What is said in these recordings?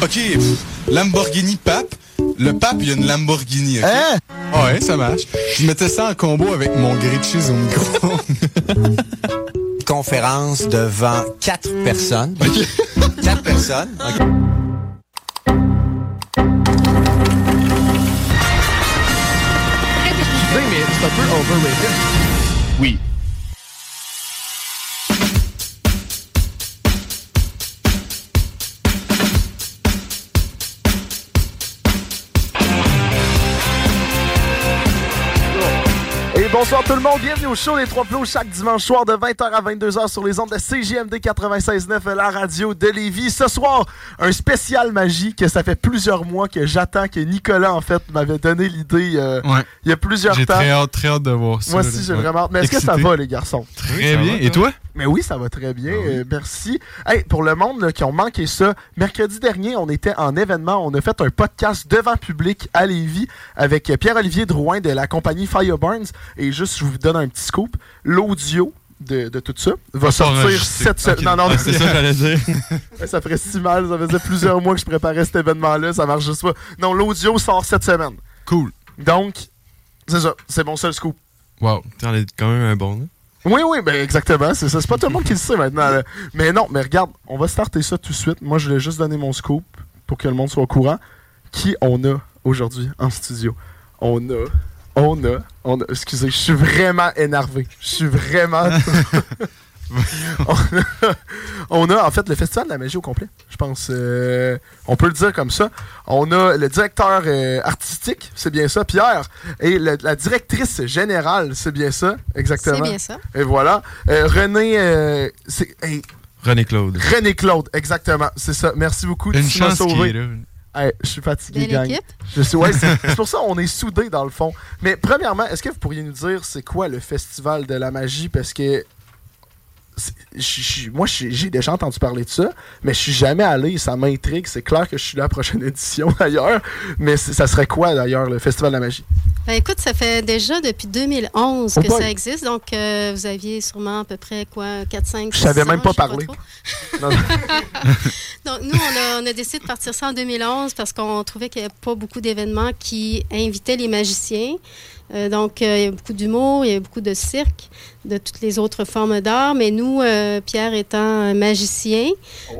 OK, Lamborghini pape. Le pape, il y a une Lamborghini, OK? Hein? Ouais, ça marche. Je mettais ça en combo avec mon grilled cheese au micro. Conférence devant quatre personnes. Quatre personnes. OK. mais c'est un peu overrated. Oui. Bonsoir tout le monde, bienvenue au show des Trois Plots chaque dimanche soir de 20h à 22h sur les ondes de CGMD 96.9, la radio de Lévis. Ce soir, un spécial magie que ça fait plusieurs mois que j'attends, que Nicolas en fait m'avait donné l'idée euh, Ouais. il y a plusieurs J'ai temps. très hâte, très hâte de voir ça. Moi aussi j'ai Ouais. vraiment hâte. Mais est-ce que ça va les garçons? Très bien. Et toi? Mais oui, ça va très bien. Ah oui. euh, merci. Hey, pour le monde là, qui ont manqué ça, mercredi dernier, on était en événement. On a fait un podcast devant public à Lévis avec Pierre-Olivier Drouin de la compagnie Fireburns. Et juste, je vous donne un petit scoop. L'audio de, de tout ça va sortir cette semaine. Non, non, Ah, c'est ça que j'allais dire. Ça ferait si mal. Ça faisait plusieurs mois que je préparais cet événement-là. Ça marche juste pas. Non, l'audio sort cette semaine. Cool. Donc, c'est ça. C'est mon seul scoop. Wow. T'en es quand même un bon, là. Oui, oui, ben exactement, c'est ça. C'est pas tout le monde qui le sait maintenant. là. Mais non, mais regarde, on va starter ça tout de suite. Moi, je voulais juste donner mon scoop pour que le monde soit au courant. Qui on a aujourd'hui en studio? On a, on a, on a, excusez, je suis vraiment énervé. Je suis vraiment... on, a, on a, en fait, le Festival de la magie au complet, je pense. Euh, on peut le dire comme ça. On a le directeur euh, artistique, c'est bien ça, Pierre, et le- la directrice générale, c'est bien ça, exactement. C'est bien ça. Et voilà. Euh, René, euh, c'est, hey, René Claude. René Claude, exactement. C'est ça. Merci beaucoup. Une tu m'as chance sauvé. est là. Hey, je suis fatigué, Belle gang. équipe. Je suis, ouais, c'est pour ça qu'on est soudés dans le fond. Mais premièrement, est-ce que vous pourriez nous dire c'est quoi le festival de la magie? Parce que moi j'ai déjà entendu parler de ça, mais je suis jamais allé, ça m'intrigue. C'est clair que je suis là à la prochaine édition d'ailleurs, mais ça serait quoi d'ailleurs le festival de la magie? Ben, écoute, ça fait déjà depuis 2011 Oh que boy. ça existe. Donc, euh, vous aviez sûrement à peu près quoi, 4, 5, Je savais 6 même pas parler. Donc, nous, on a, on a décidé de partir ça en 2011 parce qu'on trouvait qu'il n'y avait pas beaucoup d'événements qui invitaient les magiciens. Euh, donc, euh, il y a beaucoup d'humour, il y a beaucoup de cirque, de toutes les autres formes d'art. Mais nous, euh, Pierre étant magicien,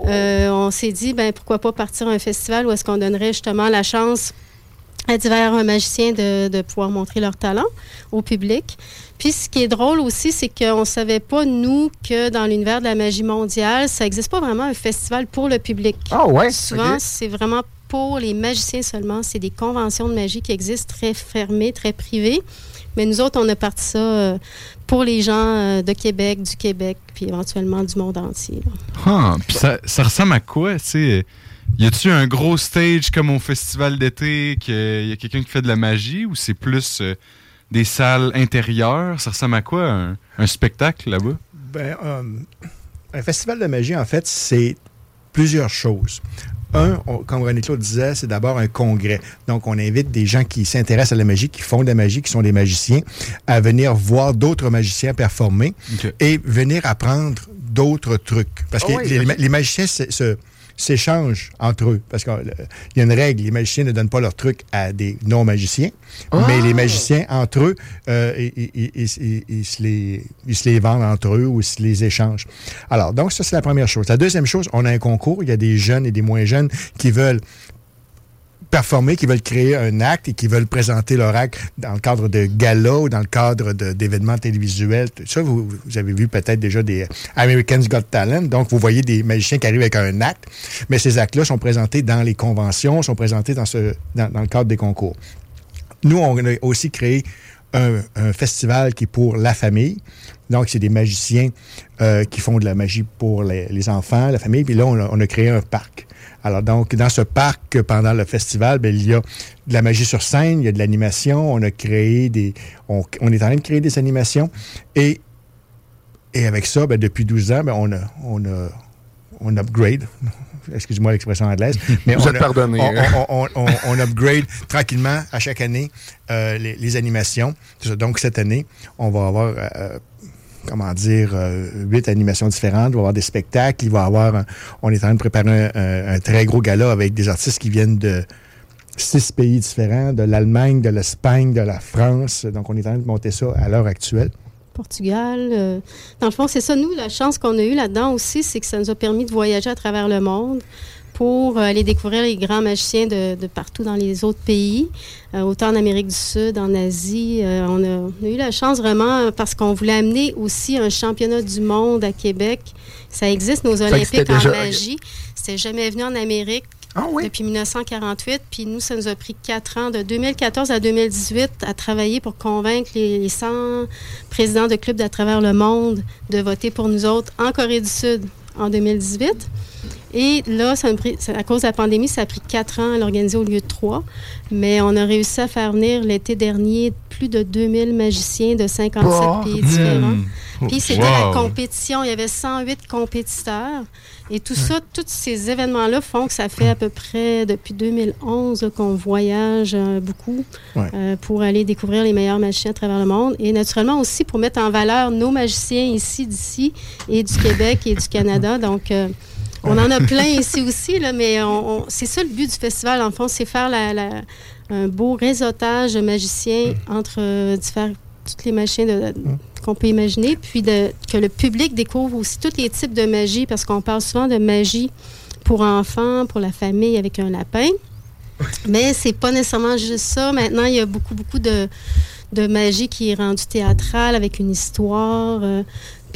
euh, on s'est dit, ben, pourquoi pas partir un festival où est-ce qu'on donnerait justement la chance à divers magiciens de, de pouvoir montrer leur talent au public. Puis ce qui est drôle aussi, c'est qu'on ne savait pas, nous, que dans l'univers de la magie mondiale, ça n'existe pas vraiment un festival pour le public. Ah ouais. Souvent, c'est vraiment pour les magiciens seulement. C'est des conventions de magie qui existent très fermées, très privées. Mais nous autres, on a parti ça euh, pour les gens euh, de Québec, du Québec, puis éventuellement du monde entier. Ah, puis ça, ça ressemble à quoi, tu sais? Y a-tu un gros stage comme au festival d'été, qu'il y a quelqu'un qui fait de la magie, ou c'est plus euh, des salles intérieures? Ça ressemble à quoi, un, un spectacle là-bas? Ben, euh, un festival de magie, en fait, c'est plusieurs choses. Un, on- comme René Claude disait, c'est d'abord un congrès. Donc, on invite des gens qui s'intéressent à la magie, qui font de la magie, qui sont des magiciens, à venir voir d'autres magiciens performer et venir apprendre d'autres trucs. Parce que Ah oui, les, magiciens se, se- s'échangent entre eux. Parce qu'il y a une règle, les magiciens ne donnent pas leurs trucs à des non-magiciens, mais les magiciens, entre eux, euh, ils, ils- ils- ils se les, ils se les vendent entre eux ou ils se les échangent. Alors, donc, ça, c'est la première chose. La deuxième chose, on a un concours. Il y a des jeunes et des moins jeunes qui veulent performer, qui veulent créer un acte et qui veulent présenter leur acte dans le cadre de galas ou dans le cadre d'événements télévisuels. Ça, vous, vous avez vu peut-être déjà des Americans Got Talent. Donc, vous voyez des magiciens qui arrivent avec un acte, mais ces actes-là sont présentés dans les conventions, sont présentés dans, ce, dans, dans le cadre des concours. Nous, on a aussi créé un, un festival qui est pour la famille. Donc, c'est des magiciens euh, qui font de la magie pour les, les enfants, la famille. Puis là, on a, on a créé un parc. Alors, donc, dans ce parc, pendant le festival, ben, il y a de la magie sur scène, il y a de l'animation. On a créé des. On, on est en train de créer des animations. Et, et avec ça, ben, depuis 12 ans, ben, on, a, on, a, on upgrade. Excuse-moi l'expression anglaise. Mais Vous on êtes a- pardonné, on- hein. on, upgrade tranquillement à chaque année euh, les, les animations. Donc, cette année, on va avoir, euh, comment dire, euh, huit animations différentes. Il va y avoir des spectacles. Il va y avoir, on est en train de préparer un très gros gala avec des artistes qui viennent de six pays différents, de l'Allemagne, de l'Espagne, de la France. Donc, on est en train de monter ça à l'heure actuelle. Portugal. euh, dans le fond, c'est ça, nous, la chance qu'on a eue là-dedans aussi, c'est que ça nous a permis de voyager à travers le monde pour euh, aller découvrir les grands magiciens de, de partout dans les autres pays, euh, autant en Amérique du Sud, en Asie. Euh, on, a, on a eu la chance vraiment parce qu'on voulait amener aussi un championnat du monde à Québec. Ça existe, nos que Olympiques en déjà- magie. C'était jamais venu en Amérique Ah oui? depuis 1948. Puis nous, ça nous a pris quatre ans, de 2014 à 2018, à travailler pour convaincre les, les 100 présidents de clubs à travers le monde de voter pour nous autres en Corée du Sud en 2018. Et là, ça pris- ça- à cause de la pandémie, ça a pris quatre ans à l'organiser au lieu de trois. Mais on a réussi à faire venir l'été dernier plus de 2000 magiciens de 57 Bah. pays différents. Hmm. Puis c'était la compétition. Il y avait 108 compétiteurs. Et tout ça, tous ces événements-là font que ça fait à peu près depuis 2011 là, qu'on voyage euh, beaucoup Ouais. euh, pour aller découvrir les meilleurs magiciens à travers le monde. Et naturellement aussi pour mettre en valeur nos magiciens ici, d'ici, et du Québec et du Canada. Donc, euh, on en a plein ici aussi, là, mais on- on- c'est ça le but du festival, en fond, c'est faire la- la- un beau réseautage de magiciens entre euh, différents tous les magiciens de- qu'on peut imaginer, puis de, que le public découvre aussi tous les types de magie, parce qu'on parle souvent de magie pour enfants, pour la famille avec un lapin. Mais c'est pas nécessairement juste ça. Maintenant, il y a beaucoup, beaucoup de, de magie qui est rendue théâtrale avec une histoire. euh,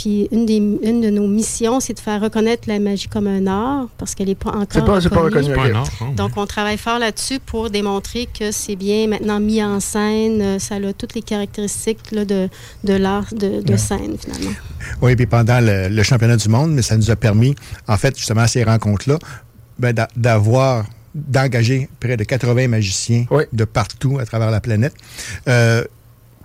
puis une, des, une de nos missions, c'est de faire reconnaître la magie comme un art, parce qu'elle n'est pas encore C'est pas, c'est pas reconnue. reconnu. Pas ok. un art, hein. Donc, on travaille fort là-dessus pour démontrer que c'est bien maintenant mis en scène. euh, Ça a toutes les caractéristiques là, de, de l'art de, de scène, finalement. Oui, puis pendant le, le championnat du monde, mais ça nous a permis, en fait, justement, à ces rencontres-là, ben, d'a- d'avoir, d'engager près de 80 magiciens Oui. de partout à travers la planète. euh,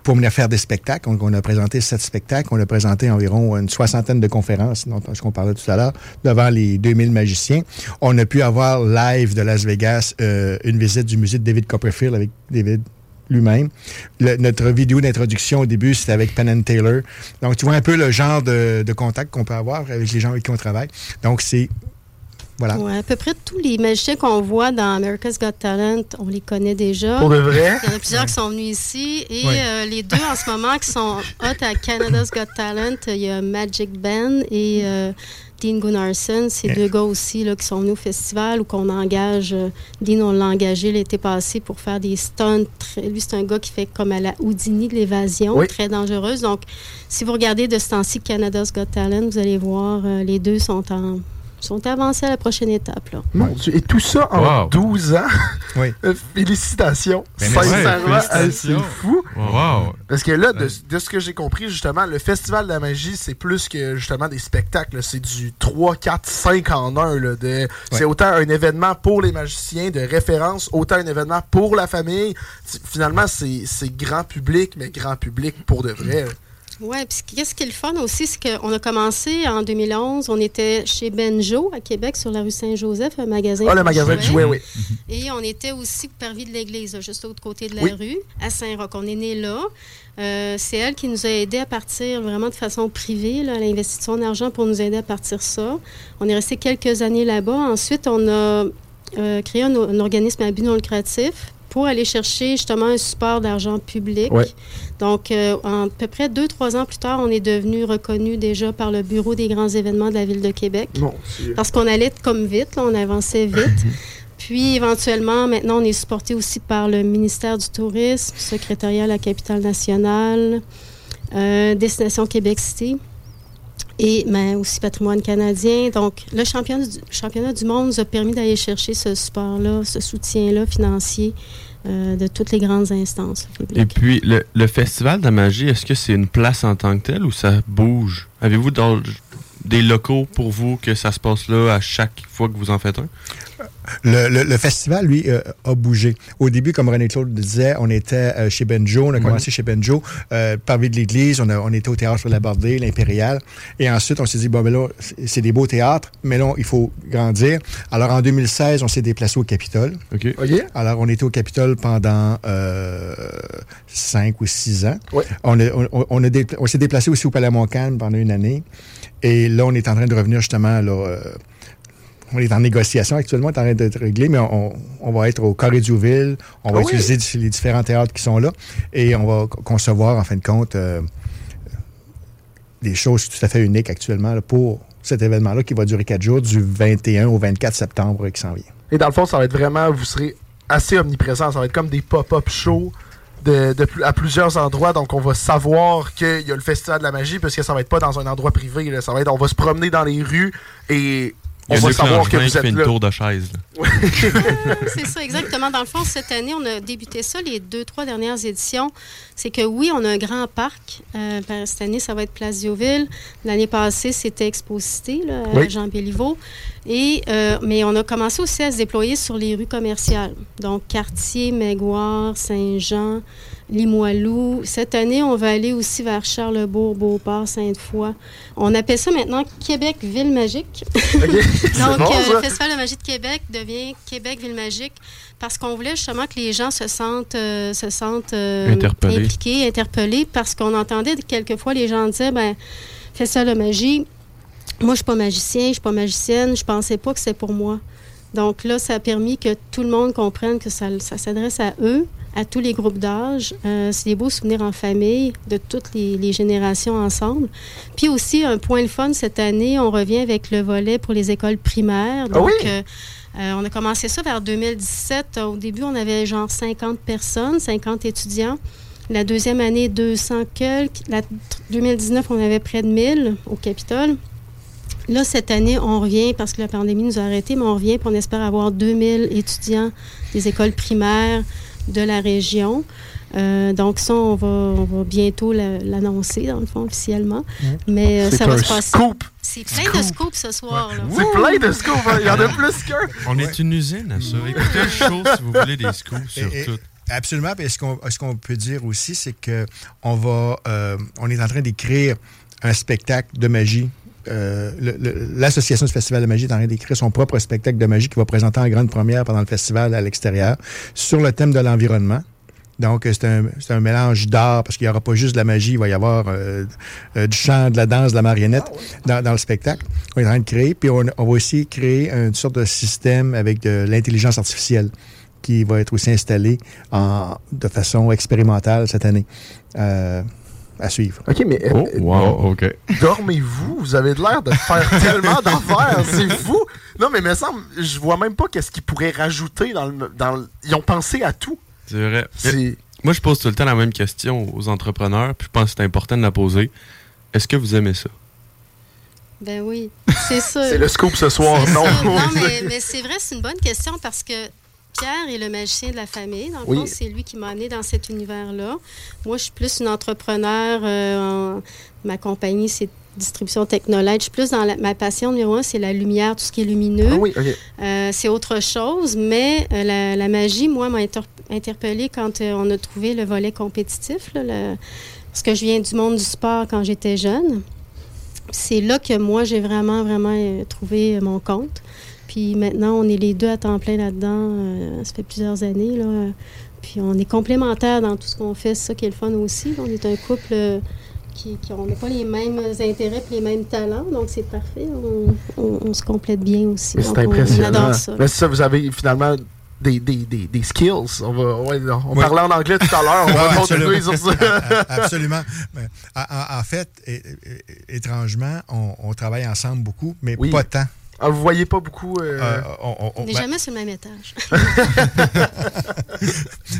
pour venir faire des spectacles. On, a présenté sept spectacles. On a présenté environ une soixantaine de conférences, dont ce qu'on parlait tout à l'heure, devant les 2000 magiciens. On a pu avoir live de Las Vegas euh, une visite du musée de David Copperfield avec David lui-même. Notre vidéo d'introduction au début, c'était avec Penn Taylor. Donc, tu vois un peu le genre de, de contact qu'on peut avoir avec les gens avec qui on travaille. Donc, c'est... Voilà. Ouais, à peu près tous les magiciens qu'on voit dans America's Got Talent, on les connaît déjà. Pour de vrai? Il y en a plusieurs qui sont venus ici. Et Ouais. euh, les deux en ce moment qui sont hot à Canada's Got Talent, il y a Magic Ben et euh, Dean Gunnarsson. Yeah. deux gars aussi là, qui sont venus au festival ou qu'on engage. euh, Dean, on l'a engagé l'été passé pour faire des stunts. lui, c'est un gars qui fait comme à la Houdini de l'évasion, Oui. très dangereuse. Donc, si vous regardez de ce temps-ci Canada's Got Talent, vous allez voir, les deux sont en sont avancés à la prochaine étape. Là. Mon Dieu. Et tout ça en Wow. 12 ans? Oui. Euh, Félicitations. Sincèrement, euh, c'est fou. Wow. Parce que là, de, de ce que j'ai compris, justement, le Festival de la magie, c'est plus que justement des spectacles. C'est du 3, 4, 5 en 1. Là, de, C'est autant un événement pour les magiciens de référence, autant un événement pour la famille. Finalement, c'est c'est grand public, mais grand public pour de vrai. Oui, puis qu'est-ce qui est le fun aussi, c'est qu'on a commencé en 2011, on était chez Benjo à Québec, sur la rue Saint-Joseph, un magasin. Ah, le magasin de jouets, oui. Et on était aussi parvis de l'église, juste de l'autre côté de la Oui. rue, à Saint-Roch. On est né là. Euh, c'est elle qui nous a aidés à partir vraiment de façon privée. Là, elle a investi son argent pour nous aider à partir ça. On est resté quelques années là-bas. Ensuite, on a euh, créé un, un organisme à but non lucratif pour aller chercher justement un support d'argent public. Ouais. Donc, euh, en à peu près deux, trois ans plus tard, on est devenu reconnu déjà par le Bureau des grands événements de la Ville de Québec. C'est- Parce qu'on allait comme vite, là, on avançait vite. Puis éventuellement, maintenant, on est supporté aussi par le ministère du Tourisme, secrétariat à la capitale nationale, euh, Destination Québec City et mais aussi Patrimoine canadien. Donc, le championnat du, monde nous a permis d'aller chercher ce support-là, ce soutien-là financier euh, de toutes les grandes instances Et puis, le, Festival de la magie, est-ce que c'est une place en tant que telle ou ça bouge? Avez-vous des locaux pour vous que ça se passe là à chaque fois que vous en faites un? Le, le- le festival, lui, euh, a bougé. Au début, comme René-Claude le disait, on était euh, chez Benjo, on a commencé chez Benjo, euh, parmi de l'église, on, a- on était au théâtre sur la Bordée, l'Impérial. Et ensuite, on s'est dit, bon, ben là, c'est- des beaux théâtres, mais là, il faut grandir. Alors, en 2016, on s'est déplacé au Capitole. OK. OK? Alors, on était au Capitole pendant euh, cinq ou six ans. Ouais. On, a- on, on a dépla- on s'est déplacé aussi au Palais Montcalm pendant une année. Et là, on est en train de revenir justement, là, euh, on est en négociation actuellement, on est en train d'être réglé, mais on, on va être au Diouville, on va Ah oui? utiliser les différents théâtres qui sont là et on va co- concevoir, en fin de compte, euh, des choses tout à fait uniques actuellement là, pour cet événement-là qui va durer quatre jours, du 21 au 24 septembre qui s'en vient. Et dans le fond, ça va être vraiment, vous serez assez omniprésent. Ça va être comme des pop-up shows de, de pl- à plusieurs endroits. Donc, on va savoir qu'il y a le Festival de la magie, parce que ça va être pas dans un endroit privé. là. Ça va être, on va se promener dans les rues et on va savoir que vous êtes fait une là. tour de chaise. C'est ça, exactement. Dans le fond, cette année, on a débuté ça, les deux, trois dernières éditions. C'est que oui, on a un grand parc. Euh, ben, cette année, ça va être Place Dioville. L'année passée, c'était Exposité, là, Oui. Jean Béliveau. Et, euh, mais on a commencé aussi à se déployer sur les rues commerciales. Donc, Cartier, Mégoire, Saint-Jean, Limoilou. Cette année, on va aller aussi vers Charlebourg, Beauport, Sainte-Foy. On appelle ça maintenant Québec Ville Magique. C'est Donc, bon, euh, le Festival de magie de Québec devient Québec Ville Magique parce qu'on voulait justement que les gens se sentent, euh, se sentent euh, impliqués, interpellés, parce qu'on entendait quelquefois les gens dire ben, Festival de magie, moi, je suis pas magicien, je suis pas magicienne, je pensais pas que c'était pour moi. Donc là, ça a permis que tout le monde comprenne que ça, ça s'adresse à eux, à tous les groupes d'âge. Euh, c'est des beaux souvenirs en famille, de toutes les, les générations ensemble. Puis aussi, un point le fun, cette année, on revient avec le volet pour les écoles primaires. Ah Donc, oui? euh, euh, on a commencé ça vers 2017. Au début, on avait genre 50 personnes, 50 étudiants. La deuxième année, 200 quelques. La 2019, on avait près de 1000 au Capitole. Là, cette année, on revient, parce que la pandémie nous a arrêtés, mais on revient, puis on espère avoir 2000 étudiants des écoles primaires de la région. Euh, donc ça, on va, on va bientôt la- l'annoncer, dans le fond, officiellement. Mais euh, ça va se passer. scoop. C'est plein de scoops ce soir. là. C'est plein de scoops. hein. Il y en a plus qu'un. On est une usine à ça. Écoutez le show si vous voulez des scoops sur Et- et- tout. Absolument. Puis ce qu'on qu'on peut dire aussi, c'est que on va, euh, on est en train d'écrire un spectacle de magie. Euh, L'association du Festival de magie est en train d'écrire son propre spectacle de magie qu'il va présenter en grande première pendant le festival à l'extérieur sur le thème de l'environnement. Donc, euh, c'est un, mélange d'art parce qu'il n'y aura pas juste de la magie, il va y avoir euh, du chant, de la danse, de la marionnette dans, le spectacle. On est en train de créer. Puis, on, va aussi créer une sorte de système avec de l'intelligence artificielle qui va être aussi installé de façon expérimentale cette année. À suivre. OK, mais euh, Oh, wow, OK. dormez-vous? Vous avez l'air de faire tellement d'affaires. C'est fou. Non, mais me semble, je vois même pas qu'est-ce qu'ils pourraient rajouter dans le, dans le- Ils ont pensé à tout. C'est vrai. C'est... Moi, je pose tout le temps la même question aux entrepreneurs, puis je pense que c'est important de la poser. Est-ce que vous aimez ça? Ben oui, c'est ça. C'est le scoop ce soir, non? Non, mais, mais c'est vrai, c'est une bonne question parce que Pierre est le magicien de la famille. Le Oui. c'est lui qui m'a amené dans cet univers-là. Moi, je suis plus une entrepreneur. euh, en- ma compagnie, c'est distribution Technolite. Je suis plus dans la- ma passion numéro un, c'est la lumière, tout ce qui est lumineux. Ah oui. Euh, c'est autre chose, mais euh, la, la magie, moi, m'a inter- interpellée quand on a trouvé le volet compétitif. là, le- parce que je viens du monde du sport quand j'étais jeune. C'est là que moi, j'ai vraiment, vraiment trouvé mon compte. Puis maintenant, on est les deux à temps plein là-dedans. euh, ça fait plusieurs années. Là. Puis on est complémentaires dans tout ce qu'on fait. C'est ça qui est le fun aussi. On est un couple euh, qui, qui on n'a pas les mêmes intérêts et les mêmes talents. Donc c'est parfait. On, on- on se complète bien aussi. C'est on- impressionnant. On adore ça. Mais ça, vous avez finalement des, des, des, des skills. On, va, ouais, on Oui. parlait en anglais tout à l'heure. On va Ouais, continuer sur ça. Absolument. Mais, En, en- en fait, é- é- étrangement, on, on travaille ensemble beaucoup, mais Oui. pas tant. Ah, vous voyez pas beaucoup. euh, Euh, on- on- On n'est ben, jamais sur le même étage.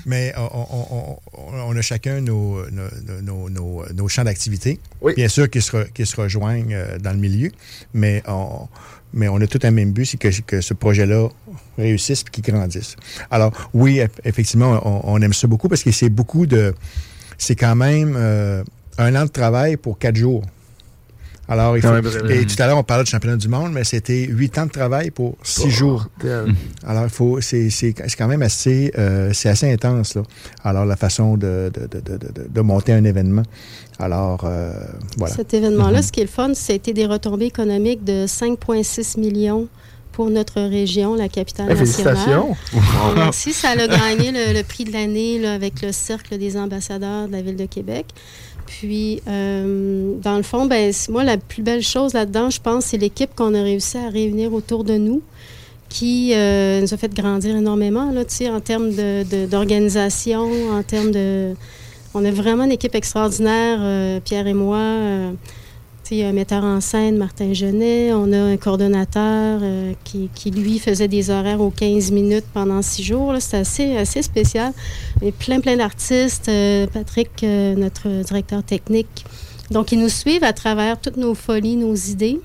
mais on, on- on- on- on a chacun nos, nos, nos- nos- nos champs d'activité. Oui. Bien sûr qu'ils se, re- qu'ils se rejoignent euh, dans le milieu, mais on, mais on a tout un même but, c'est que, que ce projet-là réussisse et qu'il grandisse. Alors, oui, eff- effectivement, on, on aime ça beaucoup parce que c'est beaucoup de. C'est quand même euh, un an de travail pour quatre jours. Alors, il Quand faut, et tout à l'heure, on parlait du championnat du monde, mais c'était huit ans de travail pour six jours. Bordel. Alors, il faut, c'est, c'est, c'est quand même assez, euh, c'est assez intense, là. Alors, la façon de, de, de, de, de- de monter un événement. Alors, euh, voilà. Cet événement-là, ce qui est le fun, c'était des retombées économiques de 5,6 millions pour notre région, la capitale Eh, nationale. félicitations. Merci, ça a gagné le, le prix de l'année là, avec le Cercle des ambassadeurs de la Ville de Québec. Puis, euh, dans le fond, ben, moi, la plus belle chose là-dedans, je pense, c'est l'équipe qu'on a réussi à réunir autour de nous, qui euh, nous a fait grandir énormément, là, en termes de- de- d'organisation, en termes de... On a vraiment une équipe extraordinaire, euh, Pierre et moi. Il y a un metteur en scène, Martin Genet. On a un coordonnateur euh, qui, qui, lui, faisait des horaires aux 15 minutes pendant six jours. C'était assez, assez spécial. Et plein, plein d'artistes. Euh, Patrick, euh, notre directeur technique. Donc, ils nous suivent à travers toutes nos folies, nos idées.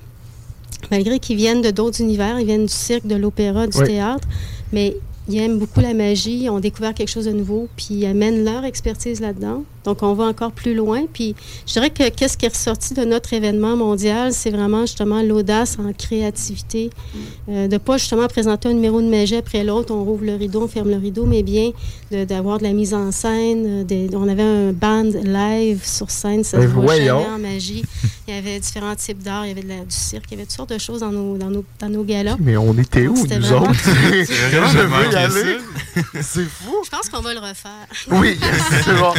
Malgré qu'ils viennent de d'autres univers, ils viennent du cirque, de l'opéra, du Oui. théâtre. Mais ils aiment beaucoup la magie, ont découvert quelque chose de nouveau, puis ils amènent leur expertise là-dedans. Donc, on va encore plus loin. Puis, je dirais que qu'est-ce qui est ressorti de notre événement mondial, c'est vraiment justement l'audace en créativité. Euh, de pas justement présenter un numéro de magie après l'autre, on rouvre le rideau, on ferme le rideau, mais bien d'avoir de, la mise en scène. euh, des- on avait un band live sur scène, ça Mais se voit en magie. Il y avait différents types d'art, il y avait de la- du cirque, il y avait toutes sortes de choses dans nos, dans nos, dans nos galas. Mais on était où, C'était nous vraiment- autres? vraiment Je de veux y manquer aller? C'est fou. Je pense qu'on va le refaire. Oui, c'est bon.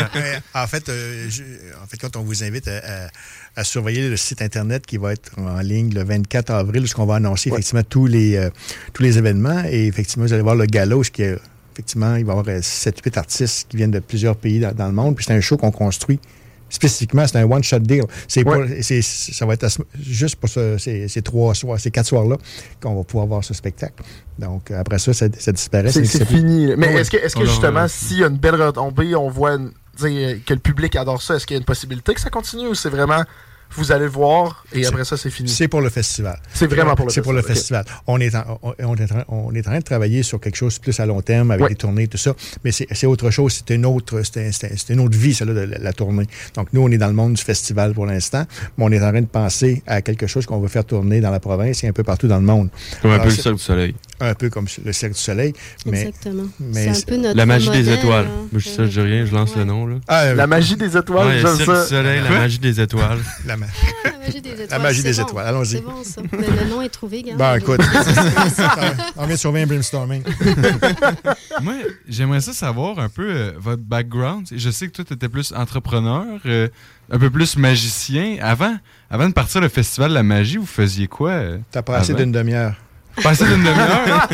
En, fait, euh, je- en fait, quand on vous invite à, à- à surveiller le site Internet qui va être en ligne le 24 avril, puisqu'on va annoncer Ouais. effectivement tous les, euh, tous les événements. Et effectivement, vous allez voir le gala, où ce qui est- effectivement, il va y avoir 7-8 artistes qui viennent de plusieurs pays dans, dans le monde. Puis c'est un show qu'on construit spécifiquement. C'est un one-shot deal. C'est pas- Ouais. c'est- ça va être à ce- juste pour ce- ces, ces trois soirs, ces quatre soirs-là qu'on va pouvoir voir ce spectacle. Donc, euh, après ça, ça, ça disparaît. C'est fini. Mais Ouais. est-ce que, est-ce que On leur- justement, s'il y a une belle retombée, on voit une- que le public adore ça, est-ce qu'il y a une possibilité que ça continue ou c'est vraiment vous allez le voir et C'est- après ça c'est fini? C'est pour le festival. C'est vraiment pour le C'est pour le festival, festival. On, est en, on, on est en, on est en train de travailler sur quelque chose plus à long terme avec Ouais. des tournées, tout ça. Mais c'est c'est autre chose. C'est une autre, une autre vie, celle-là, de la, la tournée. Donc, nous, on est dans le monde du festival pour l'instant, mais on est en train de penser à quelque chose qu'on va faire tourner dans la province et un peu partout dans le monde. Comme un peu le Cirque du Soleil. Un peu comme le Cirque du Soleil. Mais, Exactement. mais c'est un peu notre La magie des étoiles. hein. Moi, je sais, je dis rien, je lance Ouais. le nom. Là. Ah, euh, La magie des étoiles, Ouais, Cirque du ça. Soleil, la Quoi? magie des étoiles. la ma- Ah, la magie des étoiles. magie c'est des bon. étoiles, allons-y. C'est bon, ça. Ben, le nom est trouvé, gars. Bon, écoute, on vient de surveiller un brainstorming. Moi, j'aimerais ça savoir un peu euh, votre background. Je sais que toi, tu étais plus entrepreneur, euh, un peu plus magicien. Avant, avant de partir le festival de la magie, vous faisiez quoi? euh, T'as passé d'une demi-heure. Passer d'une demi-heure?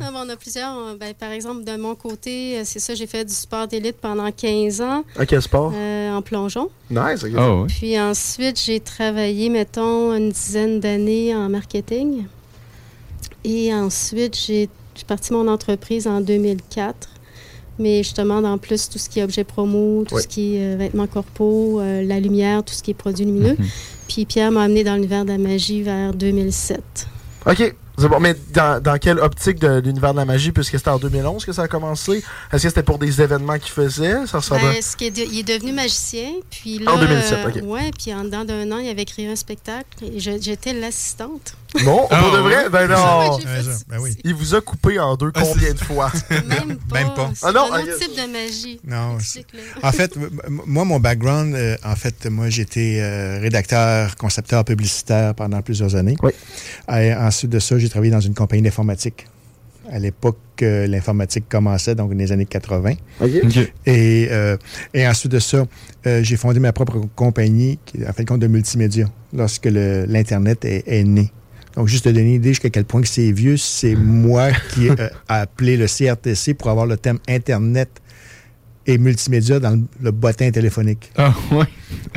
Ah, on a plusieurs. euh, ben, par exemple, de mon côté, euh, c'est ça, j'ai fait du sport d'élite pendant 15 ans À quel sport? euh, en plongeon. Nice, ouais. Puis ensuite, j'ai travaillé, mettons, une dizaine d'années en marketing. Et ensuite, j'ai parti mon entreprise en 2004. Mais justement, dans plus tout ce qui est objet promo, tout ce qui est euh, vêtements corpo, euh, la lumière, tout ce qui est produits lumineux. Mhm. Puis Pierre m'a amené dans l'univers de la magie vers 2007. Ok. C'est bon, mais dans, dans quelle optique de l'univers de la magie, puisque c'était en 2011 que ça a commencé? Est-ce que c'était pour des événements qu'il faisait? Ça ressemble Ben, ce qui est de- il est devenu magicien. Puis là, En 2017, euh, ok. ouais, puis en dedans d'un an, il avait créé un spectacle. J'étais l'assistante. Non, Ah, pour de vrai? Ben non. Ça, ben oui. Il vous a coupé en deux combien de fois? Même pas. Même pas. C'est Ah non, un autre type de magie. Non. En fait, moi, mon background, euh, en fait, moi, j'étais euh, rédacteur, concepteur publicitaire pendant plusieurs années. Oui. Et ensuite de ça, j'ai travaillé dans une compagnie d'informatique. À l'époque, euh, l'informatique commençait, donc dans les années 80. OK. Ok. Et, euh, et ensuite de ça, euh, j'ai fondé ma propre compagnie, qui est en fait compte de multimédia, lorsque l'Internet est, est né. Donc, juste te donner une idée jusqu'à quel point que c'est vieux, c'est moi qui ai euh, appelé le CRTC pour avoir le thème Internet et multimédia dans le, le bottin téléphonique. Ah, ouais.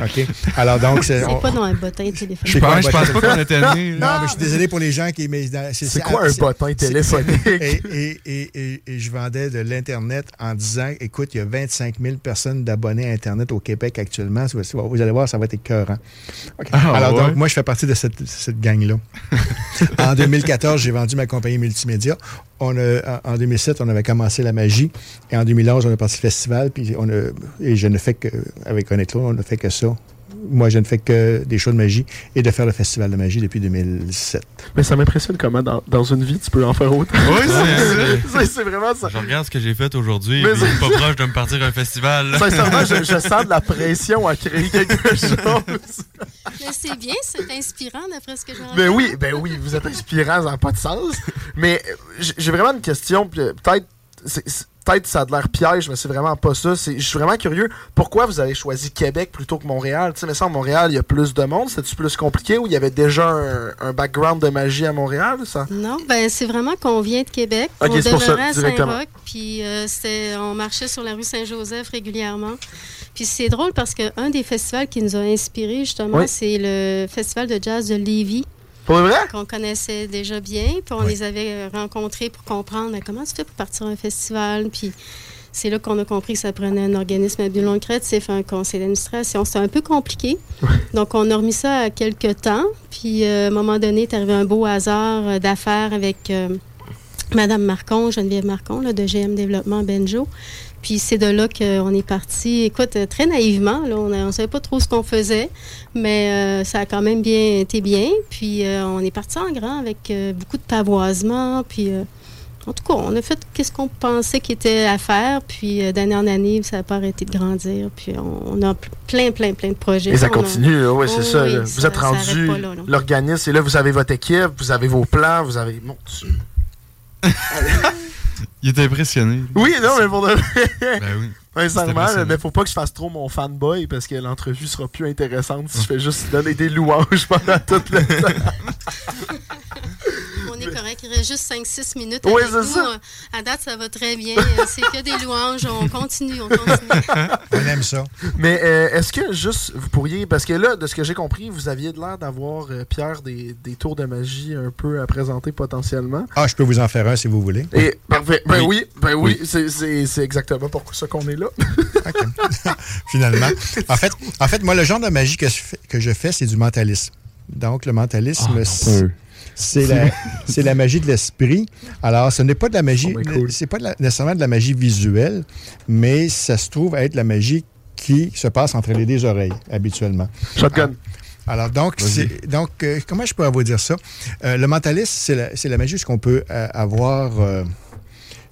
OK? Alors, donc, c'est... Pas dans un bottin Ouais, je pense bottin? pas qu'on était nés. Non, mais je suis désolé pour les gens qui... C'est quoi un c'est- bottin téléphonique? Et, et, et, et, et je vendais de l'Internet en disant, écoute, il y a 25 000 personnes d'abonnés à Internet au Québec actuellement. Vous, vous allez voir, ça va être écœurant. OK. Ah, Alors, ouais. donc, moi, je fais partie de cette, cette gang-là. en 2014, j'ai vendu ma compagnie multimédia. En 2007, on avait commencé la magie. Et en 2011, on a parti le festival. Puis on a, et je ne fais que, avec Honnêtement, on ne fait que ça. Moi, je ne fais que des shows de magie et de faire le festival de magie depuis 2007. Mais ça m'impressionne comment dans, dans une vie tu peux en faire autant. Ouais, c'est C'est- c'est vraiment ça. Je regarde ce que j'ai fait aujourd'hui, Mais pas proche de me partir à un festival. Sincèrement, je, je sens de la pression à créer quelque chose. Mais c'est bien, c'est inspirant d'après ce que je Ben oui, ben oui, vous êtes inspirant, ça n'a pas de sens. Mais euh, j'ai j'ai vraiment une question, puis, euh, peut-être peut-être ça a de l'air piège, mais c'est vraiment pas ça. Je suis vraiment curieux. Pourquoi vous avez choisi Québec plutôt que Montréal? Tu sais, mais ça, Montréal, il y a plus de monde. C'était-tu plus compliqué ou il y avait déjà un, un background de magie à Montréal, ça? Non, ben c'est vraiment qu'on vient de Québec. On c'est pour ça, demeurait à. Saint-Roch, puis euh, on marchait sur la rue Saint-Joseph régulièrement. Puis c'est drôle parce qu'un des festivals qui nous a inspirés, justement, Oui. c'est le Festival de jazz de Lévis, Pour le vrai? qu'on connaissait déjà bien. Puis on Oui. les avait rencontrés pour comprendre comment tu fais pour partir un festival? Puis c'est là qu'on a compris que ça prenait un organisme à but lucratif, un conseil d'administration. C'était un peu compliqué. Donc, on a remis ça à quelques temps. Puis, euh, à un moment donné, est arrivé un beau hasard euh, d'affaires avec euh, Madame Marcon, Geneviève Marcon, là, de GM Développement Benjo. Puis c'est de là qu'on est parti. Écoute, euh, très naïvement, là, on ne savait pas trop ce qu'on faisait, mais euh, ça a quand même bien été bien. Puis euh, on est parti en grand avec euh, beaucoup de pavoisement. Puis euh, en tout cas, on a fait qu'est-ce qu'on pensait qu'il était à faire. Puis euh, d'année en année, ça n'a pas arrêté de grandir. Puis on, on a plein, plein, plein de projets. Et ça On a- continue, oui, c'est Oh ça. oui, vous êtes rendu l'organisme, et là, vous avez votre équipe, vous avez vos plans, vous avez. Mon Dieu. Il était impressionné. Oui, non, mais pour de vrai. Ben oui. Sincèrement, mais faut pas que je fasse trop mon fanboy parce que l'entrevue sera plus intéressante si je fais juste donner des louanges pendant tout le temps. Est correct. Il reste juste 5-6 minutes. Oui, c'est ça. À date, ça va très bien. Euh, C'est que des louanges. On continue, on continue. On aime ça. Mais euh, est-ce que juste vous pourriez, parce que là, de ce que j'ai compris, vous aviez de l'air d'avoir, euh, Pierre, des, des tours de magie un peu à présenter potentiellement. Ah, je peux vous en faire un si vous voulez. Et parfait. Ben oui, Oui. ben oui, Oui. c'est- c'est c'est exactement pour ça qu'on est là. Finalement. En fait, en fait, moi, le genre de magie que je fais, que je fais, c'est du mentalisme. Donc, le mentalisme, c'est- c'est la, magie de l'esprit. Alors, ce n'est pas de la magie, Oh, ben cool. c'est pas de la- nécessairement de la magie visuelle, mais ça se trouve être la magie qui se passe entre les deux oreilles, habituellement. Shotgun. Alors, donc, donc euh, comment je pourrais vous dire ça? Euh, le mentalisme, c'est la, c'est la magie ce qu'on peut euh, avoir.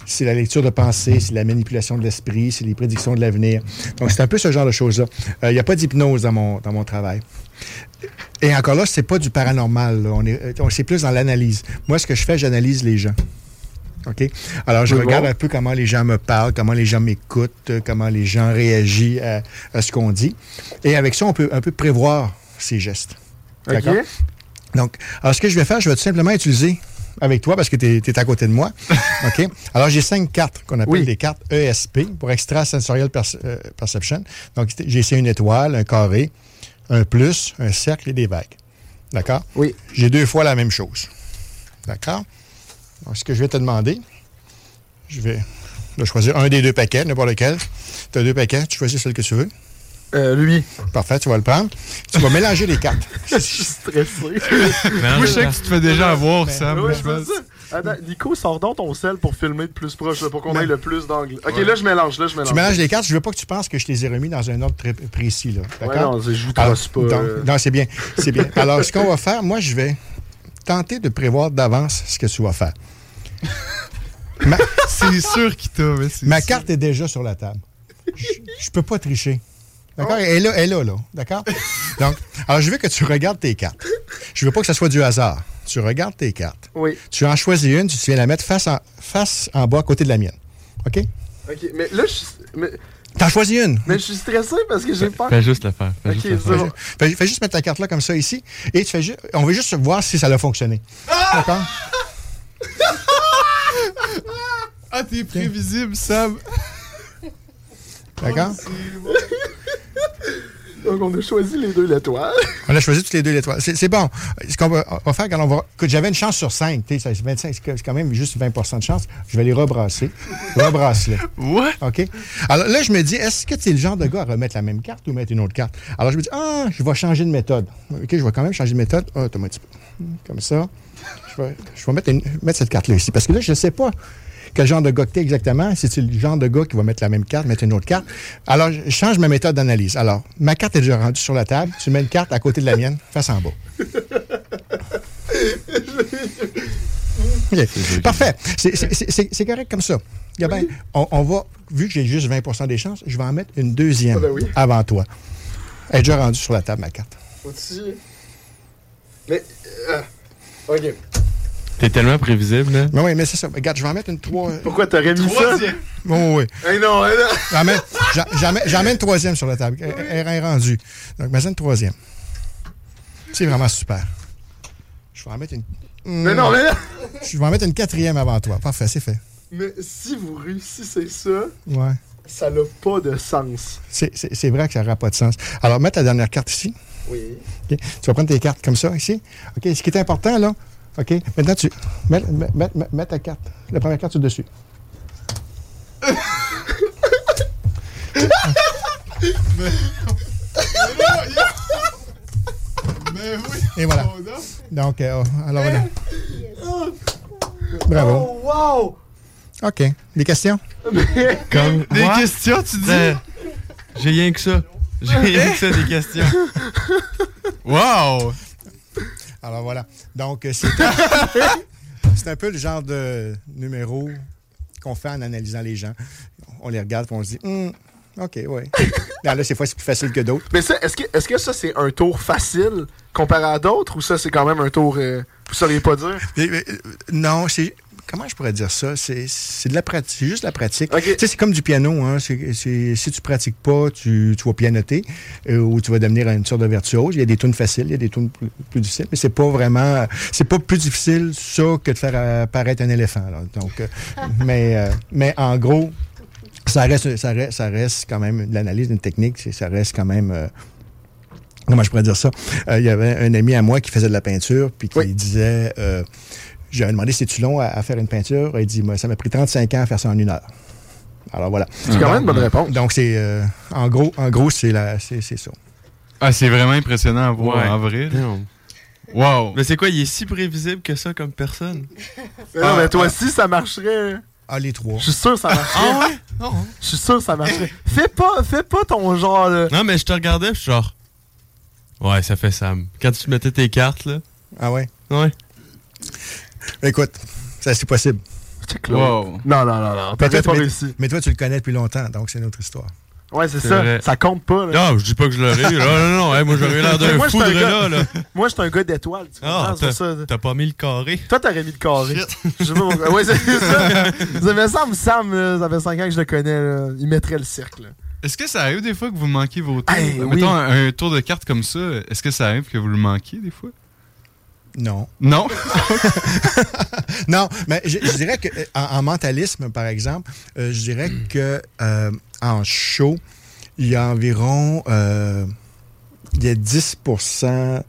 c'est la lecture de pensée, c'est la manipulation de l'esprit, c'est les prédictions de l'avenir. Donc, c'est un peu ce genre de choses-là. Euh, Il n'y a pas d'hypnose dans mon, dans mon travail. Et encore là, c'est pas du paranormal. là. On est, euh, on- c'est plus dans l'analyse. Moi, ce que je fais, j'analyse les gens. OK? Alors, je Oui, regarde bon. un peu comment les gens me parlent, comment les gens m'écoutent, euh, comment les gens réagissent à, à ce qu'on dit. Et avec ça, on peut un peu prévoir ces gestes. D'accord? Donc, alors, ce que je vais faire, je vais tout simplement utiliser avec toi parce que tu es, à côté de moi. OK? Alors, j'ai cinq cartes qu'on appelle Oui. des cartes ESP pour Extrasensorial Perce- euh, Perception. Donc, j'ai essayé une étoile, un carré, un plus, un cercle et des vagues. D'accord? Oui. J'ai deux fois la même chose. D'accord? Donc, ce que je vais te demander, je vais de choisir un des deux paquets, n'importe lequel. Tu as deux paquets, tu choisis celle que tu veux. Euh, lui. Parfait, tu vas le prendre. Tu vas mélanger les cartes. Je suis stressé. Moi, je sais que tu te fais déjà avoir, Sam. Ouais, ça. Attends, Nico, sors donc ton sel pour filmer de plus proche, là, pour qu'on ait le plus d'angle. Ok, là, je mélange, là, je mélange. Tu mélanges les cartes. Je veux pas que tu penses que je les ai remis dans un ordre très précis. Là. Ouais, D'accord? non, je vous Alors, trosse pas. donc- euh. non, c'est bien. C'est bien. Alors, ce qu'on va faire, moi, je vais tenter de prévoir d'avance ce que tu vas faire. Ma, C'est sûr qu'il t'a. mais c'est ma sûr. carte est déjà sur la table. Je, je peux pas tricher. D'accord? Elle est là, elle est là, là. D'accord? Donc, alors, je veux que tu regardes tes cartes. Je veux pas que ce soit du hasard. Tu regardes tes cartes. Oui. Tu en choisis une, tu viens la mettre face en, face en bas à côté de la mienne. OK? Ok, mais là, je suis. Mais, T'en choisis une. mais je suis stressé parce que j'ai peur. Fais juste le faire. Fais Ok, juste le faire. Fais, fais juste mettre ta carte là comme ça ici. Et tu fais ju- on veut juste voir si ça a fonctionné. D'accord? Ah, t'es prévisible, Sam. D'accord? Donc, on a choisi les deux l'étoile. On a choisi toutes les deux l'étoile. C'est bon. Ce qu'on va, on va faire quand on va. Écoute, j'avais une chance sur 5. C'est 25, c'est quand même juste 20% de chance. Je vais les rebrasser. Rebrasse-les. Ouais. OK? Alors là, je me dis, est-ce que tu es le genre de gars à remettre la même carte ou mettre une autre carte? Alors je me dis, ah, je vais changer de méthode. OK, je vais quand même changer de méthode. Ah, attends un petit peu. Comme ça. Je vais, je vais mettre, une- mettre cette carte-là ici. Parce que là, je ne sais pas quel genre de gars que tu es exactement? C'est le genre de gars qui va mettre la même carte, mettre une autre carte? Alors, je change ma méthode d'analyse. Alors, ma carte est déjà rendue sur la table. Tu mets une carte à côté de la mienne, face en bas. Parfait. C'est- correct comme ça. Gabin, on, on va, vu que j'ai juste 20% des chances, je vais en mettre une deuxième Ah ben oui. avant toi. Elle est déjà rendue sur la table, ma carte. Mais. euh, ok. T'es tellement prévisible, là. Mais oui, mais c'est ça. Regarde, je vais en mettre une trois. Pourquoi t'aurais mis ça? Troisième. Oui, oui, oui. Hey, non, hey, non. Mets une troisième sur la table. Elle, elle est rendue. Donc, mets une troisième. C'est vraiment super. Je vais en mettre une. Mais non, mais non. Je vais en mettre une quatrième avant toi. Parfait, c'est fait. Mais si vous réussissez ça, Ouais. ça n'a pas de sens. C'est- C'est c'est vrai que ça n'aura pas de sens. Alors, mets ta dernière carte ici. Oui. OK? Tu vas prendre tes cartes comme ça, ici. OK? Ce qui est important, là, OK? Maintenant, tu mets, mets- mets- mets- mets ta carte, la première carte sur le dessus. Mais oui. Et voilà. Oh. Donc, euh, alors voilà. Bravo. Oh, wow! OK. Des questions? Comme. Des Moi, questions, tu dis? ben, J'ai rien que ça. J'ai rien que ça, des questions. Wow! Alors voilà. Donc, euh, c'est c'est un peu le genre de numéro qu'on fait en analysant les gens. On les regarde et on se dit, Hum, OK, oui. là, là, ces fois, c'est plus facile que d'autres. Mais ça, est-ce que, est-ce que ça, c'est un tour facile comparé à d'autres ou ça, c'est quand même un tour. euh, vous sauriez pas dire? Mais, mais, euh, non, c'est. Comment je pourrais dire ça? C'est c'est de la pratique. C'est juste la pratique. Tu sais, c'est comme du piano. Hein? Si tu pratiques pas, tu, tu vas pianoter euh, ou tu vas devenir une sorte de virtuose. Il y a des tunes faciles, il y a des tunes plus, plus difficiles, mais c'est pas vraiment. C'est pas plus difficile ça que de faire apparaître un éléphant. là. Donc, euh, mais, euh, mais en gros, ça reste, ça reste, ça reste quand même de l'analyse d'une technique. Ça reste quand même. Comment je pourrais dire ça? Euh, Il y avait un ami à moi qui faisait de la peinture, puis qui Oui. disait. euh, j'avais demandé c'est-tu long à, à faire une peinture? Il dit, moi, ça m'a pris 35 ans à faire ça en une heure. Alors voilà. C'est quand même une bonne réponse. Donc c'est euh, en gros, en gros, c'est la c'est c'est ça. Ah, c'est vraiment impressionnant à voir Ouais. en. Non. Wow! Mais c'est quoi, il est si prévisible que ça comme personne? Non, mais toi aussi, ça marcherait. Ah, les trois. Je suis sûr que ça marcherait. Ah ouais? Je suis sûr que ça marcherait. Fais pas, fais pas ton genre. là. Non, mais je te regardais, je suis genre. Ouais, ça fait Sam. Quand tu mettais tes cartes, là. Ah ouais? Ouais. Écoute, ça c'est possible. Wow! Non, non, non, non. Mais toi, pas mais- réussi. Mais toi, tu le connais depuis longtemps, donc c'est notre histoire. Ouais, c'est ça. vrai. Ça compte pas. Là. Non, je dis pas que je l'aurais. Non, non, non. hey, moi, j'aurais l'air d'un foudre gars- là, là. Moi, je suis un gars d'étoiles. Tu Ah, comprends? c'est ça. T'as pas mis le carré. Toi, t'aurais mis le carré. Je sais pas pourquoi. Ouais, c'est ça. ça me semble, Sam, là, ça fait 5 ans que je le connais. là, il mettrait le cercle. là. Est-ce que ça arrive des fois que vous manquez vos tours? Hey, oui. Mettons un, un tour de carte comme ça, est-ce que ça arrive que vous le manquiez des fois? Non. Non? Non, mais je, je dirais que euh, en, en mentalisme, par exemple, euh, je dirais que euh, en show, il y a environ euh, il y a 10%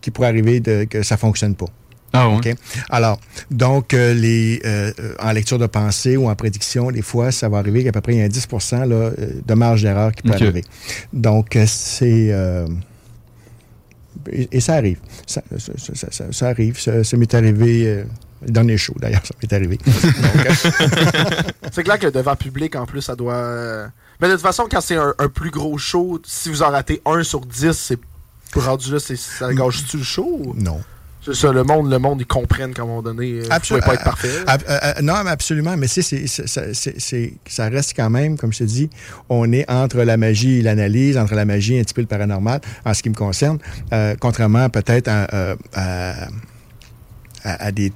qui pourrait arriver de, que ça fonctionne pas. Ah ouais. OK? Alors, donc, euh, les, euh, en lecture de pensée ou en prédiction, des fois, ça va arriver qu'à peu près il y a un 10 là, euh, de marge d'erreur qui peut arriver. Donc, c'est... euh, et, et ça arrive. Ça, ça- ça- ça- ça arrive. Ça, ça m'est arrivé... euh, dans les shows, d'ailleurs, ça m'est arrivé. C'est clair que devant public, en plus, ça doit. Mais de toute façon, quand c'est un, un plus gros show, si vous en ratez un sur 10, c'est rendu là, ça gâche-tu le show? non. C'est ça, le monde, le monde, ils comprennent qu'à un moment donné, euh, vous Absol- pouvez pas être parfait. Ab- euh, euh, non, mais absolument. Mais c'est, c'est, c'est- ça reste quand même, comme je te dis, on est entre la magie et l'analyse, entre la magie et un petit peu le paranormal, en ce qui me concerne, euh, contrairement peut-être à, euh, à- à- à des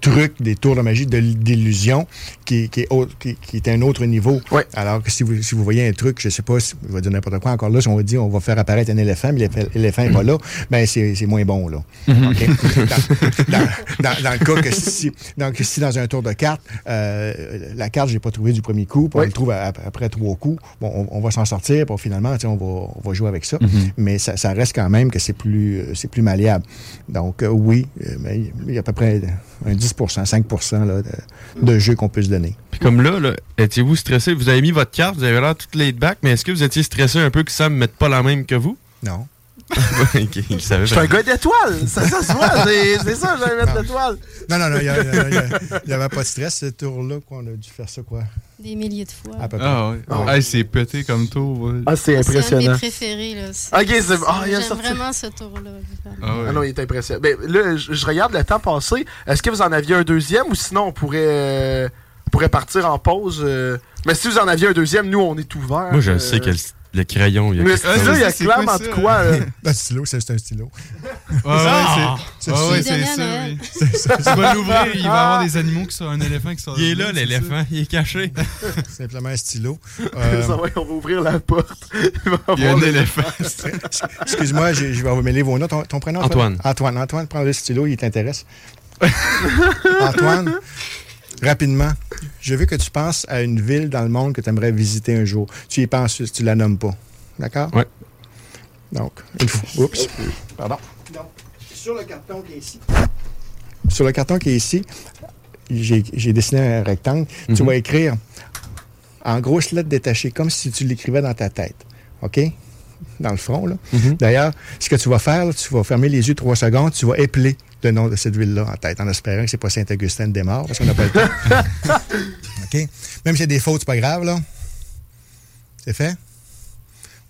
trucs, des tours de magie, d'illusion, qui, qui, est autre- qui, qui est un autre niveau. Ouais. Alors que si vous, si vous voyez un truc, je sais pas, si, je vais dire n'importe quoi, encore là, si on va dire on va faire apparaître un éléphant, mais l'éléph- l'éléphant n'est pas là, ben c'est c'est moins bon, là. OK? dans, dans- dans- dans le cas que si, donc, si dans un tour de cartes, euh, la carte, je l'ai pas trouvée du premier coup, puis on Oui. le trouve à- après trois coups, bon, on, on va s'en sortir, puis finalement, on va, on va jouer avec ça. Mais ça, ça reste quand même que c'est plus, euh, c'est plus malléable. Donc, euh, oui, euh, il y a à peu près un 10 5 là, de, de jeux qu'on peut se donner. Puis comme là, là étiez-vous stressé? Vous avez mis votre carte, vous avez l'air tout laid back, mais est-ce que vous étiez stressé un peu que Sam ne mette pas la même que vous? Non. savait Je suis un gars d'étoiles! Ça, ça se voit, c'est c'est ça, j'allais mettre l'étoile. Non, non, non, il n'y avait pas de stress, ce tour-là, qu'on a dû faire ça, quoi, Des milliers de fois. à peu près. Ah ouais. Ah ouais. Hey, c'est pété comme tour. ouais. Ah, c'est C'est un de mes impressionnant. préférés. Là. C'est- Ok, c'est. Ah, J'aime sorti. vraiment ce tour-là. Ah ouais. Ah non, il est impressionnant. Ben, là, je, je regarde le temps passé. Est-ce que vous en aviez un deuxième ou sinon on pourrait, euh, on pourrait partir en pause? euh, Mais si vous en aviez un deuxième, nous, on est ouvert. Moi, je euh, sais que le, crayon, il y a Mais il y a clairement de quoi. euh, Un stylo, c'est c'est un stylo. Ouais, Ah! c'est ah ouais, c'est ça. Tu vas l'ouvrir, il va y avoir des animaux qui sont un éléphant qui sont. Il est là, l'éléphant, il est caché. Simplement un stylo. Euh, ça va, on va ouvrir la porte. Il y a un éléphant. Excuse-moi, je vais vous mêler vos noms. Ton, prénom? Antoine. Antoine. Antoine, Antoine, prends le stylo, il t'intéresse. Antoine, rapidement, je veux que tu penses à une ville dans le monde que tu aimerais visiter un jour. Tu y penses, tu la nommes pas. D'accord? Ouais. Donc, une fois. Oups. Pardon. Donc, sur le carton qui est ici. Sur le carton qui est ici, j'ai dessiné un rectangle. Tu Mhm. vas écrire en grosses lettres détachées, comme si tu l'écrivais dans ta tête. OK? Dans le front, là. Mhm. D'ailleurs, ce que tu vas faire, là, tu vas fermer les yeux trois secondes, tu vas épeler le nom de cette ville-là en tête, en espérant que c'est pas Saint-Augustin de Desmaures, parce qu'on n'a pas le temps. OK? Même s'il y a des fautes, c'est pas grave, là. C'est fait?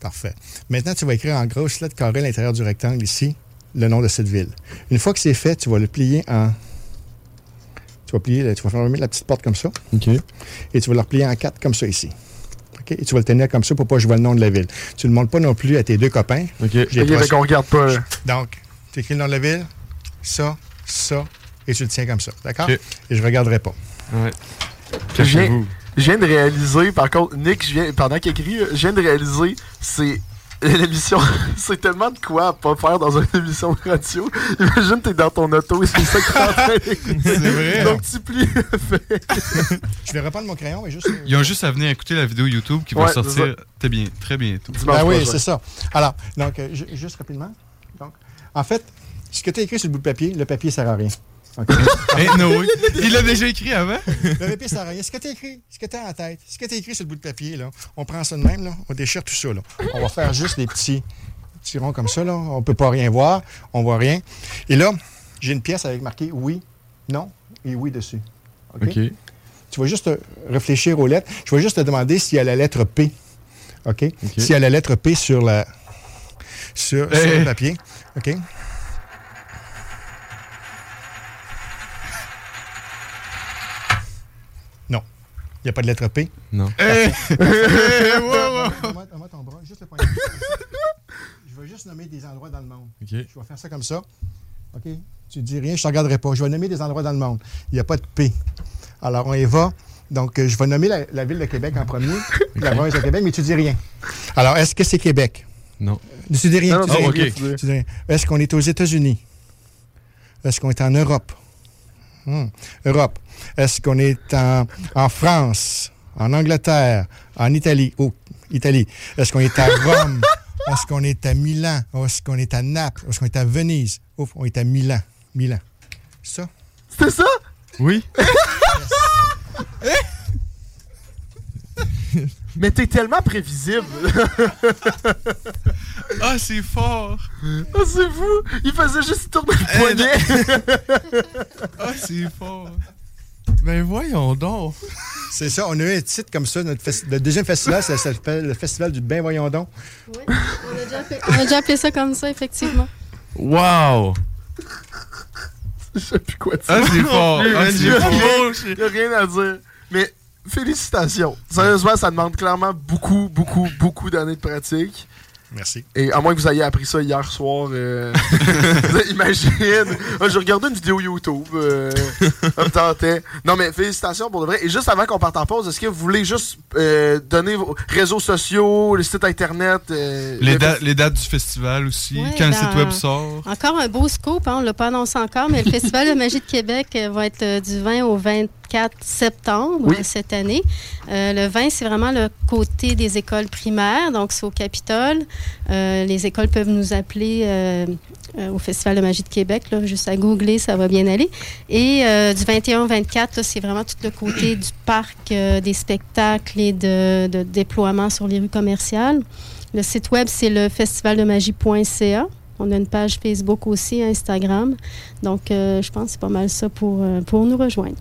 Parfait. Maintenant, tu vas écrire en grosses lettres carrées à l'intérieur du rectangle ici le nom de cette ville. Une fois que c'est fait, tu vas le plier en. Tu vas plier, tu vas fermer la petite porte comme ça OK. et tu vas le replier en quatre comme ça ici. OK? Et tu vas le tenir comme ça pour pas que je vois le nom de la ville. Tu ne le montres pas non plus à tes deux copains. OK. J'ai Ok, proche- fait qu'on regarde pas. Donc, tu écris le nom de la ville, ça, ça, et tu le tiens comme ça. D'accord? Et je ne regarderai pas. Ouais. Je viens, Cachez-vous. je viens de réaliser, par contre, Nick, je viens, pendant qu'il écrit, je viens de réaliser, c'est l'émission, c'est tellement de quoi à pas faire dans une émission de radio. Imagine, t'es dans ton auto et c'est ça que t'es. C'est vrai. Donc, tu plies le fait. Je vais reprendre mon crayon, mais juste. Ils ont juste à venir écouter la vidéo YouTube qui va sortir très, bien, très bientôt. Ben oui, c'est ça. Alors, donc, euh, ju- juste rapidement. Donc, en fait, ce que tu as écrit sur le bout de papier, le papier ne sert à rien. OK? Hey, no way. Il l'a déjà écrit avant? le papier ne sert à rien. Ce que tu as écrit, ce que tu as en tête, ce que tu as écrit sur le bout de papier, là, on prend ça de même, là, on déchire tout ça. Là. On va faire juste des petits, petits ronds comme ça. Là. On ne peut pas rien voir. On voit rien. Et là, j'ai une pièce avec marqué oui, non et oui dessus. OK? Tu vas juste réfléchir aux lettres. Je vais juste te demander s'il y a la lettre P. OK? S'il y a la lettre P sur, la, sur, sur le papier. OK? N'y a pas de lettre P. Non. Hey! Donne-moi donne-moi ton bras, juste le poignet. Je vais juste nommer des endroits dans le monde. OK. Je vais faire ça comme ça. OK? Tu dis rien, je ne te regarderai pas. Je vais nommer des endroits dans le monde. Il n'y a pas de P. Alors, on y va. Donc, euh, je vais nommer la, la ville de Québec en premier, la province de Québec, mais tu dis rien. Alors, est-ce que c'est Québec? Non. Tu dis rien. Non, tu non, dis c'est rien. ok, tu dis. Tu dis rien. Est-ce qu'on est aux États-Unis? Est-ce qu'on est en Europe? Hmm. Europe. Est-ce qu'on est en, en France, en Angleterre, en Italie? Oh, Italie? Est-ce qu'on est à Rome? Est-ce qu'on est à Milan? Est-ce qu'on est à Naples? Est-ce qu'on est à Venise? Ouf, on est à Milan. Milan. Ça? C'était ça? Oui. Mais t'es tellement prévisible. Ah, c'est fort! Ah, c'est fou! Il faisait juste tourner le poignet. Ah, c'est fort! Ben voyons donc. C'est ça, on a eu un titre comme ça. Notre le deuxième festival, ça s'appelle le festival du Ben Voyons donc. Oui, on a, déjà appelé, on a déjà appelé ça comme ça, effectivement. Wow. Je sais plus quoi dire. Ah, c'est fort! Ah, fort! rien- il y a rien à dire. Mais félicitations. Sérieusement, ça demande clairement beaucoup, beaucoup, beaucoup d'années de pratique. Merci. Et à moins que vous ayez appris ça hier soir, euh, imagine. Ah, J'ai regardé une vidéo YouTube. Euh, me tentait. Non, mais félicitations pour de vrai. Et juste avant qu'on parte en pause, est-ce que vous voulez juste euh, donner vos réseaux sociaux, le site internet euh, Les, le- da- les dates du festival aussi, Ouais, quand le ben, site web sort. Encore un beau scoop, hein, on ne l'a pas annoncé encore, mais le Festival de magie de Québec va être du 20 au 24 septembre Oui. cette année. Euh, le 20, c'est vraiment le côté des écoles primaires, donc c'est au Capitole. Euh, les écoles peuvent nous appeler euh, au Festival de magie de Québec, là, juste à googler, ça va bien aller. Et du 21 au 24, là, c'est vraiment tout le côté du parc, des spectacles et de, de déploiement sur les rues commerciales. Le site web, c'est le festivaldemagie.ca. On a une page Facebook aussi, Instagram. Donc, euh, je pense que c'est pas mal ça pour, euh, pour nous rejoindre.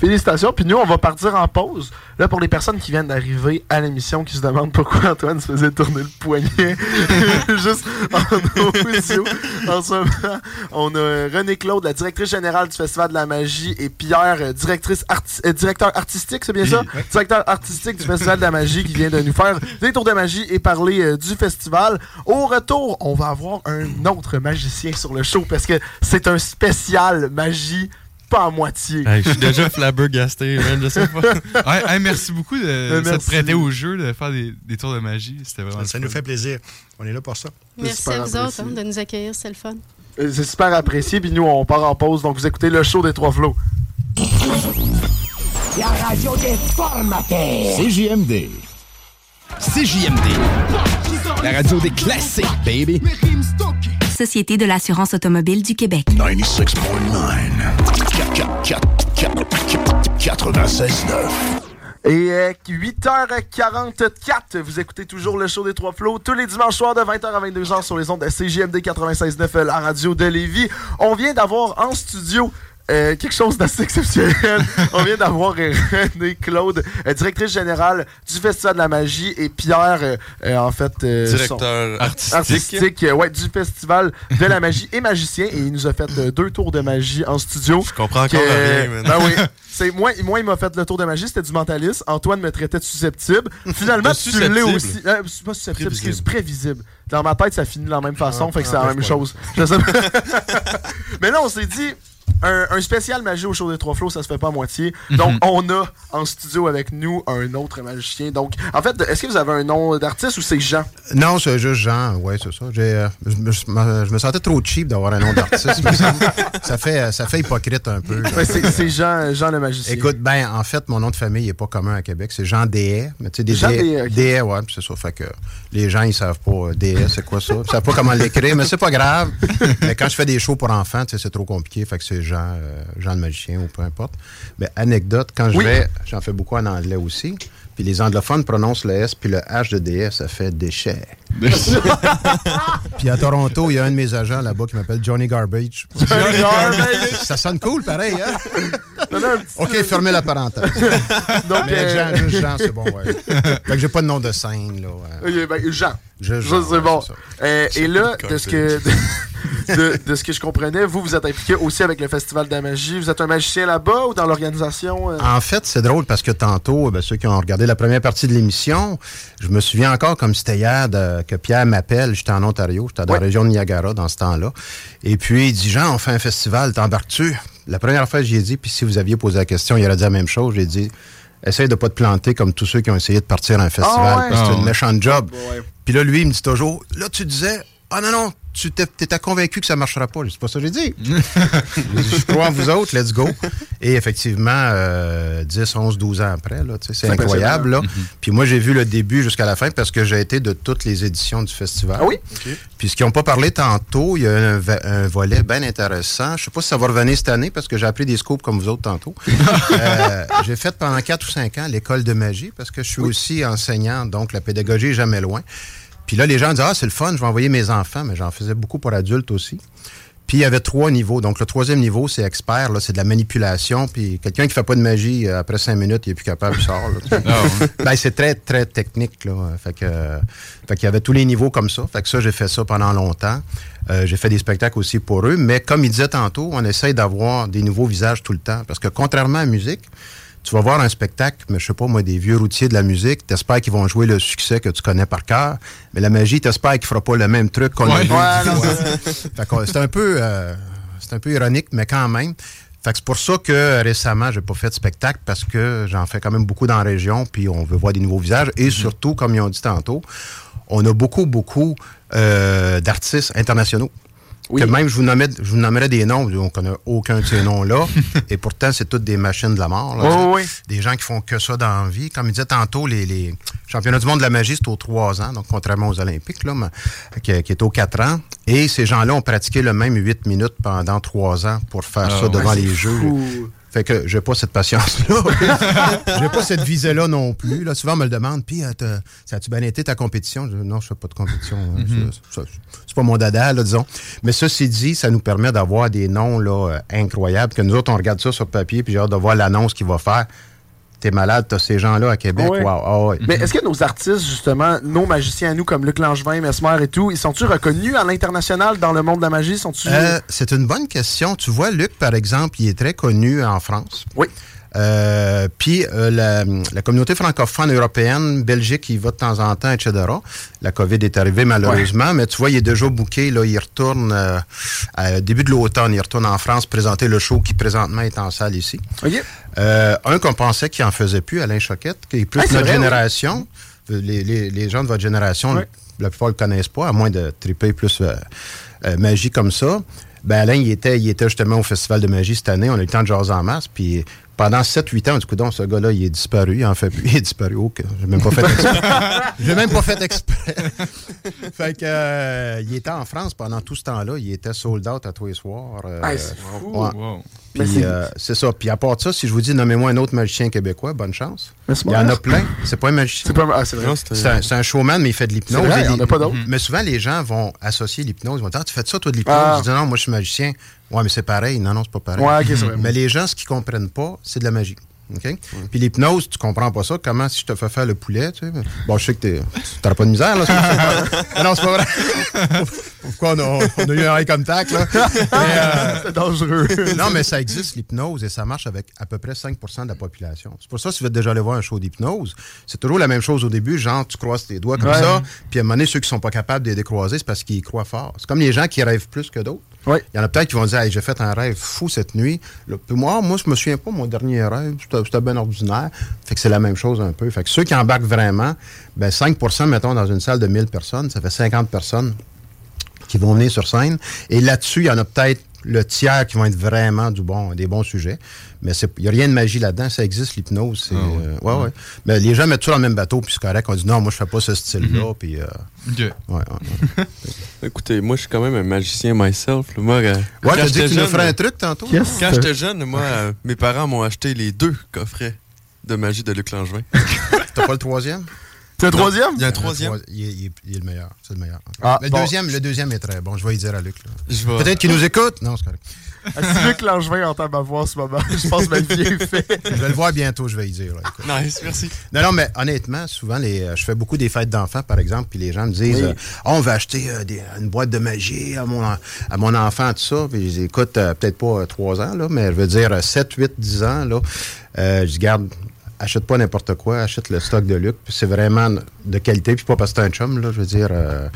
Félicitations. Puis nous, on va partir en pause. Là, pour les personnes qui viennent d'arriver à l'émission, qui se demandent pourquoi Antoine se faisait tourner le poignet juste en audio. En ce moment, on a René Claude, la directrice générale du Festival de la Magie, et Pierre, euh, directrice arti- euh, directeur artistique, c'est bien ça? Directeur artistique du Festival de la Magie qui vient de nous faire des tours de magie et parler euh, du festival. Au retour, on va avoir un autre magicien sur le show parce que c'est un spécial magie, pas à moitié. Hey, je suis déjà flabbergasté, man, je sais pas. Ouais, hey, merci beaucoup de merci. prêter au jeu, de faire des, des tours de magie. C'était vraiment Ça nous fait plaisir. On est là pour ça. Merci à vous autres hein, de nous accueillir, c'est le fun. Euh, C'est super apprécié. Puis nous, on part en pause. Donc, vous écoutez le show des Trois Flots. La radio des formateurs. CJMD. CJMD. La radio des classiques, baby. Société de l'assurance automobile du Québec. 96.9. 96.9. Et euh, 8h44, vous écoutez toujours le show des Trois Flots tous les dimanches soirs de 20h à 22h sur les ondes de CJMD 96.9, euh, la radio de Lévis. On vient d'avoir en studio euh, quelque chose d'assez exceptionnel. On vient d'avoir euh, René Claude, euh, directrice générale du Festival de la Magie, et Pierre, euh, euh, en fait, Directeur son- artistique. artistique, ouais, du Festival de la Magie et magicien. Et il nous a fait deux tours de magie en studio. Je comprends encore rien. Ben oui. C'est moi, moi, il m'a fait le tour de magie, c'était du mentaliste. Antoine me traitait de susceptible. Finalement, tu l'es aussi. Euh, pas susceptible, excuse, prévisible. Dans ma tête, ça finit de la même façon, Ah, fait que ah, c'est la bref, même chose. Je sais pas. Mais là, on s'est dit. Un, un spécial magie au show des trois flots, ça se fait pas à moitié. Donc, Mhm. on a en studio avec nous un autre magicien. Donc, en fait, est-ce que vous avez un nom d'artiste ou c'est Jean? Non, c'est juste Jean, oui, c'est ça. J'ai, euh, je, me- je sentais trop cheap d'avoir un nom d'artiste. ça, ça fait, euh, ça fait hypocrite un peu. Ouais, c'est Jean, Jean le magicien. Écoute, ben, en fait, mon nom de famille n'est pas commun à Québec. C'est Jean Dehaye. Mais tu sais, des Jean Dehaye- Dehaye, ok. Dehaye, ouais, puis c'est ça. Fait que les gens, ils savent pas euh, Dehaye, c'est quoi ça. Ils savent pas comment l'écrire, mais c'est pas grave. mais quand je fais des shows pour enfants, tu sais, c'est trop compliqué. Fait que c'est Jean, euh, Jean le magicien ou peu importe. Mais anecdote, quand je Oui. vais, j'en fais beaucoup en anglais aussi. Puis les anglophones prononcent le S puis le H de DS, ça fait déchet. puis à Toronto, il y a un de mes agents là-bas qui m'appelle Johnny Garbage. Johnny Garbage. ça sonne cool, pareil, hein? OK, fermez la parenthèse. Donc, Mais euh, Jean, juste Jean, c'est bon, ouais. Fait que j'ai pas de nom de scène, là. ouais. Ok, ben, Jean. Je- Jean, c'est ouais, bon. Euh, et là, de ce, que, de, de ce que je comprenais, vous, vous êtes impliqué aussi avec le Festival de la magie. Vous êtes un magicien là-bas ou dans l'organisation? euh? En fait, c'est drôle parce que tantôt, ben, ceux qui ont regardé la première partie de l'émission, je me souviens encore comme c'était hier de- que Pierre m'appelle. J'étais en Ontario, j'étais dans la région de Niagara dans ce temps-là. Et puis, il dit Jean, on fait un festival, t'embarques-tu? La première fois, j'y ai dit, puis si vous aviez posé la question, il aurait dit la même chose. J'ai dit Essaye de pas te planter comme tous ceux qui ont essayé de partir à un festival Ah ouais? parce que c'est Ah une ouais. méchante job. Ouais. Puis là, lui, il me dit toujours Là, tu disais Ah non, non, tu t'es- t'étais convaincu que ça marchera pas. C'est pas ça que j'ai dit. Je crois en vous autres, let's go. Et effectivement, euh, 10, 11, 12 ans après, là, tu sais, c'est incroyable. Là. impressionnant. Puis moi, j'ai vu le début jusqu'à la fin parce que j'ai été de toutes les éditions du festival. Ah oui? Puis ce qu'ils n'ont pas parlé tantôt, il y a un, un volet bien intéressant. Je sais pas si ça va revenir cette année parce que j'ai appris des scoops comme vous autres tantôt. Euh, j'ai fait pendant 4 ou 5 ans l'école de magie parce que je suis aussi enseignant, donc la pédagogie est jamais loin. Puis là, les gens disent Ah, c'est le fun, je vais envoyer mes enfants, mais j'en faisais beaucoup pour adultes aussi. Puis il y avait trois niveaux. Donc le troisième niveau, c'est expert, là, c'est de la manipulation. Puis quelqu'un qui fait pas de magie, euh, après cinq minutes, il est plus capable, il sort. là. ben, c'est très, très technique. Là. Fait que, euh, fait qu'il y avait tous les niveaux comme ça. Fait que ça, j'ai fait ça pendant longtemps. Euh, j'ai fait des spectacles aussi pour eux. Mais comme il disait tantôt, on essaye d'avoir des nouveaux visages tout le temps. Parce que contrairement à la musique, tu vas voir un spectacle, mais je sais pas moi, des vieux routiers de la musique, t'espères qu'ils vont jouer le succès que tu connais par cœur, mais la magie, t'espères qu'ils fera pas le même truc qu'on a vu Ouais, c'est- un peu euh, c'est un peu ironique, mais quand même. Fait que c'est pour ça que récemment, j'ai pas fait de spectacle parce que j'en fais quand même beaucoup dans la région, puis on veut voir des nouveaux visages. Et surtout, comme ils ont dit tantôt, on a beaucoup, beaucoup euh, d'artistes internationaux. Que même je vous, nommais, je vous nommerais des noms, on connaît aucun de ces noms-là. et pourtant, c'est toutes des machines de la mort. là. Oui, oui, oui. Des gens qui font que ça dans la vie. Comme il disait tantôt, les, les championnats du monde de la magie, c'est aux trois ans, donc contrairement aux Olympiques, là, mais, qui, qui est aux quatre ans. Et ces gens-là ont pratiqué le même huit minutes pendant trois ans pour faire Ah ça devant ouais, les jeux. Fait que j'ai pas cette patience-là. j'ai pas cette visée-là non plus. Là, souvent, on me le demande, puis, euh, ça a-tu bien été ta compétition? Je dis, non, je fais pas de compétition. hein. Mhm. Ça- c'est pas mon dada, là, disons. Mais ceci dit, ça nous permet d'avoir des noms là, euh, incroyables, que nous autres, on regarde ça sur papier, puis j'ai hâte de voir l'annonce qu'il va faire. T'es malade, t'as ces gens-là à Québec. Wow. Ah. Mais est-ce que nos artistes, justement, nos magiciens à nous, comme Luc Langevin, Mesmer et tout, ils sont-ils reconnus à l'international dans le monde de la magie? Euh, c'est une bonne question. Tu vois, Luc, par exemple, il est très connu en France. Oui. Euh, Puis euh, la, la communauté francophone européenne, Belgique, il va de temps en temps, etc. La COVID est arrivée malheureusement, mais tu vois, il est déjà booké. Là, il retourne euh, à début de l'automne. Il retourne en France présenter le show qui présentement est en salle ici. Euh, un qu'on pensait qu'il en faisait plus, Alain Choquette, qui est plus Ah, notre vrai, génération. Les, les- les gens de votre génération, Ouais. la plupart ne le connaissent pas, à moins de triper plus euh, euh, magie comme ça. Ben Alain, il était, il était justement au Festival de magie cette année. On a eu le temps de jaser en masse. Puis pendant 7-8 ans, du coup, donc, ce gars-là, il est disparu. Il en fait plus. Il est disparu. Ok, j'ai même pas fait exprès. j'ai même pas fait exprès. fait que, euh, il était en France pendant tout ce temps-là. Il était sold out à tous les soirs. euh, Ah, c'est fou. ouais. Wow. Mais Puis, c'est- euh, c'est ça. Puis à part ça, si je vous dis, nommez-moi un autre magicien québécois, bonne chance. Il y en a plein. C'est pas un magicien. C'est pas... Ah, c'est vrai. C'est un, c'est un showman, mais il fait de l'hypnose. Il y en a pas d'autres. Mais souvent, les gens vont associer l'hypnose. Ils vont dire, ah, tu fais ça, toi, de l'hypnose? Ah. Je dis, non, moi, je suis magicien. Ouais, mais c'est pareil. Non, non, c'est pas pareil. Ouais, vrai. Mais les gens, ce qu'ils comprennent pas, c'est de la magie. OK? Puis l'hypnose, tu comprends pas ça. Comment si je te fais faire le poulet, tu sais? Bon, je sais que t'es- t'auras pas de misère, là. Ah non, c'est pas vrai. Pourquoi on a, on a eu un eye contact, là? Euh, C'est dangereux. non, mais ça existe, l'hypnose, et ça marche avec à peu près 5% de la population. C'est pour ça, si vous êtes déjà allé voir un show d'hypnose, c'est toujours la même chose au début, genre, tu croises tes doigts comme Ouais. ça, puis à un moment donné, ceux qui sont pas capables de les décroiser, c'est parce qu'ils croient fort. C'est comme les gens qui rêvent plus que d'autres. Il y en a peut-être qui vont dire, hey, j'ai fait un rêve fou cette nuit. Moi, moi, je me souviens pas, mon dernier rêve, c'était bien ordinaire. Fait que c'est la même chose un peu. Fait que ceux qui embarquent vraiment, ben 5% mettons, dans une salle de 1000 personnes, ça fait 50 personnes qui vont venir sur scène. Et là-dessus, il y en a peut-être le tiers qui vont être vraiment du bon, des bons sujets. Mais il n'y a rien de magie là-dedans. Ça existe, l'hypnose. c'est, euh, ouais, ouais. Mais les gens mettent tout dans le même bateau, puis c'est correct. On dit non, moi, je fais pas ce style-là. Puis, euh, ouais, ouais, ouais. Écoutez, moi, je suis quand même un magicien myself. là. Moi, euh, Ouais, quand dit j'étais que tu nous jeune, ferais euh, un truc tantôt? Yes. Quand j'étais jeune, moi, euh, mes parents m'ont acheté les deux coffrets de magie de Luc Langevin. T'as pas le troisième? C'est un troisième? Il y a un Le troisième. troi- Il est, il est- il est le meilleur. C'est le meilleur. Ah, le, bon. deuxième, le deuxième est très bon. Je vais y dire à Luc. Peut-être qu'il nous écoute? Non, c'est correct. Si Luc Langevin entend ma voix en ce moment, je pense que ma vie est faite. Je vais le voir bientôt, je vais y dire. là. Nice, merci. Non, non, mais honnêtement, souvent, les, euh, je fais beaucoup des fêtes d'enfants, par exemple, puis les gens me disent Oui. euh, Ah, on va acheter euh, des- une boîte de magie à mon, en- à mon enfant, tout ça. Puis je dis Écoute, euh, peut-être pas 3 ans, là, mais je veux dire 7, 8, 10 ans. Là, Euh, je dis Garde, achète pas n'importe quoi, achète le stock de Luc. Puis c'est vraiment de qualité, puis pas parce que c'est un chum, là, je veux dire. euh,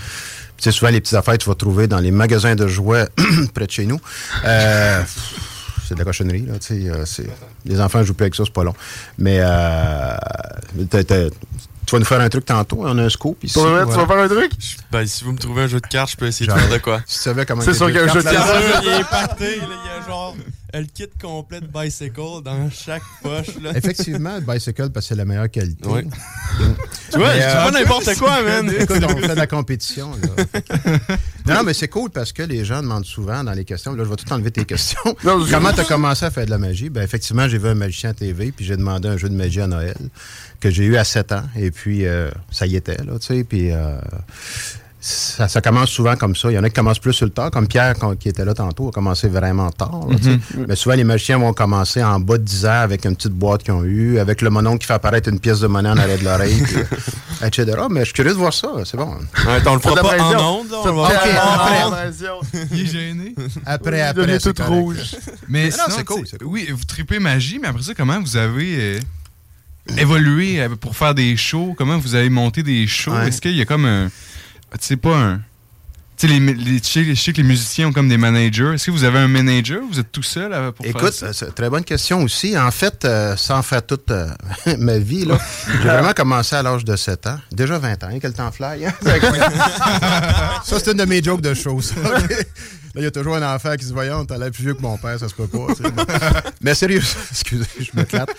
sais, souvent, les petites affaires, tu vas trouver dans les magasins de jouets près de chez nous. Euh, c'est de la cochonnerie, là, tu sais. euh, c'est- les enfants jouent plus avec ça, c'est pas long. Mais euh, tu tu vas nous faire un truc tantôt. On a un scoop ici. Pour vrai, tu vas faire un truc? Ben, si vous me trouvez un jeu de cartes, je peux essayer Genre, de faire de quoi. Tu savais comment C'est il y a sûr qu'il y a un jeu de cartes cartes. là-dedans. il est impacté, là, il y a genre le kit complet de bicycle dans chaque poche. Là. Effectivement, le bicycle, parce que c'est la meilleure qualité. Ouais. Tu vois, dis euh, pas n'importe quoi, man. Écoute, on fait de la compétition. Là. non, non, mais c'est cool parce que les gens demandent souvent dans les questions. Là, je vais tout enlever tes questions. Comment tu as commencé à faire de la magie? Ben, effectivement, j'ai vu un magicien à TV, puis j'ai demandé un jeu de magie à Noël que j'ai eu à 7 ans. Et puis, euh, ça y était, là, tu sais. Puis, euh, ça, ça commence souvent comme ça. Il y en a qui commencent plus sur le tard, comme Pierre quand- qui était là tantôt, a commencé vraiment tard. là, tu sais. Mais souvent, les magiciens vont commencer en bas de 10 ans avec une petite boîte qu'ils ont eue, avec le monon qui fait apparaître une pièce de monnaie en arrêt de l'oreille, etc. Mais je suis curieux de voir ça. C'est bon. Ouais, on le fera pas en ondes, on va en pression. ondes. Il est gêné. Après, Il après. devient c'est tout correct. rouge. Mais non, sinon, c'est cool. Oui, vous tripez magie, mais après ça, comment vous avez euh, évolué euh, pour faire des shows? Comment vous avez monté des shows? Ouais. Est-ce qu'il y a comme un. Tu sais, pas un. Tu sais, les, les, je sais- que les musiciens ont comme des managers. Est-ce que vous avez un manager? Vous êtes tout seul pour faire Écoute, ça? c'est très bonne question aussi. En fait, euh, sans faire toute euh, ma vie, là, j'ai vraiment commencé à l'âge de 7 ans. Déjà 20 ans. hein, quel temps fly. hein? C'est ça, c'est une de mes jokes de choses. Là, il y a toujours un enfant qui se Voyons, t'as l'air plus vieux que mon père, ça se peut pas. Mais sérieux, excusez, je me clappe.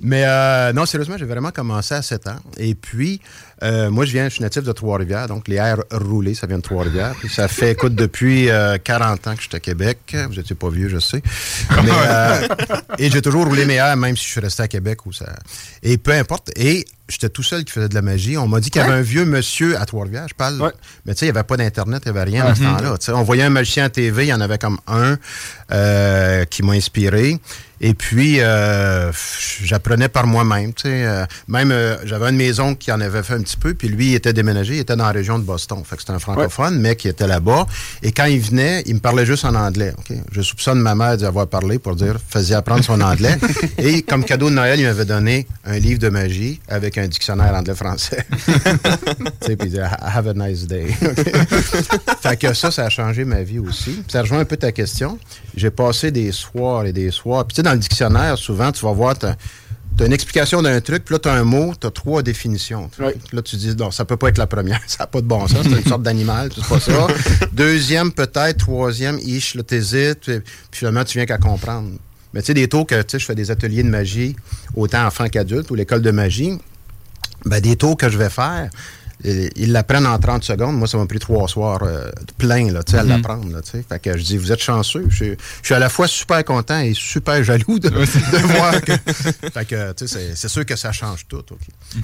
Mais euh, non, sérieusement, j'ai vraiment commencé à 7 ans. Et puis, euh, moi, je viens, je suis natif de Trois-Rivières, donc les airs roulés, ça vient de Trois-Rivières. Ça fait, écoute, depuis euh, 40 ans que je suis à Québec. Vous étiez pas vieux, je sais. Mais, euh, et j'ai toujours roulé mes airs, même si je suis resté à Québec. Où ça... Et peu importe. Et j'étais tout seul qui faisait de la magie. On m'a dit qu'il y avait un vieux monsieur à Trois-Rivières, je parle. Ouais. Mais tu sais, il n'y avait pas d'Internet, il n'y avait rien à ce temps-là. Tu sais, On voyait un magicien à TV, il y en avait comme un euh, qui m'a inspiré. Et puis, euh, j'apprenais par moi-même. tu sais, euh, même, euh, j'avais un de mes oncles qui en avait fait un petit peu, puis lui, il était déménagé, il était dans la région de Boston. Fait que c'était un francophone, mais qui était là-bas. Et quand il venait, il me parlait juste en anglais. Je soupçonne ma mère d'y avoir parlé pour dire, faisait apprendre son anglais. Et comme cadeau de Noël, il m'avait donné un livre de magie avec un dictionnaire anglais-français. tu sais, puis il disait, Have a nice day. Fait que ça, ça a changé ma vie aussi. Ça rejoint un peu ta question. J'ai passé des soirs et des soirs. Puis dans le dictionnaire, souvent, tu vas voir, t'as as une explication d'un truc, puis là, tu as un mot, tu as trois définitions. Oui. Là, tu dis, non, ça peut pas être la première, ça n'a pas de bon sens, c'est une sorte d'animal, c'est pas ça. Deuxième, peut-être, troisième, ish, là, t'hésites, puis puis finalement, tu viens qu'à comprendre. Mais tu sais, des tours que, tu sais, je fais des ateliers de magie, autant enfants qu'adultes, ou l'école de magie, ben, des tours que je vais faire, ils l'apprennent en 30 secondes. Moi, ça m'a pris trois soirs euh, plein là, à l'apprendre. là, tu sais. Fait que je dis, vous êtes chanceux. Je, suis- je suis à la fois super content et super jaloux de, de voir que. Fait que, c'est- sûr que ça change tout. ok.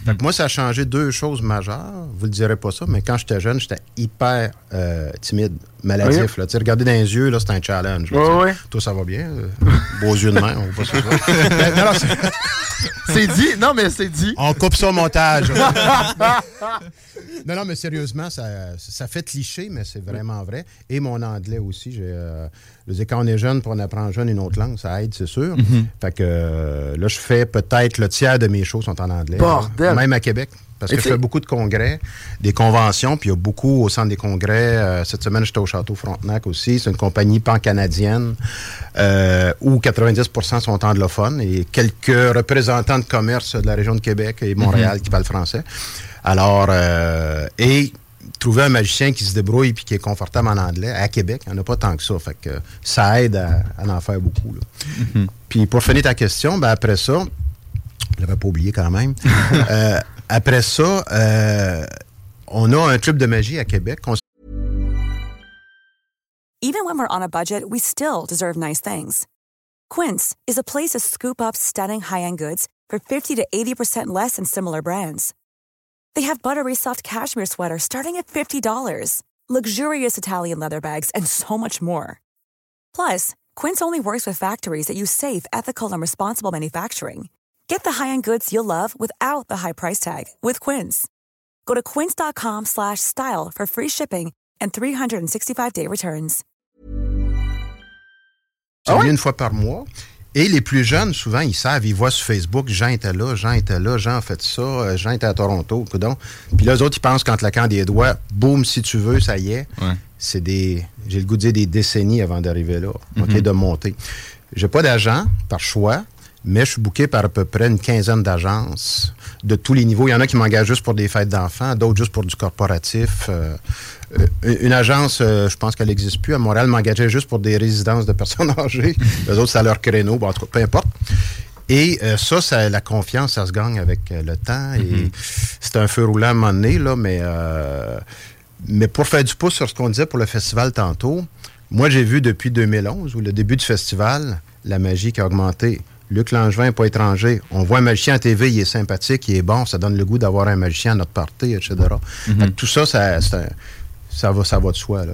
Fait que moi, ça a changé deux choses majeures. Vous le direz pas ça, mais quand j'étais jeune, j'étais hyper euh, timide, maladif. Là, regarder dans les yeux, là, c'est un challenge. là, ouais. Toi, ça va bien. euh, beaux yeux de mer, on va pas se c'est- dit. Non, mais c'est dit. on coupe ça au montage. non, non, mais sérieusement, ça, ça fait cliché, mais c'est vraiment vrai. Et mon anglais aussi. J'ai, euh, je dire, quand on est jeune, pour on apprend jeune une autre langue, ça aide, c'est sûr. Fait que euh, là, je fais peut-être le tiers de mes shows sont en anglais. Bordel! Même à Québec. Parce Et que je fais beaucoup de congrès, des conventions, puis il y a beaucoup au centre des congrès. Euh, cette semaine, j'étais au Château Frontenac aussi. C'est une compagnie pan-canadienne euh, où 90% sont anglophones et quelques représentants de commerce de la région de Québec et Montréal qui parlent français. Alors, euh, et trouver un magicien qui se débrouille puis qui est confortable en anglais, à Québec, il n'y en a pas tant que ça. Fait que ça aide à, à en faire beaucoup. là. Puis pour finir ta question, ben après ça, je l'avais pas oublié quand même. Euh, après ça, euh, on a un club de magie à Québec. qu'on Even when we're on a budget, we still deserve nice things. Quince is a place to scoop up stunning high-end goods for 50 to 80% less than similar brands. They have buttery soft cashmere sweaters starting at $50, luxurious Italian leather bags, and so much more. Plus, Quince only works with factories that use safe, ethical, and responsible manufacturing. Get the high-end goods you'll love without the high price tag with Quince. Go to quince.com slash style for free shipping and 365-day returns. Ça revient une fois par mois. Et les plus jeunes, souvent, ils savent, ils voient sur Facebook, Jean était là, Jean était là, Jean a fait ça, euh, Jean était à Toronto, coudonc. Puis là, eux autres, ils pensent qu'en claquant des doigts, boum, si tu veux, ça y est. Ouais. C'est des, j'ai le goût de dire des décennies avant d'arriver là, OK, Mhm. de monter. J'ai pas d'agent, par choix. Mais je suis booké par à peu près une quinzaine d'agences de tous les niveaux. Il y en a qui m'engagent juste pour des fêtes d'enfants, d'autres juste pour du corporatif. Euh, euh, une agence, euh, je pense qu'elle n'existe plus à Montréal, m'engageait juste pour des résidences de personnes âgées. Les autres, c'est à leur créneau. Bon, en tout cas, peu importe. Et euh, ça, ça, la confiance, ça se gagne avec le temps. Et c'est un feu roulant à un moment donné, là, mais, mais pour faire du pouce sur ce qu'on disait pour le festival tantôt, moi, j'ai vu depuis 2011, ou le début du festival, la magie qui a augmenté. Luc Langevin n'est pas étranger. On voit un magicien à TV, il est sympathique, il est bon, ça donne le goût d'avoir un magicien à notre party, etc. Que tout ça, ça, c'est un- ça, va, ça va de soi. Là.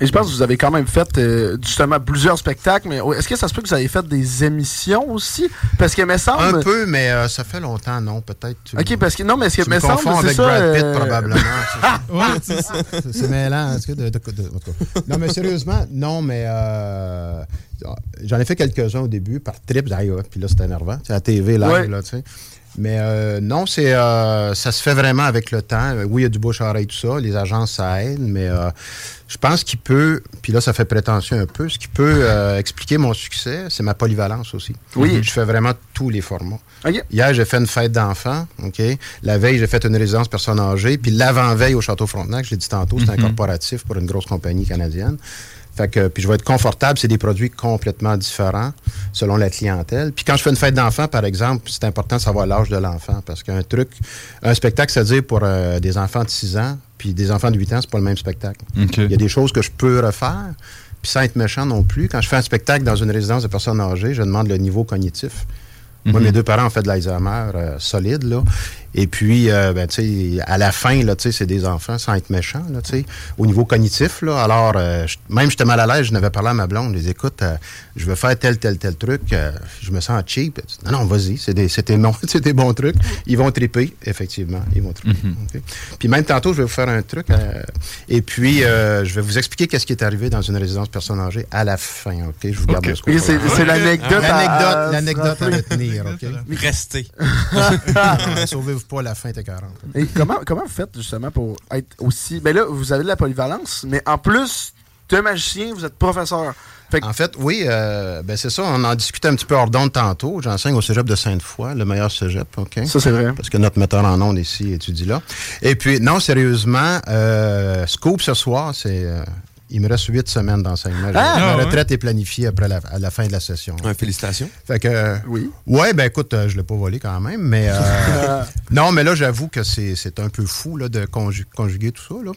Et je pense que vous avez quand même fait euh, justement plusieurs spectacles, mais est-ce que ça se peut que vous avez fait des émissions aussi? Parce que me semble. Un peu, mais euh, ça fait longtemps, non, peut-être. Ok, parce que non, mais est-ce que me semble avec ça, Brad Pitt, euh, probablement. Ouais, c'est ça. C'est- C'est mêlant. est-ce que de- de- de- en tout cas. Non, mais sérieusement, non, mais euh, j'en ai fait quelques-uns au début par trip. d'ailleurs, Puis là, c'était énervant. C'est à la TV, live, Ouais. là, tu sais. Mais euh, non, c'est euh, ça se fait vraiment avec le temps. Euh, Oui, il y a du bouche-à-oreille, tout ça. Les agences, ça aide, mais euh, je pense qu'il peut, puis là, ça fait prétentieux un peu, ce qui peut euh, expliquer mon succès, c'est ma polyvalence aussi. Oui. Je fais vraiment tous les formats. Ok. Hier, j'ai fait une fête d'enfants, OK? La veille, j'ai fait une résidence personnes âgées, puis l'avant-veille au Château Frontenac, je l'ai dit tantôt, c'est un Mhm. corporatif pour une grosse compagnie canadienne. Fait que, puis je vais être confortable, c'est des produits complètement différents selon la clientèle. Puis quand je fais une fête d'enfants, par exemple, c'est important de savoir l'âge de l'enfant parce qu'un truc, un spectacle, c'est-à-dire pour euh, des enfants de 6 ans, puis des enfants de 8 ans, c'est pas le même spectacle. Il y a des choses que je peux refaire, puis sans être méchant non plus. Quand je fais un spectacle dans une résidence de personnes âgées, je demande le niveau cognitif. Moi, Mhm. mes deux parents ont fait de l'Alzheimer euh, solide, là. Et puis, euh, ben, tu sais, à la fin, là, tu sais, c'est des enfants sans être méchants, là, tu sais, au niveau cognitif, là. Alors, euh, je- même j'étais mal à l'aise, je n'avais parlé à ma blonde. Je dis, écoute, euh, je veux faire tel, tel, tel truc. euh, je me sens cheap. Non, non, vas-y, c'est des, c'est des, non, c'est des bons trucs. Ils vont triper, effectivement. Ils vont triper. OK? Puis même tantôt, je vais vous faire un truc. euh, et puis, euh, je vais vous expliquer qu'est-ce qui est arrivé dans une résidence personne âgée à la fin, OK? Je vous garde Ok. le scoop. Et c'est- l'anecdote à- L'anecdote, à- retenir, OK? Restez. Pas la fin, t'es 40. Et comment, comment vous faites justement pour être aussi. Ben là, vous avez de la polyvalence, mais en plus de magicien, vous êtes professeur. En fait, oui, euh, ben c'est ça. On en discutait un petit peu hors d'onde tantôt. J'enseigne au cégep de Sainte-Foy, le meilleur cégep, OK? Ça, c'est vrai. Parce que notre metteur en ondes ici étudie là. Et puis, non, sérieusement, euh, Scoop ce soir, c'est. euh, il me reste huit semaines d'enseignement. Ah, Ma ouais. retraite est planifiée après la, à la fin de la session. félicitations. Fait que. oui. Ouais, ben écoute, euh, je l'ai pas volé quand même, mais. euh, non, mais là, j'avoue que c'est c'est un peu fou là, de conju- conjuguer tout ça. Là.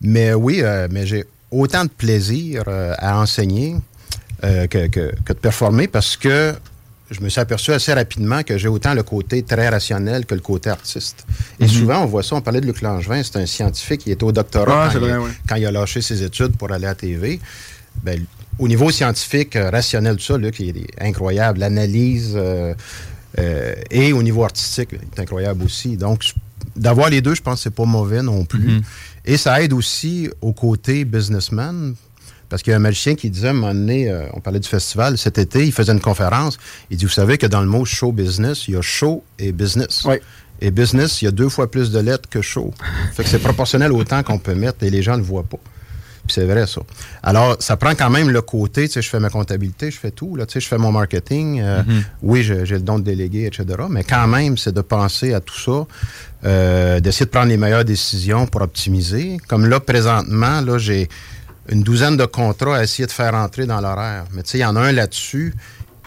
Mais oui, euh, mais j'ai autant de plaisir euh, à enseigner euh, que, que- que de performer parce que je me suis aperçu assez rapidement que j'ai autant le côté très rationnel que le côté artiste. Et Mhm. souvent, on voit ça, on parlait de Luc Langevin, c'est un scientifique, il était au doctorat quand, il, quand a lâché ses études pour aller à la TV. Ben, au niveau scientifique, euh, rationnel, tout ça, Luc, il est incroyable. L'analyse euh, euh, et au niveau artistique, il est incroyable aussi. Donc, d'avoir les deux, je pense que c'est pas mauvais non plus. Mhm. Et ça aide aussi au côté businessman. Parce qu'il y a un magicien qui disait à un moment donné, euh, on parlait du festival, cet été, il faisait une conférence. Il dit Vous savez que dans le mot show business, il y a show et business. Et business, il y a deux fois plus de lettres que show. Fait que c'est proportionnel au temps qu'on peut mettre et les gens ne le voient pas. Puis c'est vrai, ça. Alors, ça prend quand même le côté, tu sais, je fais ma comptabilité, je fais tout, là, tu sais, je fais mon marketing. euh, Mhm. Oui, j'ai le don de déléguer, etc. Mais quand même, c'est de penser à tout ça, euh, d'essayer de prendre les meilleures décisions pour optimiser. Comme là, présentement, là, j'ai une douzaine de contrats à essayer de faire entrer dans l'horaire. Mais tu sais, il y en a un là-dessus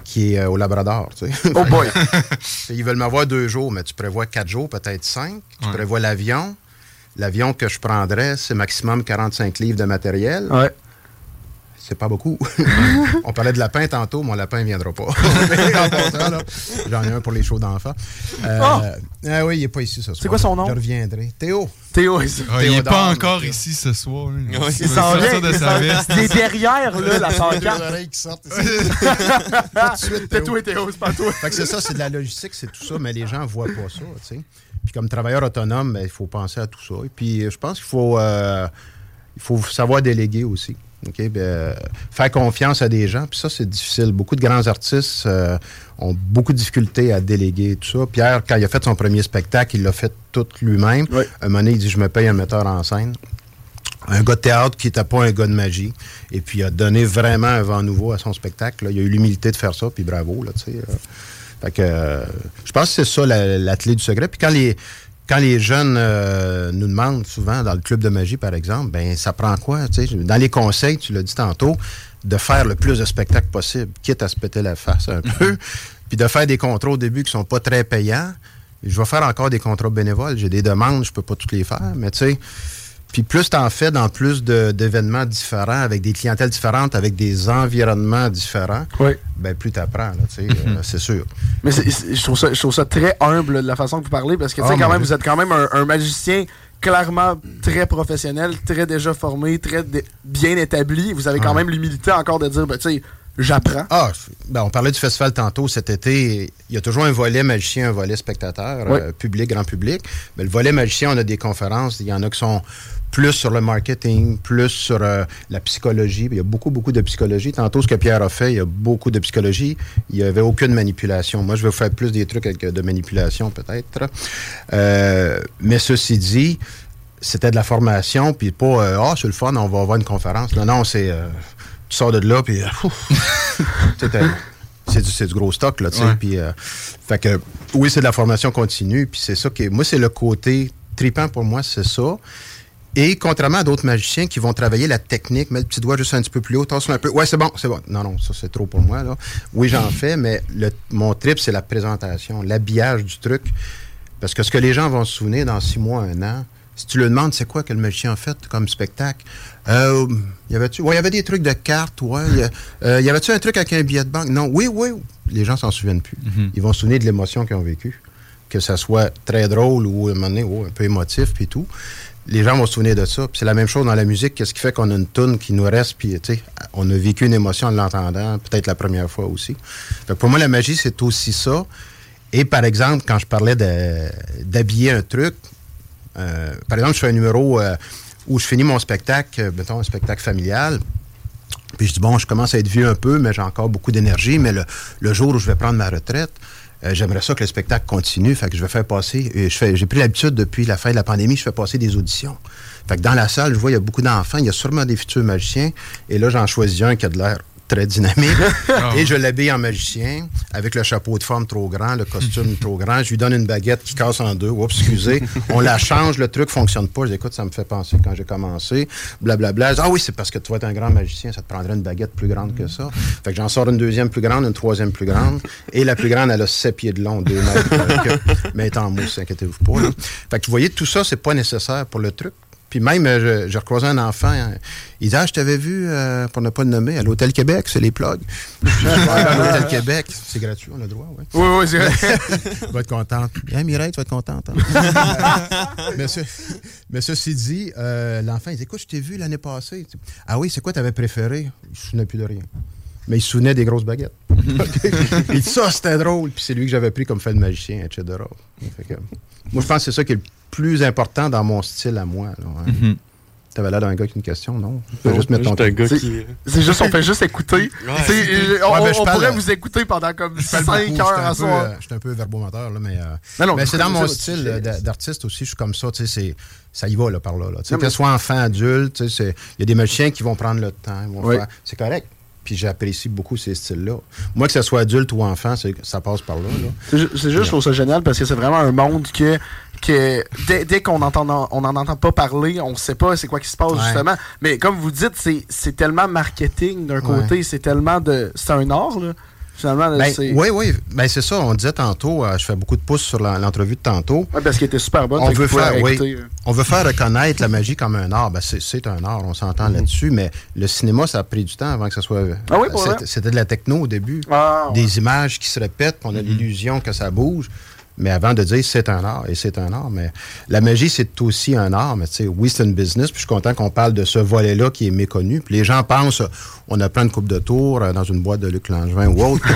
qui est euh, au Labrador. tu sais. Oh boy! Ils veulent m'avoir deux jours, mais tu prévois quatre jours, peut-être cinq. Tu Ouais. prévois l'avion. L'avion que je prendrais, c'est maximum 45 livres de matériel. Ouais. C'est pas beaucoup. On parlait de lapin tantôt, mon lapin ne viendra pas. J'en ai un pour les shows d'enfants. Euh, Oh! ah oui, il n'est pas ici ce soir. C'est quoi son nom? Je reviendrai. Théo. Théo, il Ah, il n'est pas encore ici ce soir. Il s'en vient. de il sa veste. Il est derrière, là, la pancarte. oreilles qui sortent ici. Pas de suite, C'est toi, Théo, c'est pas toi. Fait que c'est ça, c'est de la logistique, c'est tout ça, mais les gens ne voient pas ça, tu sais. Puis comme travailleur autonome, ben, il faut penser à tout ça. Et puis, je pense qu'il faut, euh, il faut savoir déléguer aussi. Ben, euh, faire confiance à des gens, puis ça, c'est difficile. Beaucoup de grands artistes euh, ont beaucoup de difficultés à déléguer tout ça. Pierre, quand il a fait son premier spectacle, il l'a fait tout lui-même. Un moment donné, il dit Je me paye un metteur en scène un gars de théâtre qui n'était pas un gars de magie. Et puis, il a donné vraiment un vent nouveau à son spectacle. là. Il a eu l'humilité de faire ça, puis bravo. Là, tu sais, euh. Fait que euh, je pense que c'est ça la, la clé du secret. Puis quand les quand les jeunes euh, nous demandent souvent dans le club de magie, par exemple, ben ça prend quoi? tu sais? Dans les conseils, tu l'as dit tantôt, de faire le plus de spectacles possible, quitte à se péter la face un peu, puis de faire des contrats au début qui sont pas très payants. Je vais faire encore des contrats bénévoles. J'ai des demandes, je peux pas toutes les faire, mais tu sais. Puis plus tu en fais dans plus d'événements différents, avec des clientèles différentes, avec des environnements différents, ben plus tu apprends, euh, c'est sûr. Mais je, trouve ça, je trouve ça très humble de la façon que vous parlez parce que Oh, quand même, Dieu. vous êtes quand même un, un magicien clairement très professionnel, très déjà formé, très bien établi. Vous avez quand même l'humilité encore de dire, ben, tu sais, j'apprends. Ah, ben, on parlait du festival tantôt cet été. Il y a toujours un volet magicien, un volet spectateur, Oui. euh, public, grand public. Mais le volet magicien, on a des conférences. Il y en a qui sont plus sur le marketing, plus sur euh, la psychologie. Il y a beaucoup, beaucoup de psychologie. Tantôt, ce que Pierre a fait, il y a beaucoup de psychologie. Il n'y avait aucune manipulation. Moi, je vais vous faire plus des trucs avec, euh, de manipulation, peut-être. Euh, mais ceci dit, c'était de la formation, puis pas, euh, ah, c'est le fun, on va avoir une conférence. Non, non, c'est, euh, tu sors de là, puis, euh, c'est du, gros stock, là, tu sais. Ouais. Puis, euh, fait que, oui, c'est de la formation continue, puis c'est ça qui, moi, c'est le côté tripant pour moi, c'est ça. Et contrairement à d'autres magiciens qui vont travailler la technique, mettre le petit doigt juste un petit peu plus haut, tasse un peu. Ouais, c'est bon, c'est bon. Non, non, ça c'est trop pour moi. Là. Oui, j'en fais, mais le, mon trip, c'est la présentation, l'habillage du truc. Parce que ce que les gens vont se souvenir dans six mois, un an, si tu le demandes, c'est quoi que le magicien a fait comme spectacle? Euh, y avait-tu? Ouais, il y avait des trucs de cartes, ouais. Y, euh, y avait-tu un truc avec un billet de banque? Non, oui, oui. Les gens s'en souviennent plus. Ils vont se souvenir de l'émotion qu'ils ont vécue. Que ça soit très drôle ou à un moment donné, oh, un peu émotif, puis tout. Les gens vont se souvenir de ça. C'est la même chose dans la musique. Qu'est-ce qui fait qu'on a une toune qui nous reste, puis on a vécu une émotion en l'entendant, peut-être la première fois aussi. Fait pour moi, la magie, c'est aussi ça. Et par exemple, quand je parlais d'habiller un truc, euh, par exemple, je fais un numéro euh, où je finis mon spectacle, euh, mettons un spectacle familial. Puis je dis, bon, je commence à être vieux un peu, mais j'ai encore beaucoup d'énergie. Mais le jour où je vais prendre ma retraite, euh, j'aimerais ça que le spectacle continue. Fait je vais faire passer. fais, j'ai pris l'habitude depuis la fin de la pandémie, je fais passer des auditions. Fait que dans la salle, je vois, il y a beaucoup d'enfants, il y a sûrement des futurs magiciens. Et là, j'en choisis un qui a de l'air très dynamique. et je l'habille en magicien, avec le chapeau de forme trop grand, le costume trop grand. Je lui donne une baguette qui casse en deux. Oups, excusez. On la change, le truc fonctionne pas. Je dis, écoute, ça me fait penser quand j'ai commencé. Blablabla. Je dis, ah oui, c'est parce que tu vas être un grand magicien, ça te prendrait une baguette plus grande que ça. Fait que j'en sors une deuxième plus grande, une troisième plus grande. Et la plus grande, elle a sept pieds de long, deux mètres. mais elle est en mousse, inquiétez-vous pas. là. Fait que vous voyez, tout ça, c'est pas nécessaire pour le truc. Puis même, euh, je- j'ai recroisé un enfant, hein, il dit Ah, je t'avais vu, euh, pour ne pas le nommer, à l'Hôtel Québec, c'est les plugs. Je à l'Hôtel Québec, c'est gratuit, on a le droit, oui. Oui, oui, c'est vrai. Tu vas être contente. Bien, Mireille, tu vas être contente. hein. mais, ce- mais ceci dit, euh, l'enfant, il dit Écoute, je t'ai vu l'année passée. Ah oui, c'est quoi t'avais préféré? Il ne plus de rien. Mais il se souvenait des grosses baguettes. il dit Ça, c'était drôle. Puis c'est lui que j'avais pris comme fait le magicien, etc. Fait que, moi, je pense que c'est ça qui est le plus important dans mon style à moi. là, hein. Mhm. T'avais l'air d'un gars qui a une question, non? Tu peux Non, juste mettre ton gars C'est- qui- C'est juste, on fait juste écouter. Euh, on, Ouais, ben, on pourrait vous écouter pendant comme Je parle 5 beaucoup, heures à peu, soir. euh, J'étais un peu verbomoteur, là, mais, euh, mais c'est dans mon style euh, d'artiste aussi, je suis comme ça, tu sais, c'est- ça y va là, par là. là. Tu sais, Non, que ce soit enfant, adulte, tu sais, c'est- il y a des magiciens qui vont prendre le temps, Oui. c'est correct. Puis j'apprécie beaucoup ces styles-là. Moi, que ce soit adulte ou enfant, ça passe par là. là. C'est ju- c'est juste, je trouve ça génial parce que c'est vraiment un monde que, que dès, dès qu'on entend, on n'en entend pas parler, on sait pas c'est quoi qui se passe Ouais. justement. Mais comme vous dites, c'est c'est tellement marketing d'un Ouais. côté, c'est tellement de. C'est un art, là. Finalement, Ben, c'est. oui, oui. Ben, c'est ça. On disait tantôt, euh, je fais beaucoup de pouces sur la- l'entrevue de tantôt. Ouais, parce qu'elle était super bonne. on veut faire, oui, euh. on veut faire reconnaître la magie comme un art. Ben, c'est, c'est un art, on s'entend là-dessus, mais le cinéma, ça a pris du temps avant que ça soit. Ah oui, pour c'était, vrai? c'était de la techno au début. Ah, ouais. Des images qui se répètent, puis on a l'illusion que ça bouge. Mais avant de dire c'est un art, et c'est un art, mais la magie, c'est aussi un art. Mais tu sais, oui, c'est une business, puis je suis content qu'on parle de ce volet-là qui est méconnu. Puis les gens pensent, on a plein de coupes de tours euh, dans une boîte de Luc Langevin ou autre.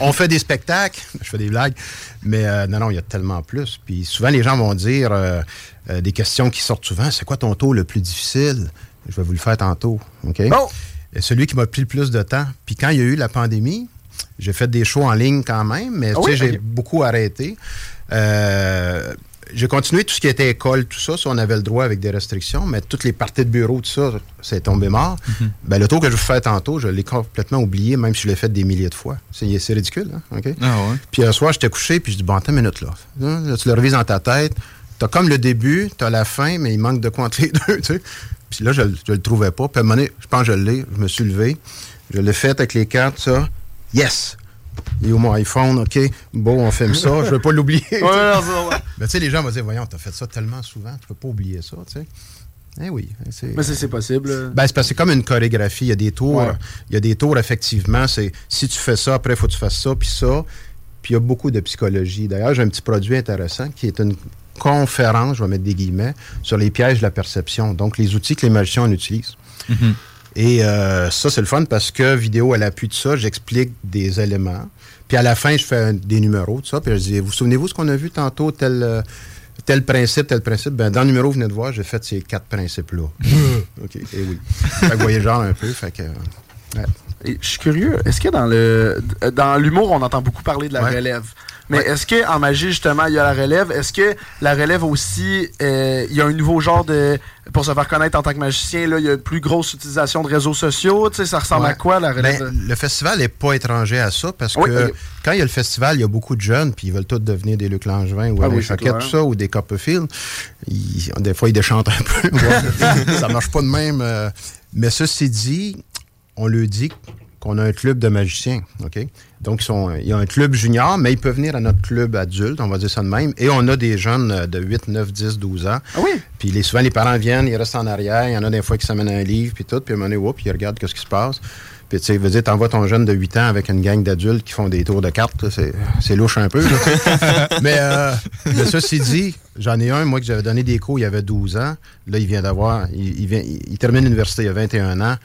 on, on fait des spectacles, je fais des blagues, mais euh, non, non, il y a tellement plus. Puis souvent, les gens vont dire euh, euh, des questions qui sortent souvent, c'est quoi ton tour le plus difficile? Je vais vous le faire tantôt, OK? Celui qui m'a pris le plus de temps. Puis quand il y a eu la pandémie, j'ai fait des shows en ligne quand même, mais Ah oui? j'ai beaucoup arrêté. Euh, j'ai continué tout ce qui était école, tout ça, ça, on avait le droit avec des restrictions, mais toutes les parties de bureau, tout ça, c'est tombé mort. Mhm. ben, le tour que je vous fais tantôt, je l'ai complètement oublié, même si je l'ai fait des milliers de fois. C'est c'est ridicule, hein? OK? Ah ouais. Puis un soir, j'étais couché, puis je dis, bon, attends une minute, là. Là, tu le revises dans ta tête. T'as comme le début, t'as la fin, mais il manque de quoi entre les deux, tu sais. Puis là, je, je le trouvais pas. Puis à un moment donné, je pense que je l'ai. Je me suis levé. Je l'ai fait avec les cartes, ça. Yes! Il est où mon iPhone? OK. Bon, on filme ça. Je veux pas l'oublier. Ouais, ouais. Mais tu sais, les gens vont dire, voyons, t'as fait ça tellement souvent, tu peux pas oublier ça, tu sais. Eh oui. c'est- Mais c'est possible. ben, c'est parce que c'est comme une chorégraphie. Il y a des tours. Ouais. Il y a des tours, effectivement. C'est si tu fais ça, après, il faut que tu fasses ça, puis ça. Puis il y a beaucoup de psychologie. D'ailleurs, j'ai un petit produit intéressant qui est une conférence, je vais mettre des guillemets, sur les pièges de la perception. Donc, les outils que les magiciens utilisent. Et euh, ça, c'est le fun parce que vidéo à l'appui de ça, j'explique des éléments. Puis à la fin, je fais un- des numéros, tout ça. Puis je dis, vous souvenez-vous ce qu'on a vu tantôt, tel, euh, tel principe, tel principe? Ben, dans le numéro, vous venez de voir, j'ai fait ces quatre principes-là. OK, et oui. Fait que vous voyez le genre un peu. Fait que, ouais. Et je suis curieux, est-ce que dans le dans l'humour, on entend beaucoup parler de la Ouais. relève? Mais est-ce qu'en magie, justement, il y a la relève? Est-ce que la relève aussi, euh, il y a un nouveau genre de. Pour se faire connaître en tant que magicien, là, il y a une plus grosse utilisation de réseaux sociaux. Tu sais, ça ressemble à quoi, la relève? Ben, le festival n'est pas étranger à ça parce Oui, que quand il y a le festival, il y a beaucoup de jeunes puis ils veulent tous devenir des Luc Langevin ou Ah des oui, Choquette, tout ça, ou des Copperfield. Ils- des fois, ils déchantent un peu. ça marche pas de même. euh. mais ceci dit, on le dit qu'on a un club de magiciens. OK? Donc, ils sont, il y a un club junior, mais ils peuvent venir à notre club adulte, on va dire ça de même. Et on a des jeunes de 8, 9, 10, 12 ans. Ah oui? Puis les, souvent, les parents viennent, ils restent en arrière. Il y en a des fois qui s'amènent un livre, puis tout. Puis à un moment donné, whoop, ils regardent ce qui se passe. Puis tu sais, veut dire, t'envoies ton jeune de 8 ans avec une gang d'adultes qui font des tours de cartes. C'est, louche un peu. mais, euh, mais ceci dit, j'en ai un, moi, que j'avais donné des cours, il y avait 12 ans. Là, il vient d'avoir... Il, il vient, il, il termine l'université, il a 21 ans.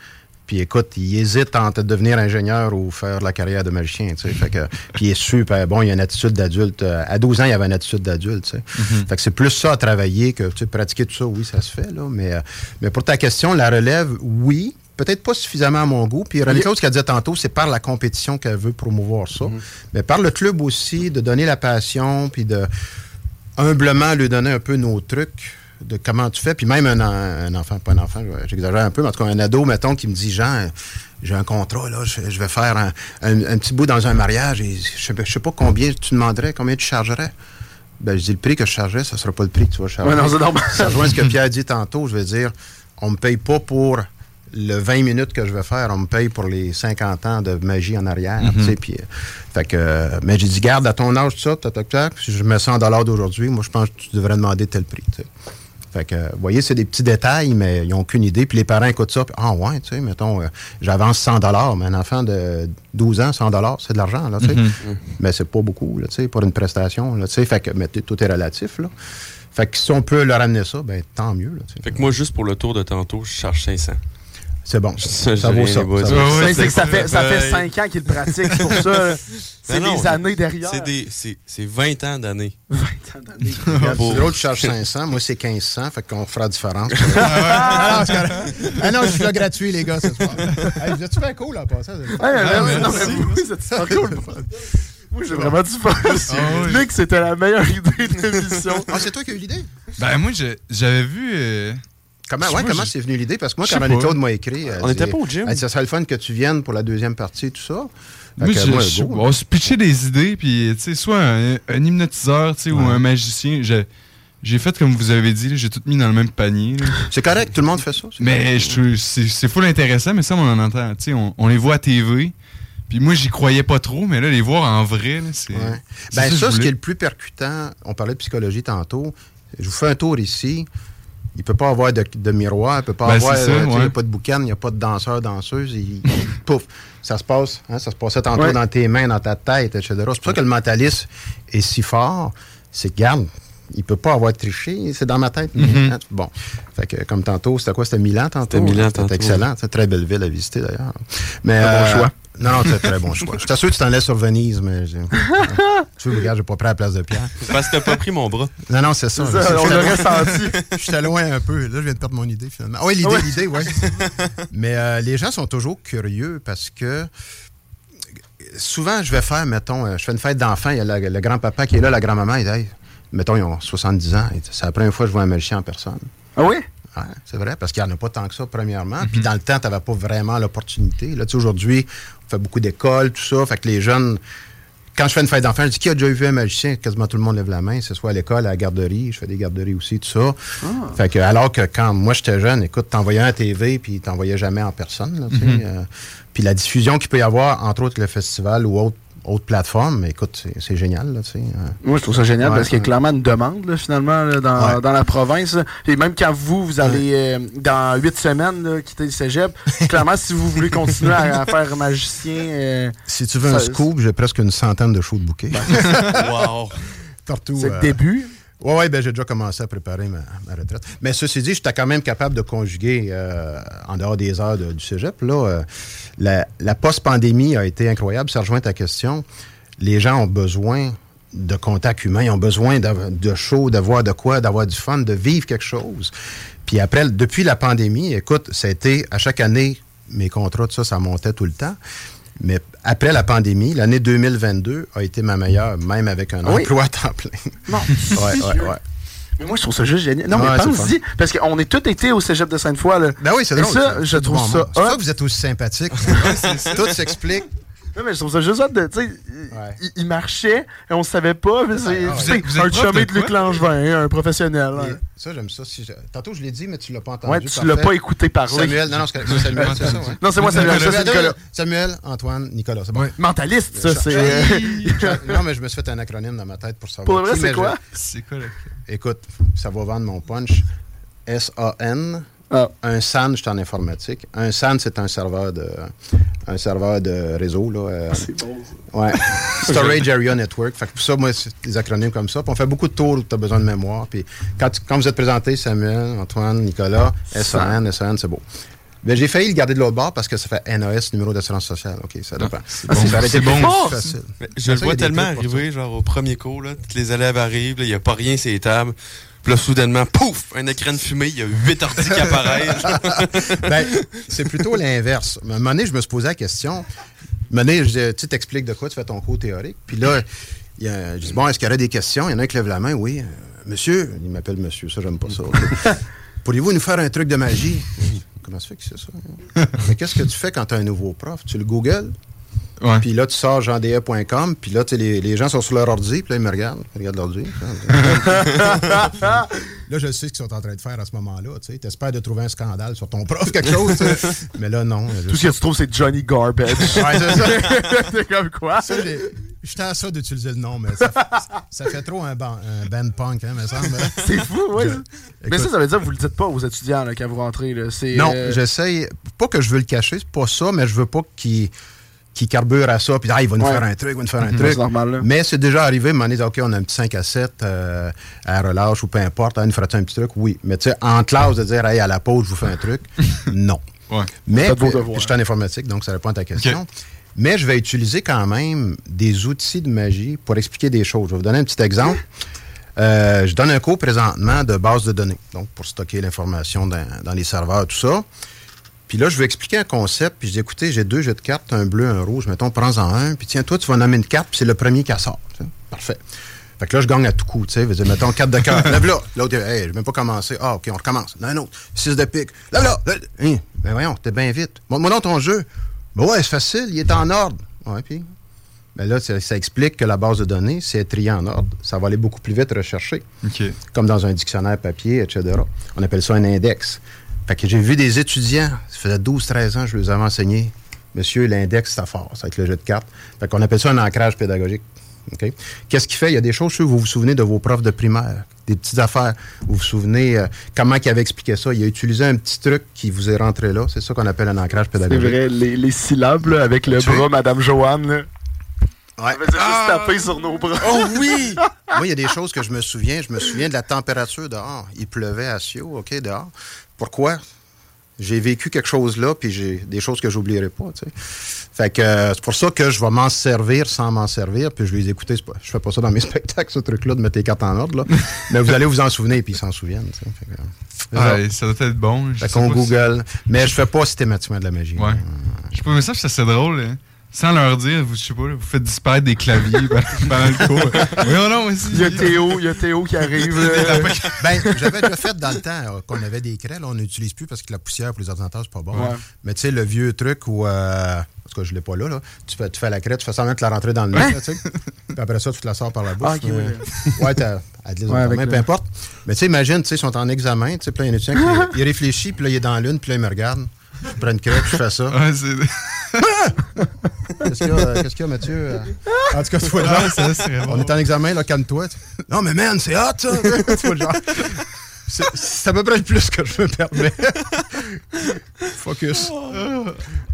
Puis écoute, il hésite entre devenir ingénieur ou faire la carrière de magicien, tu sais. Fait que, puis il est super bon, il a une attitude d'adulte. Euh, À 12 ans, il avait une attitude d'adulte, tu sais. Fait que c'est plus ça à travailler que, tu sais, pratiquer tout ça, oui, ça se fait, là. Mais, euh, mais pour ta question, la relève, oui. Peut-être pas suffisamment à mon goût. Puis René Claude, ce qu'elle disait tantôt, c'est par la compétition qu'elle veut promouvoir ça. Mais par le club aussi, de donner la passion, puis de humblement lui donner un peu nos trucs de comment tu fais. Puis même un, en- un enfant, pas un enfant, j'exagère un peu, mais en tout cas un ado, mettons, qui me dit, Jean, j'ai un contrat, là, je, je vais faire un, un- un petit bout dans un mariage et je sais, pas- je sais pas combien tu demanderais, combien tu chargerais. Ben, je dis, le prix que je chargerais, ça sera pas le prix que tu vas charger. Ouais, non, normal. Ça rejoint ce que Pierre dit tantôt, je veux dire, on me paye pas pour le 20 minutes que je vais faire, on me paye pour les 50 ans de magie en arrière, Mhm. tu sais, puis, euh, fait que, euh, mais j'ai dit, garde à ton âge, tout ça, tac, tac, tac, si je mets 100 dollars d'aujourd'hui, moi, je pense que tu devrais demander tel prix. Fait que, vous voyez, c'est des petits détails, mais ils n'ont aucune idée. Puis les parents écoutent ça, puis, ah ouais, tu sais, mettons, euh, j'avance 100 dollars, mais un enfant de 12 ans, 100 dollars, c'est de l'argent, là, tu sais. Mhm. Mais c'est pas beaucoup, là, tu sais, pour une prestation, là, tu sais. Fait que, mais tout est relatif, là. Fait que si on peut leur amener ça, ben tant mieux, là, tu sais. Fait que moi, juste pour le tour de tantôt, je charge 500. C'est bon. Ça, Ça vaut ça. Ça vaut ça. C'est- que ça fait, ça fait Ouais. 5 ans qu'il le pratique, c'est pour ça. C'est des années derrière. C'est des- C'est c'est 20 ans d'années. 20 ans d'années. L'autre charge 500, moi c'est 1500, fait qu'on fera différence. ah, non, c'est correct. Ah non, je suis là gratuit, les gars, ce soir. hey, vous êtes super cool en passant? Ouais. Non, mais vous, c'est super cool. Moi, j'ai vraiment du fun. Nick, c'était la meilleure idée de l'émission. Ah, c'est toi qui as eu l'idée? Ben, moi, j'avais vu. Comment, ouais, comment c'est venu l'idée? Parce que moi, quand René pas. Claude m'a écrit. On était dit- pas au gym. elle ça serait le fun que tu viennes pour la deuxième partie, tout ça. Moi, je- moi, je- go. on se pitchait des idées, puis tu sais, soit un, un hypnotiseur, tu sais, ou un magicien. J'ai, j'ai fait comme vous avez dit, j'ai tout mis dans le même panier. C'est correct, tout le monde fait ça. c'est Mais c'est, c'est full intéressant, mais ça, on en entend. Tu sais, on, on les voit à TV. Puis moi, j'y croyais pas trop, mais là, les voir en vrai, c'est. Ouais. c'est Ben, je ça, ce qui est le plus percutant, on parlait de psychologie tantôt. Je vous fais un tour ici. Il peut pas avoir de, de miroir, il peut pas Ben, avoir, euh, il ouais. a pas de boucan, il n'y a pas de danseur, danseuse. il- pouf, ça se passe. hein, ça se passait tantôt Ouais. dans tes mains, dans ta tête, etc. C'est pour ça que le mentalisme est si fort. C'est que, garde, il peut pas avoir triché, c'est dans ma tête. Mhm. Hein, Bon. Fait que, comme tantôt, c'était quoi? C'était Milan tantôt? C'était Milan C'était tantôt. excellent. C'est une très belle ville à visiter, d'ailleurs. Mais, Très bon euh, choix. Non, non, c'est un très bon choix. Je t'assure que tu t'en laisses sur Venise, mais... j'ai- tu regarde, j'ai pas pris la place de Pierre. Parce que t'as pas pris mon bras. Non, non, c'est ça. Je- on l'aurait loin- senti. J'étais loin un peu. Là, je viens de perdre mon idée, finalement. Ah oui, l'idée, Ouais. l'idée, oui. Mais euh, les gens sont toujours curieux parce que souvent, je vais faire, mettons, euh, je fais une fête d'enfants, il y a le, le grand-papa qui est là, la grand-maman, il dit Hey, mettons, ils ont 70 ans. C'est la première fois que je vois un magicien en personne. Ah oui? Ouais, c'est vrai, parce qu'il n'y en a pas tant que ça, premièrement. Puis dans le temps, tu n'avais pas vraiment l'opportunité. Là, tu sais, aujourd'hui, fait beaucoup d'écoles, tout ça. Fait que les jeunes, quand je fais une fête d'enfants, je dis qui a déjà vu un magicien? Quasiment tout le monde lève la main. C'est soit à l'école, à la garderie. Je fais des garderies aussi, tout ça. Fait que, alors que quand moi j'étais jeune, écoute, t'envoyais un TV, puis t'envoyais jamais en personne. là, Mhm. euh, puis la diffusion qu'il peut y avoir, entre autres le festival ou autre, autre plateforme, écoute, c'est- génial. Là, sais, euh. Moi, je trouve ça génial Ouais, parce qu'il y a clairement une demande, là, finalement, là, dans, Ouais. dans la province. Et même quand vous, vous allez, euh, dans huit semaines, là, quitter le cégep, clairement, si vous voulez continuer à, à faire magicien. euh, Si tu veux un scoop, j'ai presque une centaine de shows de bouquets. wow! Partout. C'est le euh, début. Oui, ouais, ben, j'ai déjà commencé à préparer ma, retraite. Mais ceci dit, j'étais quand même capable de conjuguer, euh, en dehors des heures de- du cégep, là, euh, la, post-pandémie a été incroyable. Ça rejoint ta question. Les gens ont besoin de contact humain, ils ont besoin de, de show, de voir de quoi, d'avoir du fun, de vivre quelque chose. Puis après, depuis la pandémie, écoute, ça a été, à chaque année, mes contrats, tout ça, ça montait tout le temps. Mais après la pandémie, l'année 2022 a été ma meilleure, même avec un oui? emploi à temps plein. Non. ouais, ouais, ouais. Mais moi, je trouve ça juste génial. Non, mais pense-y, parce qu'on est tous été au cégep de Sainte-Foy. Là. Ben oui, c'est Et drôle. ça, je trouve bon ça. C'est ça que vous êtes aussi sympathique. Tout s'explique. Non, mais je trouve ça juste hot de, tu sais, il, il marchait et on savait pas. mais c'est Ah, tu vous sais, êtes- vous êtes un de chumé de Luc? Langevin, un professionnel. Hein. ça, j'aime ça. Si je- Tantôt, je l'ai dit, mais tu l'as pas entendu. Ouais, tu l'as pas écouté parler. Samuel, non, non, c'est Samuel, c'est ça. ouais. Non, c'est moi, Samuel, ça, c'est Nicolas. Samuel, Antoine, Nicolas, c'est bon. Mentaliste, ça, c'est. euh, Non, mais je me suis fait un acronyme dans ma tête pour savoir. Pour vrai, c'est quoi? C'est quoi? Écoute, ça va vendre mon punch. S-A-N. Ah. Un SAN, je suis en informatique. Un SAN, c'est un serveur de, un serveur de réseau. Là, euh, c'est bon. Ouais. Storage Area Network. Fait que pour ça, moi, c'est des acronymes comme ça. Puis on fait beaucoup de tours où tu as besoin de mémoire. Puis quand, tu- quand vous êtes présenté, Samuel, Antoine, Nicolas, SAN, SAN, c'est beau. Ben, j'ai failli le garder de l'autre bord parce que ça fait NAS, numéro d'assurance sociale. OK, ça dépend. c'est Ah, bon. ça aurait été C'est bon. plus facile. Je Ça, le vois tellement ça. arriver, genre au premier cours, là, tous les élèves arrivent, il n'y a pas rien les tables. Puis là, soudainement, pouf, un écran de fumée, il y a huit ordi qui apparaissent. Ben, c'est plutôt l'inverse. À un moment donné, je me suis posé la question. À un moment donné, je disais, tu t'expliques de quoi tu fais ton cours théorique. Puis là, il y a- je dis, bon, est-ce qu'il y aurait des questions? Il y en a un qui lève la main, oui. Euh, monsieur, il m'appelle monsieur, ça, j'aime pas ça. Pourriez-vous nous faire un truc de magie? Comment ça fait que c'est ça? Mais qu'est-ce que tu fais quand tu as un nouveau prof? Tu le googles? Puis là, tu sors jeande.com, puis là, les, les gens sont sur leur ordi, puis là, ils me regardent. Ils regardent l'ordi. là, je sais ce qu'ils sont en train de faire à ce moment-là. Tu sais, espères de trouver un scandale sur ton prof, quelque chose. tu sais. Mais là, non. Tout ce que tu trouves, c'est Johnny Garbage. Ouais, c'est ça. c'est comme quoi? Ça, j'ai- J'étais à ça d'utiliser le nom, mais ça, fait- ça fait trop un, ban- un band punk, hein, me semble. C'est fou, oui. Je- Mais ça, ça veut dire que vous le dites pas aux étudiants là, quand vous rentrez. Là. C'est, Non, euh, j'essaye. Pas que je veux le cacher, c'est pas ça, mais je veux pas qu'il qu'il carbure à ça, puis ah, il va nous Ouais. faire un truc, il va nous faire un truc. C'est normal, là. Mais c'est déjà arrivé, m'en dit, OK, on a un petit 5 à 7 euh, à relâche ou peu importe, hein, nous ferait un petit truc? Oui. Mais tu sais, en classe, de dire, hey, à la pause, je vous fais un truc, non. Mais je suis en informatique, donc ça répond à ta question. Mais je vais utiliser quand même des outils de magie pour expliquer des choses. Je vais vous donner un petit exemple. Euh, je donne un cours présentement de base de données, donc pour stocker l'information dans, dans les serveurs, tout ça. Puis là, je vais expliquer un concept, puis je dis, écoutez, j'ai deux jeux de cartes, un bleu, un rouge, mettons, prends-en un, puis tiens, toi, tu vas nommer une carte, puis c'est le premier qui sort. Parfait. Fait que là, je gagne à tout coup, tu sais. Mettons, carte de cœur, lève là. L'autre, hey, je vais même pas commencer. Ah, OK, on recommence. Non, un autre. Six de pique. Lève là. Hein, ben voyons, t'es bien vite. Montre-moi ton jeu. Ben ouais, c'est facile, il est en ordre. Ouais, puis. Ben là, ça, ça explique que la base de données, c'est trié en ordre. Ça va aller beaucoup plus vite rechercher. Comme dans un dictionnaire papier, etc. On appelle ça un index. Fait que j'ai vu des étudiants, ça faisait 12-13 ans, je les avais enseigné. Monsieur, l'index, c'est fort, ça être le jeu de cartes. Fait qu'on appelle ça un ancrage pédagogique. Qu'est-ce qu'il fait? Il y a des choses, sûr, vous vous souvenez de vos profs de primaire, des petites affaires. Vous vous souvenez euh, comment il avait expliqué ça? Il a utilisé un petit truc qui vous est rentré là. C'est ça qu'on appelle un ancrage c'est pédagogique. vrai, les, les syllabes là, avec le Tu bras? Madame Joanne. Là. Ouais. On faisait juste taper sur nos bras. Oh oui! Moi, il y a des choses que je me souviens. Je me souviens de la température dehors. Il pleuvait à Sio, OK, dehors. Pourquoi? J'ai vécu quelque chose là, puis j'ai des choses que j'oublierai pas, tu sais. Fait que euh, c'est pour ça que je vais m'en servir sans m'en servir, puis je les écouter. Pas, je fais pas ça dans mes spectacles, ce truc-là, de mettre les cartes en ordre, là. Mais vous allez vous en souvenir, puis ils s'en souviennent, tu sais. Fait que, euh, c'est Ah, ça. doit être bon. Je Fait qu'on si- Google. Mais je fais pas systématiquement de la magie. Ouais. Je sais pas, mais ça, c'est assez drôle. hein. Sans leur dire, vous, je sais pas, vous faites disparaître des claviers pendant le cours. Oui, oh non, aussi. Il y a Théo, il y a Théo qui arrive. là. ben, j'avais déjà fait dans le temps euh, qu'on avait des craies, là, on n'utilise plus parce que la poussière pour les ordinateurs, c'est pas bon. Ouais. Mais tu sais, le vieux truc où. Euh, en tout cas, je l'ai pas là, là. Tu, fais, tu fais la craie, tu fais semblant de te la rentrer dans le nez, tu sais. Puis après ça, tu te la sors par la bouche. Ah, Euh, ouais. ouais, t'as. les Ouais, avec examens, le- peu importe. Mais tu sais, imagine, tu sais, ils sont en examen, tu sais, puis là, il y a un étudiant qui il réfléchit, puis là, il est dans l'une, puis là, il me regarde. Je prends une crêpe, je fais ça. Ouais, c'est. Qu'est-ce qu'il y a, euh, qu'est-ce qu'il y a, Mathieu? Euh, En tout cas, tu vois le Ah, genre. ça serait bon. On est en examen, là, calme-toi. Non, mais man, c'est hot, ça! tu vois le genre. C'est c'est à peu près le plus que je me permets. Focus.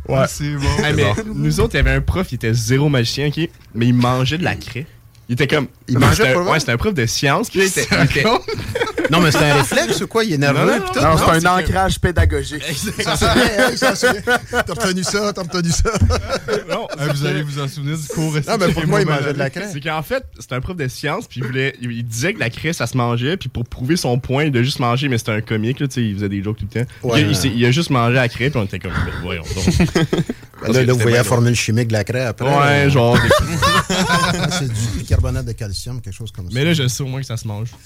Ouais. C'est bon. Hey, mais nous autres, il y avait un prof, il était zéro magicien, ok? Mais il mangeait de la craie. Il était comme. Il mangeait pour? Ouais, c'était un prof de sciences. Puis là, il était. il était- Non, mais c'est un réflexe ou quoi? Il est nerveux, Non, c'est un c'est ancrage pédagogique. Ça, c'est- c'est- T'as retenu ça, t'as retenu ça. Non, Ah, vous allez vous en souvenir du cours. Non, mais pourquoi il mangeait de la craie? C'est qu'en fait, c'était un prof de sciences, puis il, voulait, il, il disait que la craie, ça se mangeait, puis pour prouver son point de juste manger, mais c'était un comique, là, tu sais, il faisait des jokes tout le temps. Ouais. il, il il a juste mangé la craie, puis on était comme, ben, voyons donc. Là, là, vous voyez la formule chimique de la craie après. Ouais, genre. c'est du bicarbonate de calcium, quelque chose comme ça. Mais là, je sais au moins que ça se mange.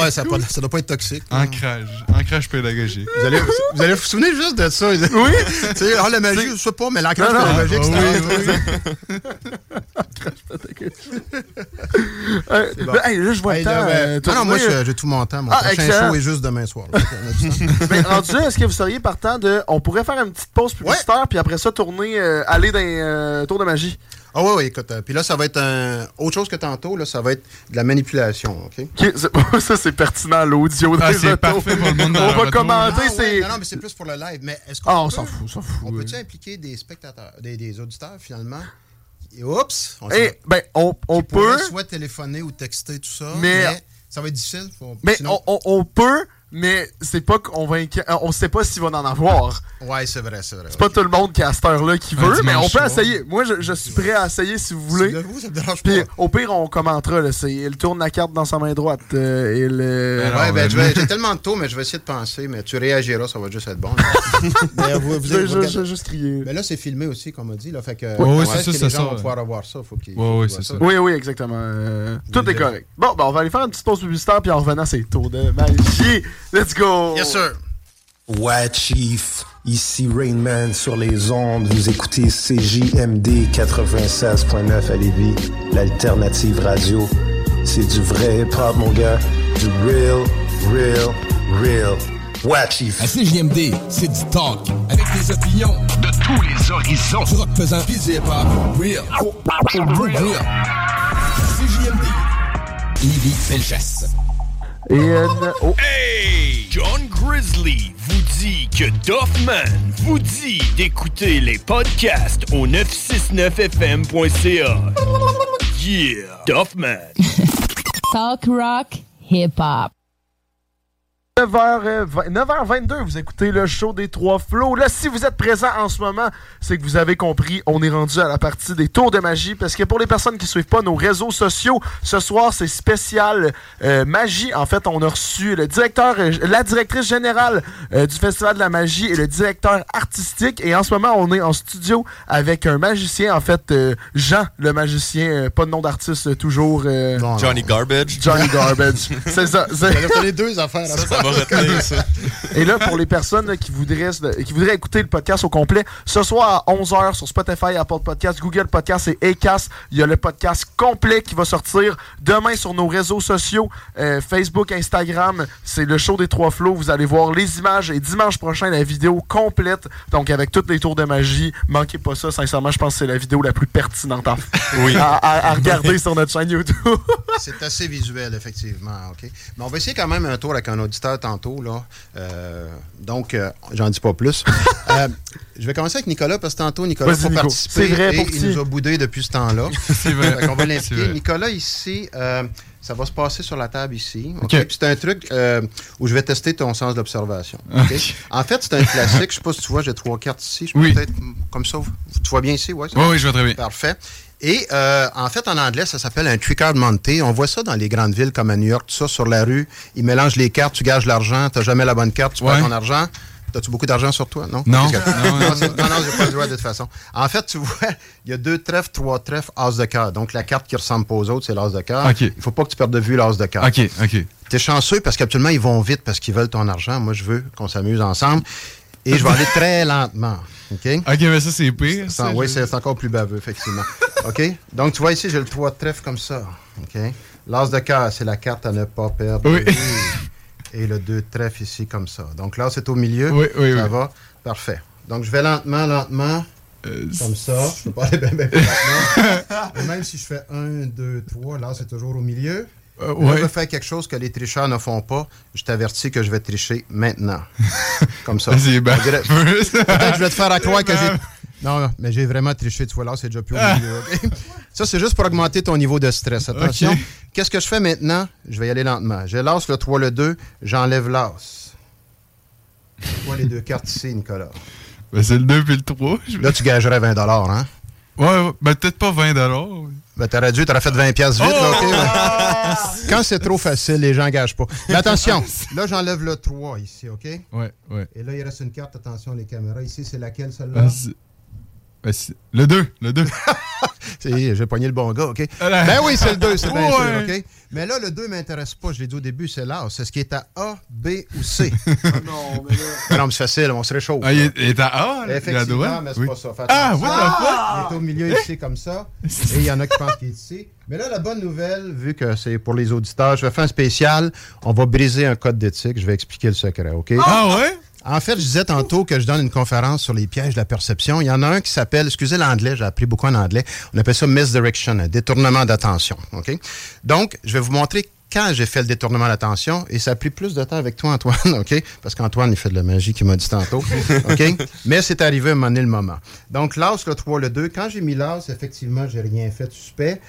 Ouais, ça, a pas- ça doit pas être toxique. Ancrage. Ancrage pédagogique. Vous allez, vous allez vous souvenir juste de ça. Oui. tu sais, ah, la magie, je sais pas, mais l'ancrage Non, non. pédagogique, Ah, c'est Euh, C'est bon. ben, hey, là, je vois Hey, le temps. là, ben, euh, non, non, moi, j'ai tout mon temps. Mon Ah, prochain excellent. show est juste demain soir. là. Temps. Ben, rendu est-ce que vous seriez partant de. On pourrait faire une petite pause publicitaire, puis après ça, tourner, euh, aller dans un euh, tour de magie? Ah oui, oui, écoute. euh, Puis là, ça va être un... autre chose que tantôt, là, ça va être de la manipulation, OK? Ok, c'est- ça, c'est pertinent, l'audio Ah, des c'est autos. parfait pour le monde dans On va commenter, Ah, ouais, non, non, mais c'est plus pour le live. Mais est-ce qu'on Ah, on peut- s'en fout, on s'en fout. On oui. peut-tu impliquer des spectateurs, des, des auditeurs, finalement? Et oups! On Eh, s'en- ben, on, on peut. soit téléphoner ou texter, tout ça. Mais- Mais, ça va être difficile. Faut- Mais sinon- on, on- on peut, mais c'est pas qu'on va inqui- euh, On sait pas s'il va en avoir. Ouais, c'est vrai, c'est vrai. C'est pas tout le monde qui a cette heure-là qui veut, mais on peut soir. essayer. Moi, je, je suis prêt à essayer si vous voulez. Vous, ça me dérange Puis pas. au pire, on commentera. Là, c'est, il tourne la carte dans sa main droite. euh, et le... Alors, ouais, ben, euh, je vais- j'ai tellement de taux, mais je vais essayer de penser. Mais tu réagiras, ça va juste être bon. là. mais vous, je juste crier. Mais là, c'est filmé aussi, comme on dit. Là, fait que, ouais, ouais, c'est ça, c'est les ça, gens vont ouais. pouvoir avoir ça. Faut Ouais, voient ça. Oui, oui, exactement. Euh, tout Oui, est correct. Bon, ben, on va aller faire une petite pause publicitaire, puis en revenant, c'est tour de magie. Let's go! Yes, sir. Ouais, Chief. Ici Rainman sur les ondes. Vous écoutez CJMD 96.9 à Lévis, l'alternative radio. C'est du vrai hip-hop, mon gars. Du real, real, real. Ouais, Chief. À CJMD, c'est du talk. Avec des opinions de tous les horizons. Du rock pesant pis du hip-hop. Real. Real. CJMD. Lévis, Bellechasse. Et euh, oh, Hey! John Grizzly vous dit que Doffman vous dit d'écouter les podcasts au 969fm.ca. Yeah! Doffman. Talk rock, hip hop. 9h, 9h22, vous écoutez le show des trois flots. Là, si vous êtes présent en ce moment, c'est que vous avez compris, on est rendu à la partie des tours de magie. Parce que pour les personnes qui ne suivent pas nos réseaux sociaux, ce soir, c'est spécial euh, magie. En fait, on a reçu le directeur, euh, la directrice générale euh, du Festival de la magie et le directeur artistique. Et en ce moment, on est en studio avec un magicien, en fait, euh, Jean, le magicien, euh, pas de nom d'artiste euh, toujours. euh, Johnny Garbage. Johnny Garbage. c'est ça. c'est- les deux affaires. Ça, ça va retenir, ça. et là, pour les personnes là, qui, voudraient, qui voudraient écouter le podcast au complet, ce soir à 11h sur Spotify, Apple Podcast, Google Podcast et Acast, il y a le podcast complet qui va sortir demain sur nos réseaux sociaux, euh, Facebook, Instagram. C'est le show des trois flots. Vous allez voir les images et dimanche prochain, la vidéo complète. Donc, avec toutes les tours de magie. Manquez pas ça. Sincèrement, je pense que c'est la vidéo la plus pertinente à, Oui. à, à- à regarder sur notre chaîne YouTube. C'est assez visuel, effectivement. OK? Mais on va essayer quand même un tour avec un auditeur tantôt. Là. Euh, donc, euh, j'en dis pas plus. Euh, je vais commencer avec Nicolas parce que tantôt, Nicolas participer. C'est vrai, et il nous a boudé depuis ce temps-là. C'est vrai. on va l'impliquer. Nicolas, ici, ça va se passer sur la table ici. C'est un truc où je vais tester ton sens d'observation. En fait, c'est un classique. Je sais pas si tu vois, j'ai trois cartes ici. Je peux Oui. peut-être mm, comme ça. Tu vois bien ici? Ouais, Oui, oui, je vois très bien. Parfait. Et euh, en fait, en anglais, ça s'appelle un trick monté. On voit ça dans les grandes villes comme à New York, tout ça sur la rue. Ils mélangent les cartes, tu gages l'argent, tu jamais la bonne carte, tu Ouais. perds ton argent. T'as-tu beaucoup d'argent sur toi, non? Non. Que- Non, non, non, j'ai pas le droit de toute façon. En fait, tu vois, il y a deux trèfles, trois trèfles, as de cœur. Donc, la carte qui ressemble pas aux autres, c'est l'as de cœur. OK. Il faut pas que tu perdes de vue l'as de cœur. OK, OK. T'es chanceux parce qu'habituellement, ils vont vite parce qu'ils veulent ton argent. Moi, je veux qu'on s'amuse ensemble. Et je vais aller très lentement. OK? OK, mais ça, c'est pire. Ça, oui, c'est encore plus baveux, effectivement. OK? Donc, tu vois ici, j'ai le 3 de trèfle comme ça. OK? L'as de cœur, c'est la carte à ne pas perdre. Oui. Et le 2 de trèfle ici, comme ça. Donc, là, c'est au milieu. Oui, oui, ça oui. va? Parfait. Donc, je vais lentement, lentement. Euh, comme ça. Je peux pas aller bien, bien lentement. Et même si je fais 1, 2, 3, là, c'est toujours au milieu. Euh, ouais. je vais faire quelque chose que les tricheurs ne font pas. Je t'avertis que je vais tricher maintenant. Comme ça. C'est ça. Peut-être que je vais te faire à croire que C'est j'ai. Non, mais j'ai vraiment triché, tu vois, là, c'est déjà plus au milieu. Ça, c'est juste pour augmenter ton niveau de stress. Attention. Qu'est-ce que je fais maintenant? Je vais y aller lentement. Je lance le 3, le 2, j'enlève l'as. Tu vois les deux cartes ici, Nicolas? Ben, c'est le 2 puis le 3. Là, tu gagerais 20 hein? Ouais, ouais. Ben, peut-être pas 20 Ben, t'aurais dû, t'aurais fait 20 pièces vite, là, OK? ouais. Quand c'est trop facile, les gens gagent pas. Mais attention, là, j'enlève le 3 ici, OK? Ouais, ouais. Et là, il reste une carte, attention, les caméras. Ici, c'est laquelle, celle-là? Ben, c'est- ben, c'est- le 2, le 2. J'ai pogné le bon gars, OK? Voilà. Ben oui, c'est le 2, c'est bien Ouais. sûr, OK? Mais là, le 2 ne m'intéresse pas, je l'ai dit au début, c'est l'as. C'est ce qui est à A, B ou C? non, mais là... Non, mais c'est facile, on se réchauffe. Ah, il est, à A, là, Effectivement, la mais c'est Oui. pas ça. Fais Ah, the fuck? Il est au milieu ici, comme ça. Et il y en a qui pensent qu'il est ici. Mais là, la bonne nouvelle, vu que c'est pour les auditeurs, je vais faire un spécial. On va briser un code d'éthique. Je vais expliquer le secret, OK? Ah ouais? En fait, je disais tantôt que je donne une conférence sur les pièges de la perception. Il y en a un qui s'appelle, excusez l'anglais, j'ai appris beaucoup en anglais, on appelle ça misdirection, un détournement d'attention. Donc, je vais vous montrer quand j'ai fait le détournement d'attention, et ça a pris plus de temps avec toi, Antoine, OK? Parce qu'Antoine, il fait de la magie, qui m'a dit tantôt, OK? Mais c'est arrivé à un moment donné le moment. Donc, l'as, le 3, le 2, quand j'ai mis l'as, effectivement, j'ai rien fait de suspect.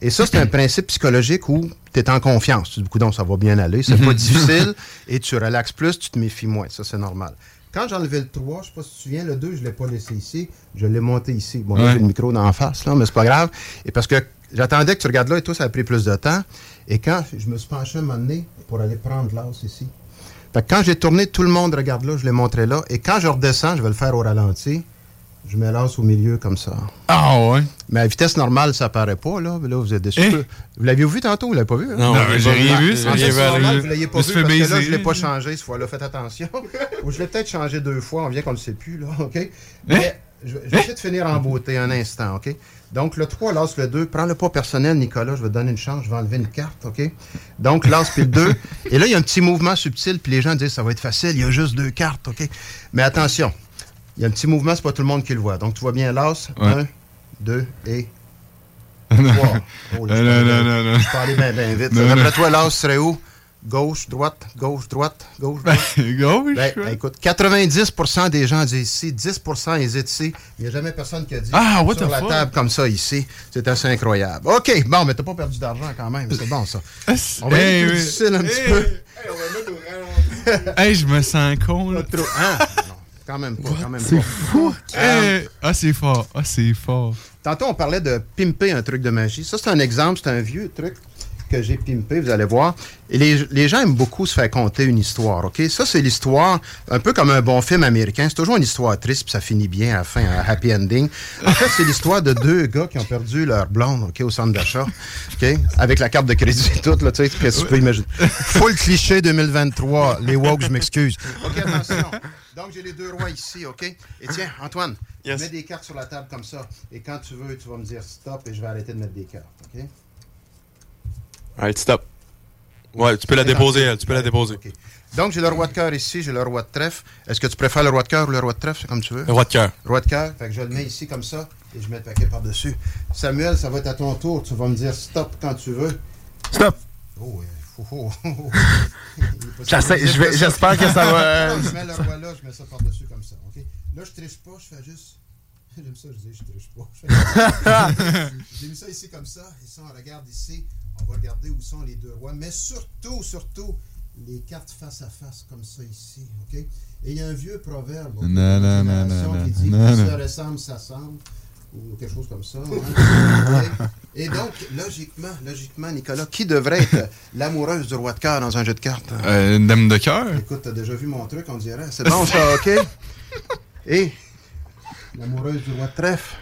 Et ça, c'est un principe psychologique où tu es en confiance. Tu dis, ça va bien aller, c'est pas difficile, et tu relaxes plus, tu te méfies moins. Ça, c'est normal. Quand j'ai enlevé le 3, je sais pas si tu te souviens, le 2, je ne l'ai pas laissé ici, je l'ai monté ici. Bon, là, Ouais. j'ai le micro d'en face, là, mais c'est pas grave. Et parce que j'attendais que tu regardes là et tout, ça a pris plus de temps. Et quand je me suis penché un moment donné pour aller prendre l'as ici. Fait que quand j'ai tourné, tout le monde regarde là, je l'ai montré là. Et quand je redescends, je vais le faire au ralenti, je me lance au milieu comme ça. Ah ouais? Mais à vitesse normale, ça paraît pas, là. Là, vous êtes déçus. Eh? Vous l'aviez vu tantôt, vous l'avez pas vu? hein? Non, j'ai rien vu, ça. En fait, J'ai rien normal vu. que vous pas Je vu parce que là, je l'ai pas changé cette fois-là. Faites attention. Ou je l'ai peut-être changé deux fois. On vient qu'on ne le sait plus, là. OK? Mais je, je vais essayer de finir en beauté un instant, OK? Donc, le 3, lance le 2. Prends-le pas personnel, Nicolas. Je vais te donner une chance. Je vais enlever une carte, OK? Donc, lance puis le 2. Et là, il y a un petit mouvement subtil. Puis les gens disent, ça va être facile. Il y a juste deux cartes, OK? Mais attention. Il y a un petit mouvement. C'est pas tout le monde qui le voit. Donc, tu vois bien l'as. Ouais. Un, deux et Non. trois. Oh, là, Non, peux non, aller- non, non. Je peux aller bien, bien vite. Non, D'après non. toi, l'as serait où? Gauche, droite, gauche, droite, gauche, droite. Gauche? Ben, ben, écoute, 90% des gens disent ici, 10% hésitent ici. Il n'y a jamais personne qui a dit Ah, what sur the la fuck? table comme ça ici. C'est assez incroyable. OK, bon, mais t'as pas perdu d'argent quand même. C'est bon, ça. On va Hey, être plus oui. difficile un petit Hey. peu. Hey, je me sens con, là. Trop- Hein? Quand même pas. Quand même C'est pas. fou. Euh, Hey, Ah, c'est fort. Ah, c'est fort. Tantôt, on parlait de pimper un truc de magie. Ça, c'est un exemple, c'est un vieux truc que j'ai pimpé, vous allez voir. Et les, les gens aiment beaucoup se faire conter une histoire, OK? Ça, c'est l'histoire, un peu comme un bon film américain. C'est toujours une histoire triste, puis ça finit bien à la fin, un happy ending. En fait, c'est l'histoire de deux gars qui ont perdu leur blonde, OK, au centre d'achat, OK? Avec la carte de crédit et tout, là, tu sais, qu'est-ce que tu peux imaginer? Full cliché 2023. Les woke, je m'excuse. OK, attention. Donc, j'ai les deux rois ici, OK? Et tiens, Antoine, Yes. mets des cartes sur la table comme ça. Et quand tu veux, tu vas me dire stop et je vais arrêter de mettre des cartes, OK? Alright, stop. Ouais, tu peux la déposer, elle, tu peux la déposer. OK. Donc, j'ai le roi de cœur ici, j'ai le roi de trèfle. Est-ce que tu préfères le roi de cœur ou le roi de trèfle? C'est comme tu veux? Le roi de cœur. Roi de cœur. Fait que je le mets ici comme ça et je mets le paquet par-dessus. Samuel, ça va être à ton tour. Tu vas me dire stop quand tu veux. Stop! Oh, ouais. Oh, j'espère que ça va- Non, je mets le roi là, je mets ça par-dessus comme ça. OK? Là, je triche pas, je fais juste. J'aime ça, je dis, je triche pas. J'ai mis ça ici comme ça. Et ça, on regarde ici. On va regarder où sont les deux rois. Mais surtout, surtout, les cartes face à face, comme ça ici. OK? Et il y a un vieux proverbe ok, Non, non, non, qui dit non. se ressemble, s'assemble. ou quelque chose comme ça. hein. Et donc, logiquement, logiquement, Nicolas, qui devrait être l'amoureuse du roi de cœur dans un jeu de cartes? Euh, une dame de cœur. Écoute, t'as déjà vu mon truc, on dirait. C'est bon, ça, OK? Et l'amoureuse du roi de trèfle.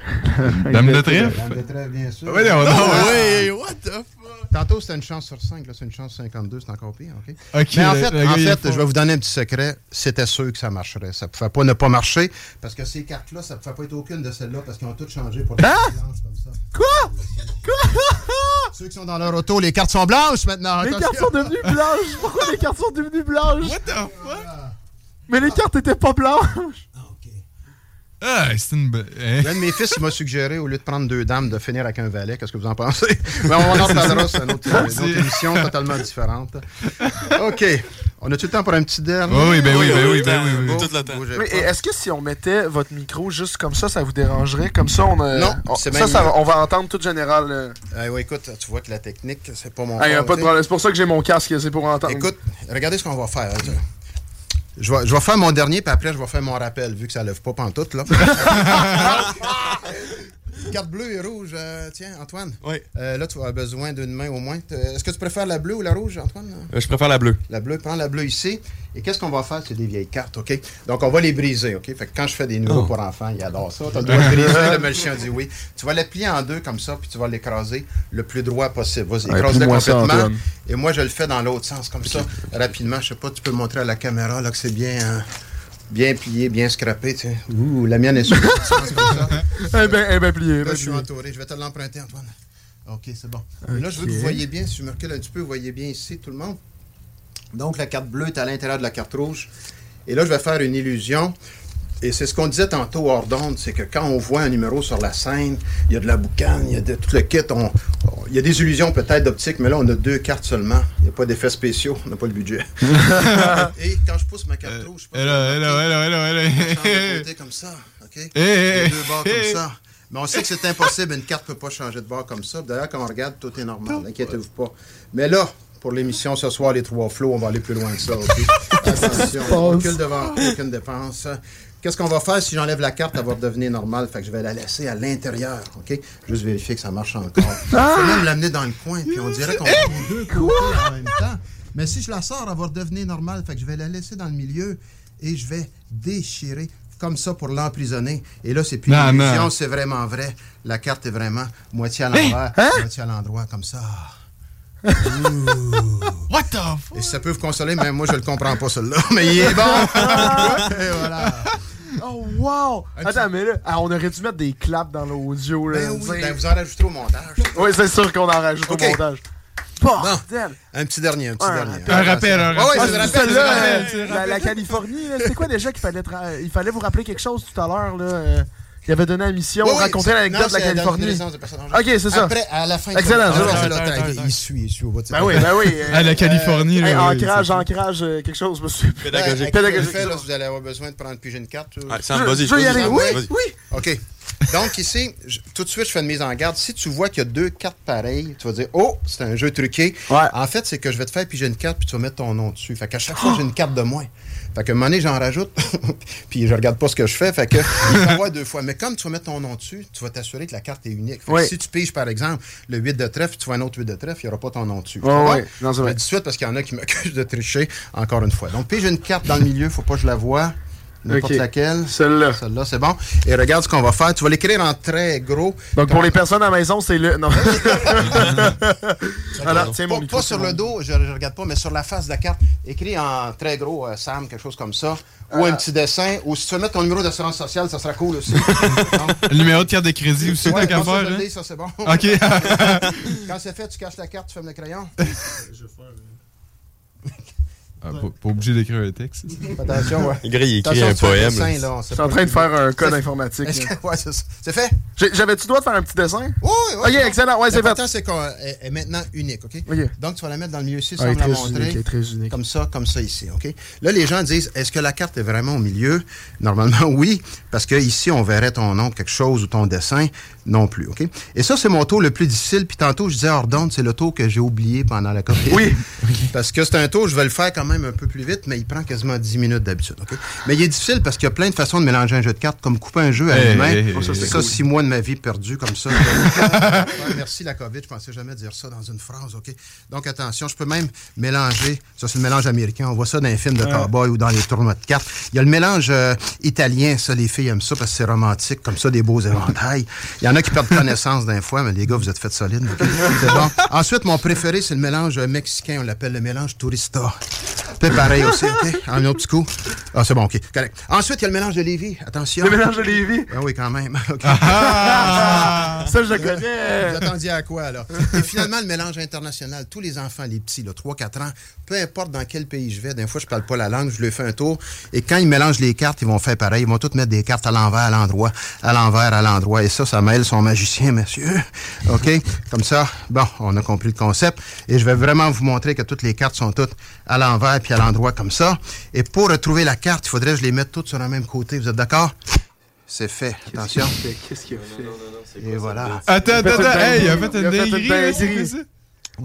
Dame de trèfle? Dame de trèfle, bien sûr. Ouais, non, non, Ah, ouais, what the fuck? Tantôt, c'était une chance sur 5, là, c'est une chance 52, c'est encore pire, OK? Ok, Mais en fait, le en fait je vais vous donner un petit secret. C'était sûr que ça marcherait. Ça pouvait pas ne pas marcher parce que ces cartes-là, ça ne pouvait pas être aucune de celles-là parce qu'ils ont toutes changé pour des silences comme ça. Quoi? Quoi? Ceux qui sont dans leur auto, les cartes sont blanches maintenant. Les attention. cartes sont devenues blanches. Pourquoi les cartes sont devenues blanches? What the fuck? Mais les cartes étaient pas blanches. Ah, c'est une. hein? L'un de mes fils il m'a suggéré, au lieu de prendre deux dames, de finir avec un valet. Qu'est-ce que vous en pensez? Mais on en reparlera, c'est une autre, une autre C'est- émission totalement différente. OK. On a tout le temps pour un petit dernier? Oh oui, ben oui, ben oui, ben oui, oui. Bon, Tout le temps. bougez Oui, et est-ce que si on mettait votre micro juste comme ça, ça vous dérangerait? Comme ça, on a. Non, on- ça, on va entendre tout général. euh. Oui, écoute, tu vois que la technique, c'est pas mon Ah, pas de problème. C'est pour ça que j'ai mon casque, c'est pour entendre. Écoute, regardez ce qu'on va faire. hein. Je vais, je vais faire mon dernier, puis après, je vais faire mon rappel, vu que ça lève pas pantoute, là. Carte bleue et rouge, euh, tiens, Antoine. Oui. Euh, là, tu avoir besoin d'une main au moins. Est-ce que tu préfères la bleue ou la rouge, Antoine? Euh, je préfère la bleue. La bleue, prends la bleue ici. Et qu'est-ce qu'on va faire? C'est des vieilles cartes, OK? Donc, on va les briser, OK? Fait que quand je fais des numéros Oh. pour enfants, ils adorent ça. T'as le droit de briser, le magicien dit oui. Tu vas les plier en deux comme ça, puis tu vas l'écraser le plus droit possible. Vas-y, Ouais, écrase-le ça, complètement. Et moi, je le fais dans l'autre sens, comme ça, rapidement. Je sais pas, tu peux montrer à la caméra là, que c'est bien... Bien plié, bien scrappé, tu sais. Ouh, la mienne est sur plié. eh Là, ben je suis plié. entouré. Je vais te l'emprunter, Antoine. OK, c'est bon. Là, je veux que vous voyez bien, si je me recule un petit peu, vous voyez bien ici, tout le monde. Donc, la carte bleue est à l'intérieur de la carte rouge. Et là, je vais faire une illusion. Et c'est ce qu'on disait tantôt hors d'onde, c'est que quand on voit un numéro sur la scène, il y a de la boucane, il y a de, tout le kit, on- on- il y a des illusions peut-être d'optique, mais là, on a deux cartes seulement. Il n'y a pas d'effets spéciaux, on n'a pas le budget. Et quand je pousse ma carte rouge, je côté comme ça, OK? Eh, Les eh, deux bords eh. comme ça. Mais on sait que c'est impossible, une carte ne peut pas changer de bord comme ça. D'ailleurs, quand on regarde, tout est normal, inquiétez-vous pas. Mais là, pour l'émission ce soir, les trois flots, on va aller plus loin que ça, OK? Attention, on recule devant aucune dépense. Qu'est-ce qu'on va faire si j'enlève la carte? Elle va redevenir normale. Fait que je vais la laisser à l'intérieur, OK? Juste vérifier que ça marche encore. Je peux même l'amener dans le coin, puis on dirait qu'on prend deux côtés en même temps. Mais si je la sors, elle va redevenir normale. Fait que je vais la laisser dans le milieu et je vais déchirer comme ça pour l'emprisonner. Et là, c'est plus une illusion, c'est vraiment vrai. La carte est vraiment moitié à l'envers, moitié à l'endroit, comme ça. What the fuck? Et si ça peut vous consoler, mais moi, je le comprends pas, celui-là. Mais il est bon! Et voilà. Oh, wow! Attends, mais là, ah, on aurait dû mettre des claps dans l'audio. là, Ben oui, ben vous en rajouterez au montage. Oui, c'est sûr qu'on en rajoute au montage. Bon, Bordel! un petit dernier, un petit Un dernier. rappel. Un rappel, un Ah ouais, rappel. c'est c'est la, la Californie, c'était quoi déjà qu'il fallait, il fallait vous rappeler quelque chose tout à l'heure? là, euh, Il avait donné la mission, Oui, raconter l'anecdote de la Californie. Ok, c'est ça. Après, à la fin. Excellent, Ah. Il suit, il suit au bout de Ben oui, ben oui. euh, Ah, la Californie, ancrage, euh, quelque chose, je me suis. Pédagogique. Pédagogique. vous allez avoir besoin de prendre puis j'ai une carte. Sam, vas-y. je veux y vas-y, Oui, oui. OK. Donc, ici, je- tout de suite, je fais une mise en garde. Si tu vois qu'il y a deux cartes pareilles, tu vas dire Oh, c'est un jeu truqué. Ouais. En fait, c'est que je vais te faire piger une carte puis tu vas mettre ton nom dessus. Fait qu'à chaque fois, j'ai une carte de moins. Fait que un moment donné, j'en rajoute, puis je regarde pas ce que je fais. Fait que il deux fois. Mais comme tu vas mettre ton nom dessus, tu vas t'assurer que la carte est unique. Fait que si tu piges, par exemple, le 8 de trèfle, tu vois un autre 8 de trèfle, il n'y aura pas ton nom dessus. Va? ouais. Non, tout de suite parce qu'il y en a qui m'accusent de tricher, encore une fois. Donc, pige une carte dans le milieu, faut pas que je la vois. N'importe laquelle. Celle-là. Celle-là, c'est bon. Et regarde ce qu'on va faire. Tu vas l'écrire en très gros. Donc, pour les personnes à la maison, c'est le. Non. Alors, tiens, mon Pas, micro, pas sur le dos, je, je regarde pas, mais sur la face de la carte, écrit en très gros euh, Sam, quelque chose comme ça, ou un petit dessin, ou si tu veux mettre ton numéro d'assurance sociale, ça sera cool aussi. Le numéro de carte de crédit aussi, Ouais, ça, je hein? ça c'est bon. OK. Quand c'est fait, tu caches la carte, tu fermes le crayon. Ah, pas, pas obligé d'écrire un texte. Attention, ouais. Gris, il écrit Attention, un poème. dessin, là. Je suis en train de faire un code informatique. Que- Ouais, c'est ça. C'est fait? J'avais-tu le droit de faire un petit dessin? Oui, oui. Ok, excellent. Ouais, c'est fait. L'important, c'est qu'elle est maintenant unique, OK? Ok. Donc, tu vas la mettre dans le milieu ici, Ah, sans elle me la montrer. unique, elle est très unique. Comme ça, comme ça ici, OK? Là, les gens disent, est-ce que la carte est vraiment au milieu? Normalement, oui, parce que ici, on verrait ton nom, quelque chose, ou ton dessin, non plus, OK? Et ça, c'est mon tour le plus difficile. Puis tantôt, je disais hors d'onde, c'est le tour que j'ai oublié pendant la copie. Oui. Parce que c'est un tour, je vais le faire quand même un peu plus vite, mais il prend quasiment 10 minutes d'habitude. OK? Mais il est difficile parce qu'il y a plein de façons de mélanger un jeu de cartes, comme couper un jeu à Hey, l'humain. hey, hey, ça, six mois de ma vie perdue comme ça. Ouais, merci la COVID, je pensais jamais dire ça dans une phrase. OK? Donc attention, je peux même mélanger. Ça, c'est le mélange américain. On voit ça dans les films de Ouais. cowboy ou dans les tournois de cartes. Il y a le mélange euh, italien, ça, les filles aiment ça parce que c'est romantique, comme ça, des beaux éventails. Il y en a qui perdent connaissance d'un fois, mais les gars, vous êtes fait solide. OK? C'est bon. Ensuite, mon préféré, c'est le mélange euh, mexicain. On l'appelle le mélange tourista. Peu pareil aussi, OK? Un autre petit coup. Ah, c'est bon, OK. Correct. Ensuite, il y a le mélange de Lévis. Attention. Le mélange de Lévis? Ah oui, quand même. Ah! Ça, je le connais. Vous attendiez à quoi, alors? Et finalement, le mélange international. Tous les enfants, les petits, là, 3-4 ans, peu importe dans quel pays je vais, des fois, je parle pas la langue, je leur fais un tour. Et quand ils mélangent les cartes, ils vont faire pareil. Ils vont tous mettre des cartes à l'envers, à l'endroit, à l'envers, à l'endroit. Et ça, ça mêle son magicien, monsieur. OK? Comme ça, bon, on a compris le concept. Et je vais vraiment vous montrer que toutes les cartes sont toutes à l'envers puis à l'endroit comme ça. Et pour retrouver la carte, il faudrait que je les mette toutes sur le même côté. Vous êtes d'accord? C'est fait. Attention. Qu'est-ce qu'il a? Fait? Et voilà. Attends, attends, attends. Hey, il a fait une dinguerie.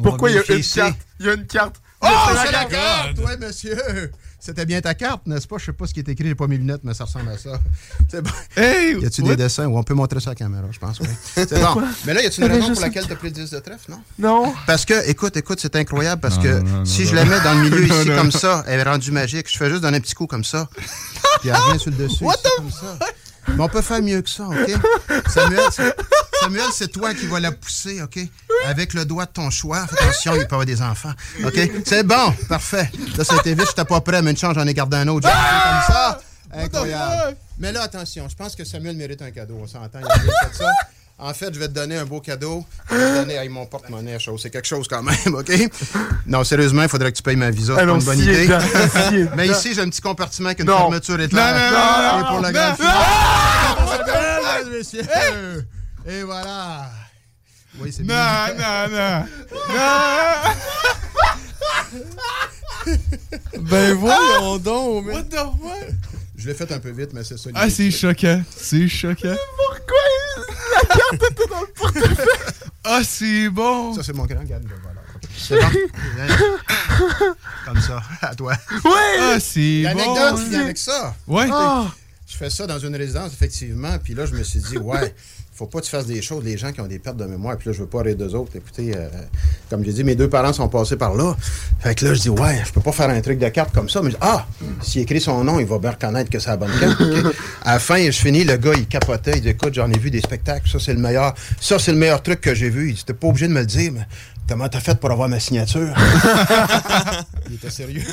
Pourquoi il y a une carte? Il y a une carte. Oh, C'est la carte! Oui, monsieur! C'était bien ta carte, n'est-ce pas? Je sais pas ce qui est écrit, j'ai pas mes lunettes, mais ça ressemble à ça. C'est bon. Hey! Y a-tu what? des dessins? Ou on peut montrer ça à la caméra, je pense, oui. C'est bon. Mais là, y a-tu une raison pour laquelle t'as pris le 10 de trèfle, non? Non. Parce que, écoute, écoute, c'est incroyable parce Non, que non, non, si je la mets dans le milieu ici comme ça, elle est rendue magique. Je fais juste donner un petit coup comme ça. Puis elle revient sur le dessus. ici, comme ça. Mais on peut faire mieux que ça, OK? Samuel, c'est- Samuel, c'est toi qui vas la pousser, OK? Avec le doigt de ton choix. Fais attention, il peut avoir des enfants. OK? C'est bon, parfait. Là, ça a été vite, je n'étais pas prêt, mais une chance, j'en ai gardé un autre. J'ai fait comme ça. Incroyable. Mais là, attention, je pense que Samuel mérite un cadeau. On s'entend, il a bien fait ça. En fait, je vais te donner un beau cadeau. Je vais te donner hey, mon porte-monnaie. C'est quelque chose quand même, OK? Non, sérieusement, il faudrait que tu payes ma visa. Ah C'est non, une bonne si, idée. si. Mais ici, j'ai un petit compartiment avec une Non. fermeture éclair. Non, non, non, Et pour non, la grande finale. Ah! Messieurs. Et voilà. Oui, c'est Non, bien. non, non. Non! Ben voyons donc, mais. What the fuck? Je l'ai fait un peu vite, mais c'est ça. Ah, c'est choquant. C'est choquant. Pourquoi la carte était dans le portefeuille? Ah, c'est bon. Ça, c'est mon grand gamme de valeur. C'est bon. Comme ça, à toi. Oui! Ah, c'est bon. L'anecdote avec ça. Ouais. Ah! Je fais ça dans une résidence, effectivement. Puis là, je me suis dit, ouais, faut pas que tu fasses des choses, les gens qui ont des pertes de mémoire. Puis là, je veux pas rire d'eux autres. Écoutez, euh, comme j'ai dit, mes deux parents sont passés par là. Fait que là, je dis, ouais, je peux pas faire un truc de carte comme ça. Mais dis, ah, s'il écrit son nom, il va bien reconnaître que c'est la bonne carte. À la fin, je finis, le gars, il capotait. Il dit, écoute, j'en ai vu des spectacles. Ça, c'est le meilleur. Ça, c'est le meilleur truc que j'ai vu. Il pas obligé de me le dire, mais comment t'as fait pour avoir ma signature? il était sérieux.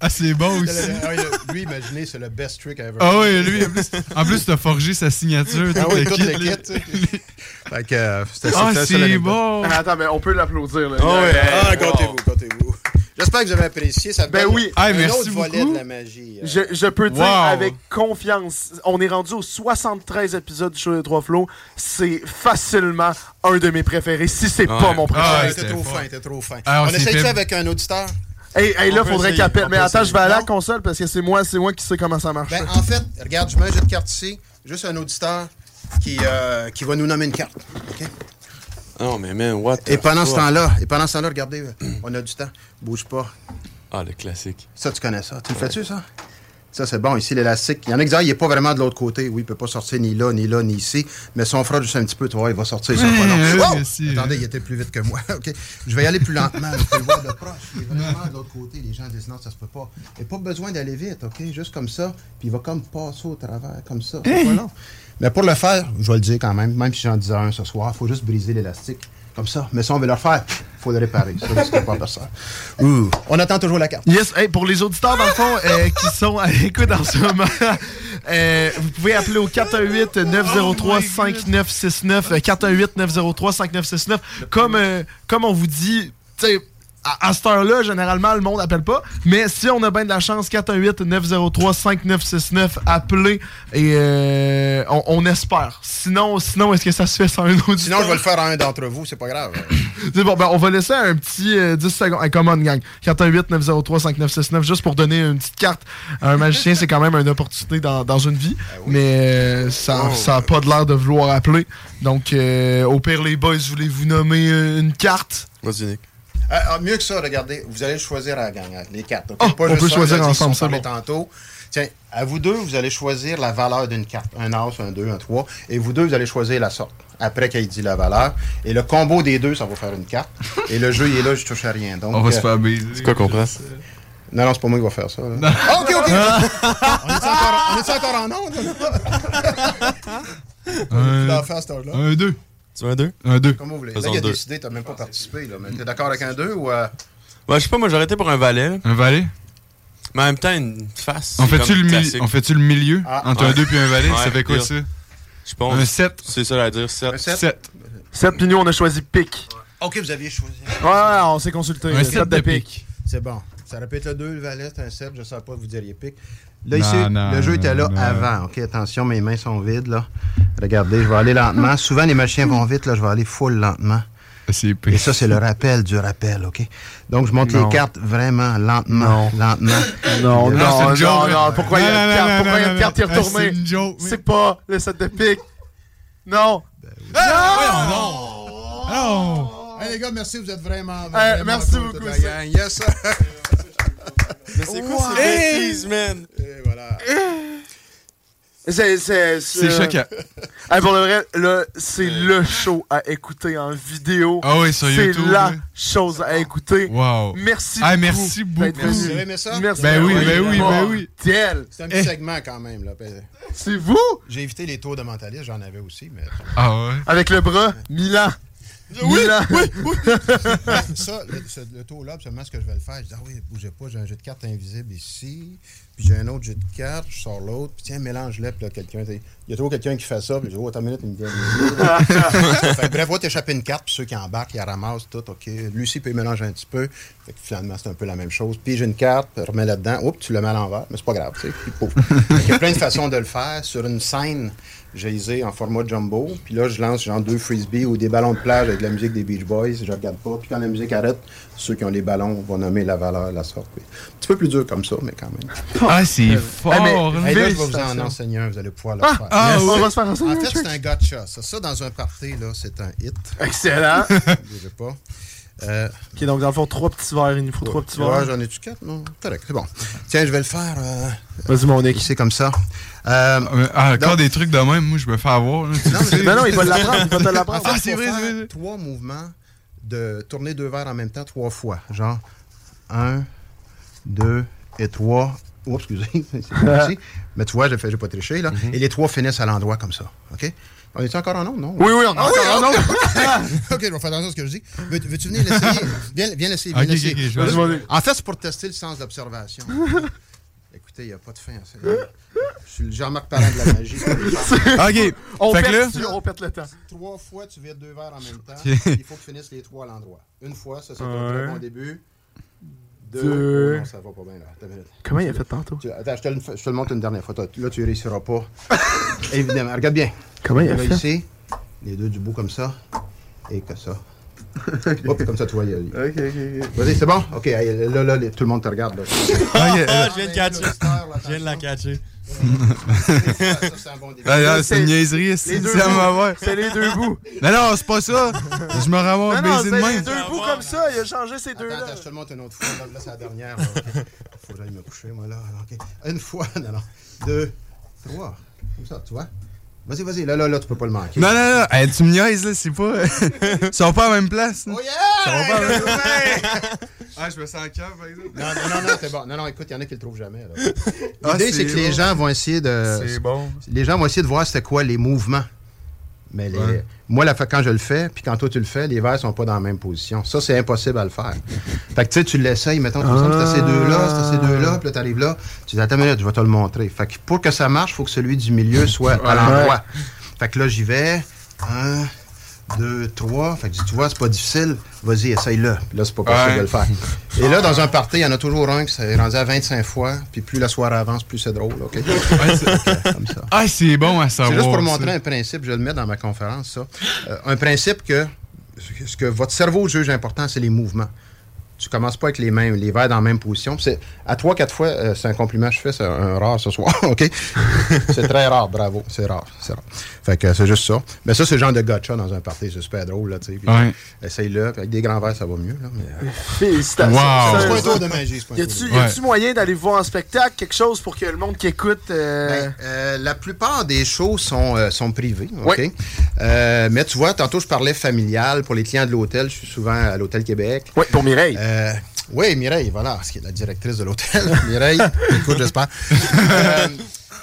Ah, c'est bon aussi. Ah, lui, imaginez, c'est le best trick ever. Ah oui, lui, en plus, en plus t'as forgé sa signature. Ah oui, le tout kit, le kit. Fait que, euh, c'était Ah, c'est bon. Ah, Attends, mais on peut l'applaudir. là. Ah, ouais. Ah, comptez-vous, comptez-vous. J'espère que vous avez apprécié. Ça Ben oui. Ah, un merci autre volet de la magie. euh. Je, je peux dire avec confiance, on est rendu aux 73 épisodes du show des Trois Flots. C'est facilement un de mes préférés, si c'est Ouais. pas mon Ah, préféré. t'es c'était trop fin, t'es trop fin. Ah, on essaye fait- ça avec un auditeur? Hey, hey, là, faudrait appelle. on Mais attends, je vais aller à la console parce que c'est moi, c'est moi qui sais comment ça marche. Ben, en fait, regarde, je mets un jeu de cartes ici. Juste un auditeur qui, euh, qui va nous nommer une carte. OK? Non, mais man, what the Et pendant ce temps-là, et pendant ce temps-là, regardez, euh, on a du temps. Bouge pas. Ah, le classique. Ça, tu connais ça. Tu le fais-tu, ça? Ça, c'est bon. Ici, l'élastique. Il y en a qui disent, ah, il n'est pas vraiment de l'autre côté. Oui, il peut pas sortir ni là, ni là, ni ici. Mais si on frotte juste un petit peu, tu vois, il va sortir. Ouais, Oh! Attendez, il était plus vite que moi. OK. Je vais y aller plus lentement. Je peux le voir de proche. Il est vraiment de l'autre côté. Les gens disent, non, ça se peut pas. Il n'y a pas besoin d'aller vite, OK? Juste comme ça. Puis il va comme passer au travers, comme ça. Long. Mais pour le faire, je vais le dire quand même, même si j'en disais un ce soir, il faut juste briser l'élastique. Ça. Mais si on veut le refaire, il faut le réparer. Ça. On attend toujours la carte. Yes, hey, pour les auditeurs, dans le fond, euh, qui sont à l'écoute en ce moment, euh, vous pouvez appeler au 418-903-5969. euh, 418-903-5969. Comme, euh, comme on vous dit, tu sais, à, à cette heure-là, généralement, le monde n'appelle pas. Mais si on a bien de la chance, 418-903-5969, appelez et euh, on, on espère. Sinon, sinon est-ce que ça se fait sans un auditeur? Sinon, je vais le faire à un d'entre vous, c'est pas grave. C'est bon, ben on va laisser un petit euh, 10 secondes. Hey, come on, gang. 418-903-5969, juste pour donner une petite carte à un magicien, c'est quand même une opportunité dans, dans une vie. Mais euh, ça Oh, ça a pas de l'air de vouloir appeler. Donc, euh, au pire, les boys, voulez-vous nommer euh, une carte? Vas-y, Nick. Euh, ah, mieux que ça, regardez, vous allez choisir à la gang, hein, les quatre. Oh, Pas on juste peut ça, choisir ensemble, on c'est bon. tantôt. Tiens, à vous deux, vous allez choisir la valeur d'une carte. Un as, un 2, un 3. Et vous deux, vous allez choisir la sorte. Après qu'il dit la valeur. Et le combo des deux, ça va faire une carte. Et le jeu, il est là, je touche à rien. Donc, On va se euh, faire baiser. C'est quoi qu'on prend? Non, non, c'est pas moi qui va faire ça. là. Ah, ok, ok. on est encore, on est encore en onde? Un-? Un 2. Tu veux un 2? Un 2. Comme vous voulez. Là, Faisons il a deux. décidé, t'as même pas participé. Là, mais t'es d'accord avec un 2 ou. euh, Ouais, je sais pas, moi j'aurais été pour un valet. là. Un valet? Mais en même temps, une face. On fait-tu le, on fait-tu le milieu Ah. entre un Ouais. 2 et un valet? Ouais, ça fait quoi pire. ça? Je pense. Un 7. C'est ça à dire, 7. Un 7? 7. 7, puis nous, on a choisi pique. Ok, vous aviez choisi. Ouais, on s'est consulté. Un Le 7 set de pique. C'est bon. Ça répète le 2, le valet, c'est un 7. Je ne savais pas, vous diriez pique. Là, Non, ici, non, le jeu était là non. avant. OK, attention, mes mains sont vides, là. Regardez, je vais aller lentement. Souvent, les machins vont vite, là. Je vais aller full lentement. Et ça, c'est le rappel du rappel, OK? Donc, je monte Non. les cartes vraiment lentement, lentement. Non, Euh, non, non, non. Pourquoi il y a Non, une non, carte? non, Pourquoi il y a non, une carte qui est non, retournée? c'est une joke, mais- C'est pas le set de pique. Non. Oh! Hey, les gars, merci, vous êtes vraiment. Merci beaucoup. Yes. Mais c'est quoi ces bêtises, man? Et voilà. C'est c'est C'est choquant. Hey, pour le vrai, là, c'est le show à écouter en vidéo. Ah oui, sur C'est YouTube. la là. chose à écouter. Wow. Merci Ah, beaucoup. merci beaucoup. venu. Vous avez aimé ça? Merci. Ben oui, ben oui, ben oui. Tel. C'est un petit segment quand même, là. C'est vous? J'ai évité les tours de mentaliste, j'en avais aussi, mais. Ah ouais. Avec le bras, Milan. Oui, oui, oui. ça, le, ce- le tour-là, absolument ce que je vais le faire. Je dis, ah oui, bougez pas, j'ai un jeu de cartes invisible ici, puis j'ai un autre jeu de cartes, je sors l'autre, puis tiens, mélange-les, puis là, quelqu'un, il y a toujours quelqu'un qui fait ça, puis je dis, oh, attends une minute, il me fait que bref, va t'échapper une carte, puis ceux qui embarquent, ils la ramassent tout, OK. Aussi peut mélanger un petit peu. Fait que finalement, c'est un peu la même chose. Puis j'ai une carte, remets là-dedans, oups, tu le mets à l'envers, mais c'est pas grave, tu sais, puis pouf. Fait qu'il y a plein de façons de le faire. Sur une scène, j'ai isé en format jumbo, puis là, je lance genre deux frisbees ou des ballons de plage avec la musique des Beach Boys, je regarde pas. Puis quand la musique arrête, ceux qui ont les ballons vont nommer la valeur, la sorte. Puis Un petit peu plus dur comme ça, mais quand même. Ah, c'est fort. mais- là. Hey, là, je vais vous en enseigner un, vous allez pouvoir le Ah, faire. ah, on va se faire enseigner En fait, c'est un gotcha. Ça, ça, dans un party, là, c'est un hit. Excellent. Bougez pas. Euh, ok, donc dans le fond, trois petits verres. Il nous faut trois petits ouais, verres. j'en ai-tu quatre? Non, correct, c'est bon. Tiens, je vais le faire. Euh, Vas-y, mon Nick. c'est comme ça. Euh, Ah, encore Donc- des trucs de même, moi je me fais avoir. là, tu sais. Non, non, il va l'apprendre. Il va te En l'apprendre. fait, Ah, c'est faut vrai, c'est vrai. Trois mouvements de tourner deux verres en même temps trois fois. Genre, un, deux et trois. Oh, excusez, c'est. Mais tu vois, j'ai fait- j'ai pas triché, là. Et les trois finissent à l'endroit comme ça. OK? On est encore en nom, non? Oui, oui, on a Ah encore un autre. OK, je vais faire attention à ce que je dis. Veux- Veux-tu venir l'essayer? Viens, viens l'essayer. Viens Ok, ok, l'essayer. ok, je vais Juste- aller. En fait, c'est pour tester le sens d'observation. Écoutez, il n'y a pas de fin à ça. Je suis le Jean-Marc Parent de la magie. Ok. On fait que pète, là, tu- on pète le temps. Trois fois, tu vides deux verres en même temps. Il faut que tu finisses les trois à l'endroit. Une fois, ça c'est un très bon début. Deux. Deux. Oh non, ça va pas bien là. Comment il a fait tantôt? Tu- attends, je te, le, je te le montre une dernière fois. Là, tu réussiras pas. Évidemment. Regarde bien. Comment il a Là, fait? ici, les deux du bout comme ça. Et que ça. Hop, comme ça, tu vois. il y a- Ok, ok, ok. Vas-y, c'est bon? OK, là, là, les- tout le monde te regarde. Là. Ah, euh, je viens de catcher. Je viens de la catcher. C'est un bon. Ah, ah, une niaiserie, c'est les deux bouts. Non, non, c'est pas ça. Je me ramasse Non, non, baisé c'est de les deux bouts comme ça. Il a changé ces deux-là. attends, je te le montre une autre fois. Là, c'est la dernière. Faut que j'aille me coucher, moi, là. Une fois, non, non. Deux, trois. Comme ça, tu vois? Vas-y, vas-y. Là, là, là, tu peux pas le manquer. Non, non, non, hey, tu me niaises, là, c'est pas. Ils sont pas à la même place. là. Oh yeah! Ça va pas, Hey, ouais. Ah, je me sens en cave, par exemple. Non, non, non, non, c'est bon. Non, non, écoute, il y en a qui le trouvent jamais. Ah, L'idée, c'est que les gens vont essayer de. C'est bon. Les gens vont essayer de voir c'était quoi les mouvements. Mais les- Ouais. Moi, la fois quand je le fais, puis quand toi tu le fais, les verres sont pas dans la même position. Ça, c'est impossible à le faire. Fait que tu sais, tu l'essayes, mettons, tu c'est à ces deux-là, c'est ces deux-là, puis là, tu arrives là, tu dis, attends une minute, je vais te le montrer. Fait que pour que ça marche, il faut que celui du milieu soit à l'endroit. Fait que là, j'y vais. Un, deux, trois. Fait que je dis, tu vois, c'est pas difficile. Vas-y, essaye-le. Là, c'est pas possible Ouais. de le faire. Et là, dans un party, il y en a toujours un qui s'est rendu à 25 fois. Puis plus la soirée avance, plus c'est drôle. OK? Comme ça. Ah, c'est bon à savoir. C'est juste pour montrer un principe, je le mets dans ma conférence, ça. Euh, un principe que ce que votre cerveau juge important, c'est les mouvements. Tu commences pas avec les mêmes, les verres dans la même position. C'est- à trois, quatre fois, euh, c'est un compliment que je fais, c'est un rare ce soir, OK? c'est très rare, bravo, c'est rare, c'est rare. Fait que c'est juste ça. Mais ça, c'est le genre de gotcha dans un party, c'est super drôle, là, tu sais. Ouais. Essaye-le, avec des grands verres, ça va mieux, là. mais, euh, Félicitations. Wow. C'est pas un tour de magie, c'est pas un Y a-tu moyen d'aller voir en spectacle, quelque chose pour que le monde qui écoute. euh, Ben, euh, la plupart des shows sont, euh, sont privés. OK? Oui. Euh, mais tu vois, tantôt, je parlais familial. Pour les clients de l'hôtel, je suis souvent à l'Hôtel Québec. Oui, pour Mireille. Euh, oui, Mireille, voilà, ce qui est la directrice de l'hôtel. Mireille, écoute, j'espère. Euh,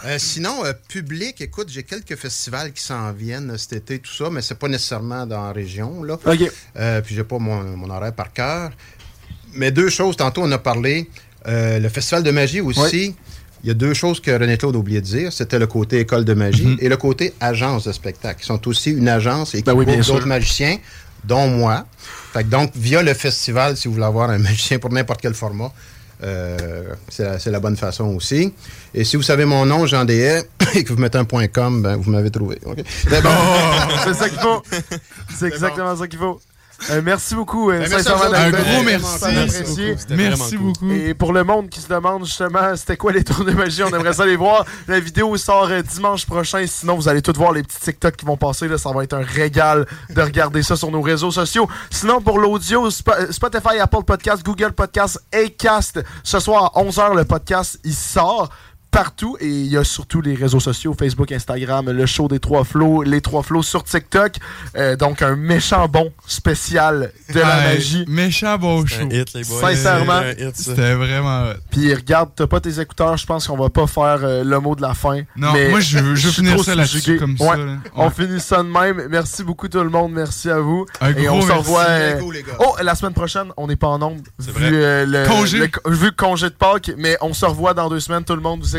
euh, sinon, public, écoute, j'ai quelques festivals qui s'en viennent cet été, tout ça, mais c'est pas nécessairement dans la région, là. OK. Puis j'ai pas mon, mon horaire par cœur. Mais deux choses, tantôt on a parlé, le festival de magie aussi. Il y a deux choses que René Claude a oublié de dire. C'était le côté école de magie et le côté agence de spectacle. Ils sont aussi une agence et qui Ben oui, d'autres magiciens, dont moi. Donc, via le festival, si vous voulez avoir un magicien pour n'importe quel format, euh, c'est la, c'est la bonne façon aussi. Et si vous savez mon nom, Jean Dehaye, et que vous mettez un point .com, ben, vous m'avez trouvé. Ben bon. c'est ça qu'il faut. C'est exactement ça qu'il faut. Euh, merci beaucoup. euh, Ben, merci Un gros merci. apprécié. beaucoup. Merci cool. beaucoup. Et pour le monde qui se demande justement c'était quoi les tours de magie, on aimerait ça les voir. La vidéo sort euh, dimanche prochain. Sinon, vous allez tous voir les petits TikTok qui vont passer. Là, ça va être un régal de regarder ça sur nos réseaux sociaux. Sinon, pour l'audio, Sp- Spotify, Apple Podcast, Google Podcast, Acast. Ce soir à 11h, le podcast, il sort partout et il y a surtout les réseaux sociaux Facebook, Instagram, le show des trois flots, les trois flots sur TikTok. Euh, donc un méchant bon spécial de la magie. Méchant C'est show. un hit, les boys. Sincèrement. C'était vraiment hot. Puis regarde, t'as pas tes écouteurs, je pense qu'on va pas faire euh, le mot de la fin. Non, mais moi, je veux- je veux suis finir ça là-dessus, comme ça, Ouais. On finit ça de même. Merci beaucoup tout le monde, merci à vous. Un Et gros on se revoit. euh. Oh, la semaine prochaine, on n'est pas en nombre. Vu, vrai. euh, le, Congé. le co- vu le congé de Pâques, mais on se revoit dans deux semaines. Tout le monde, vous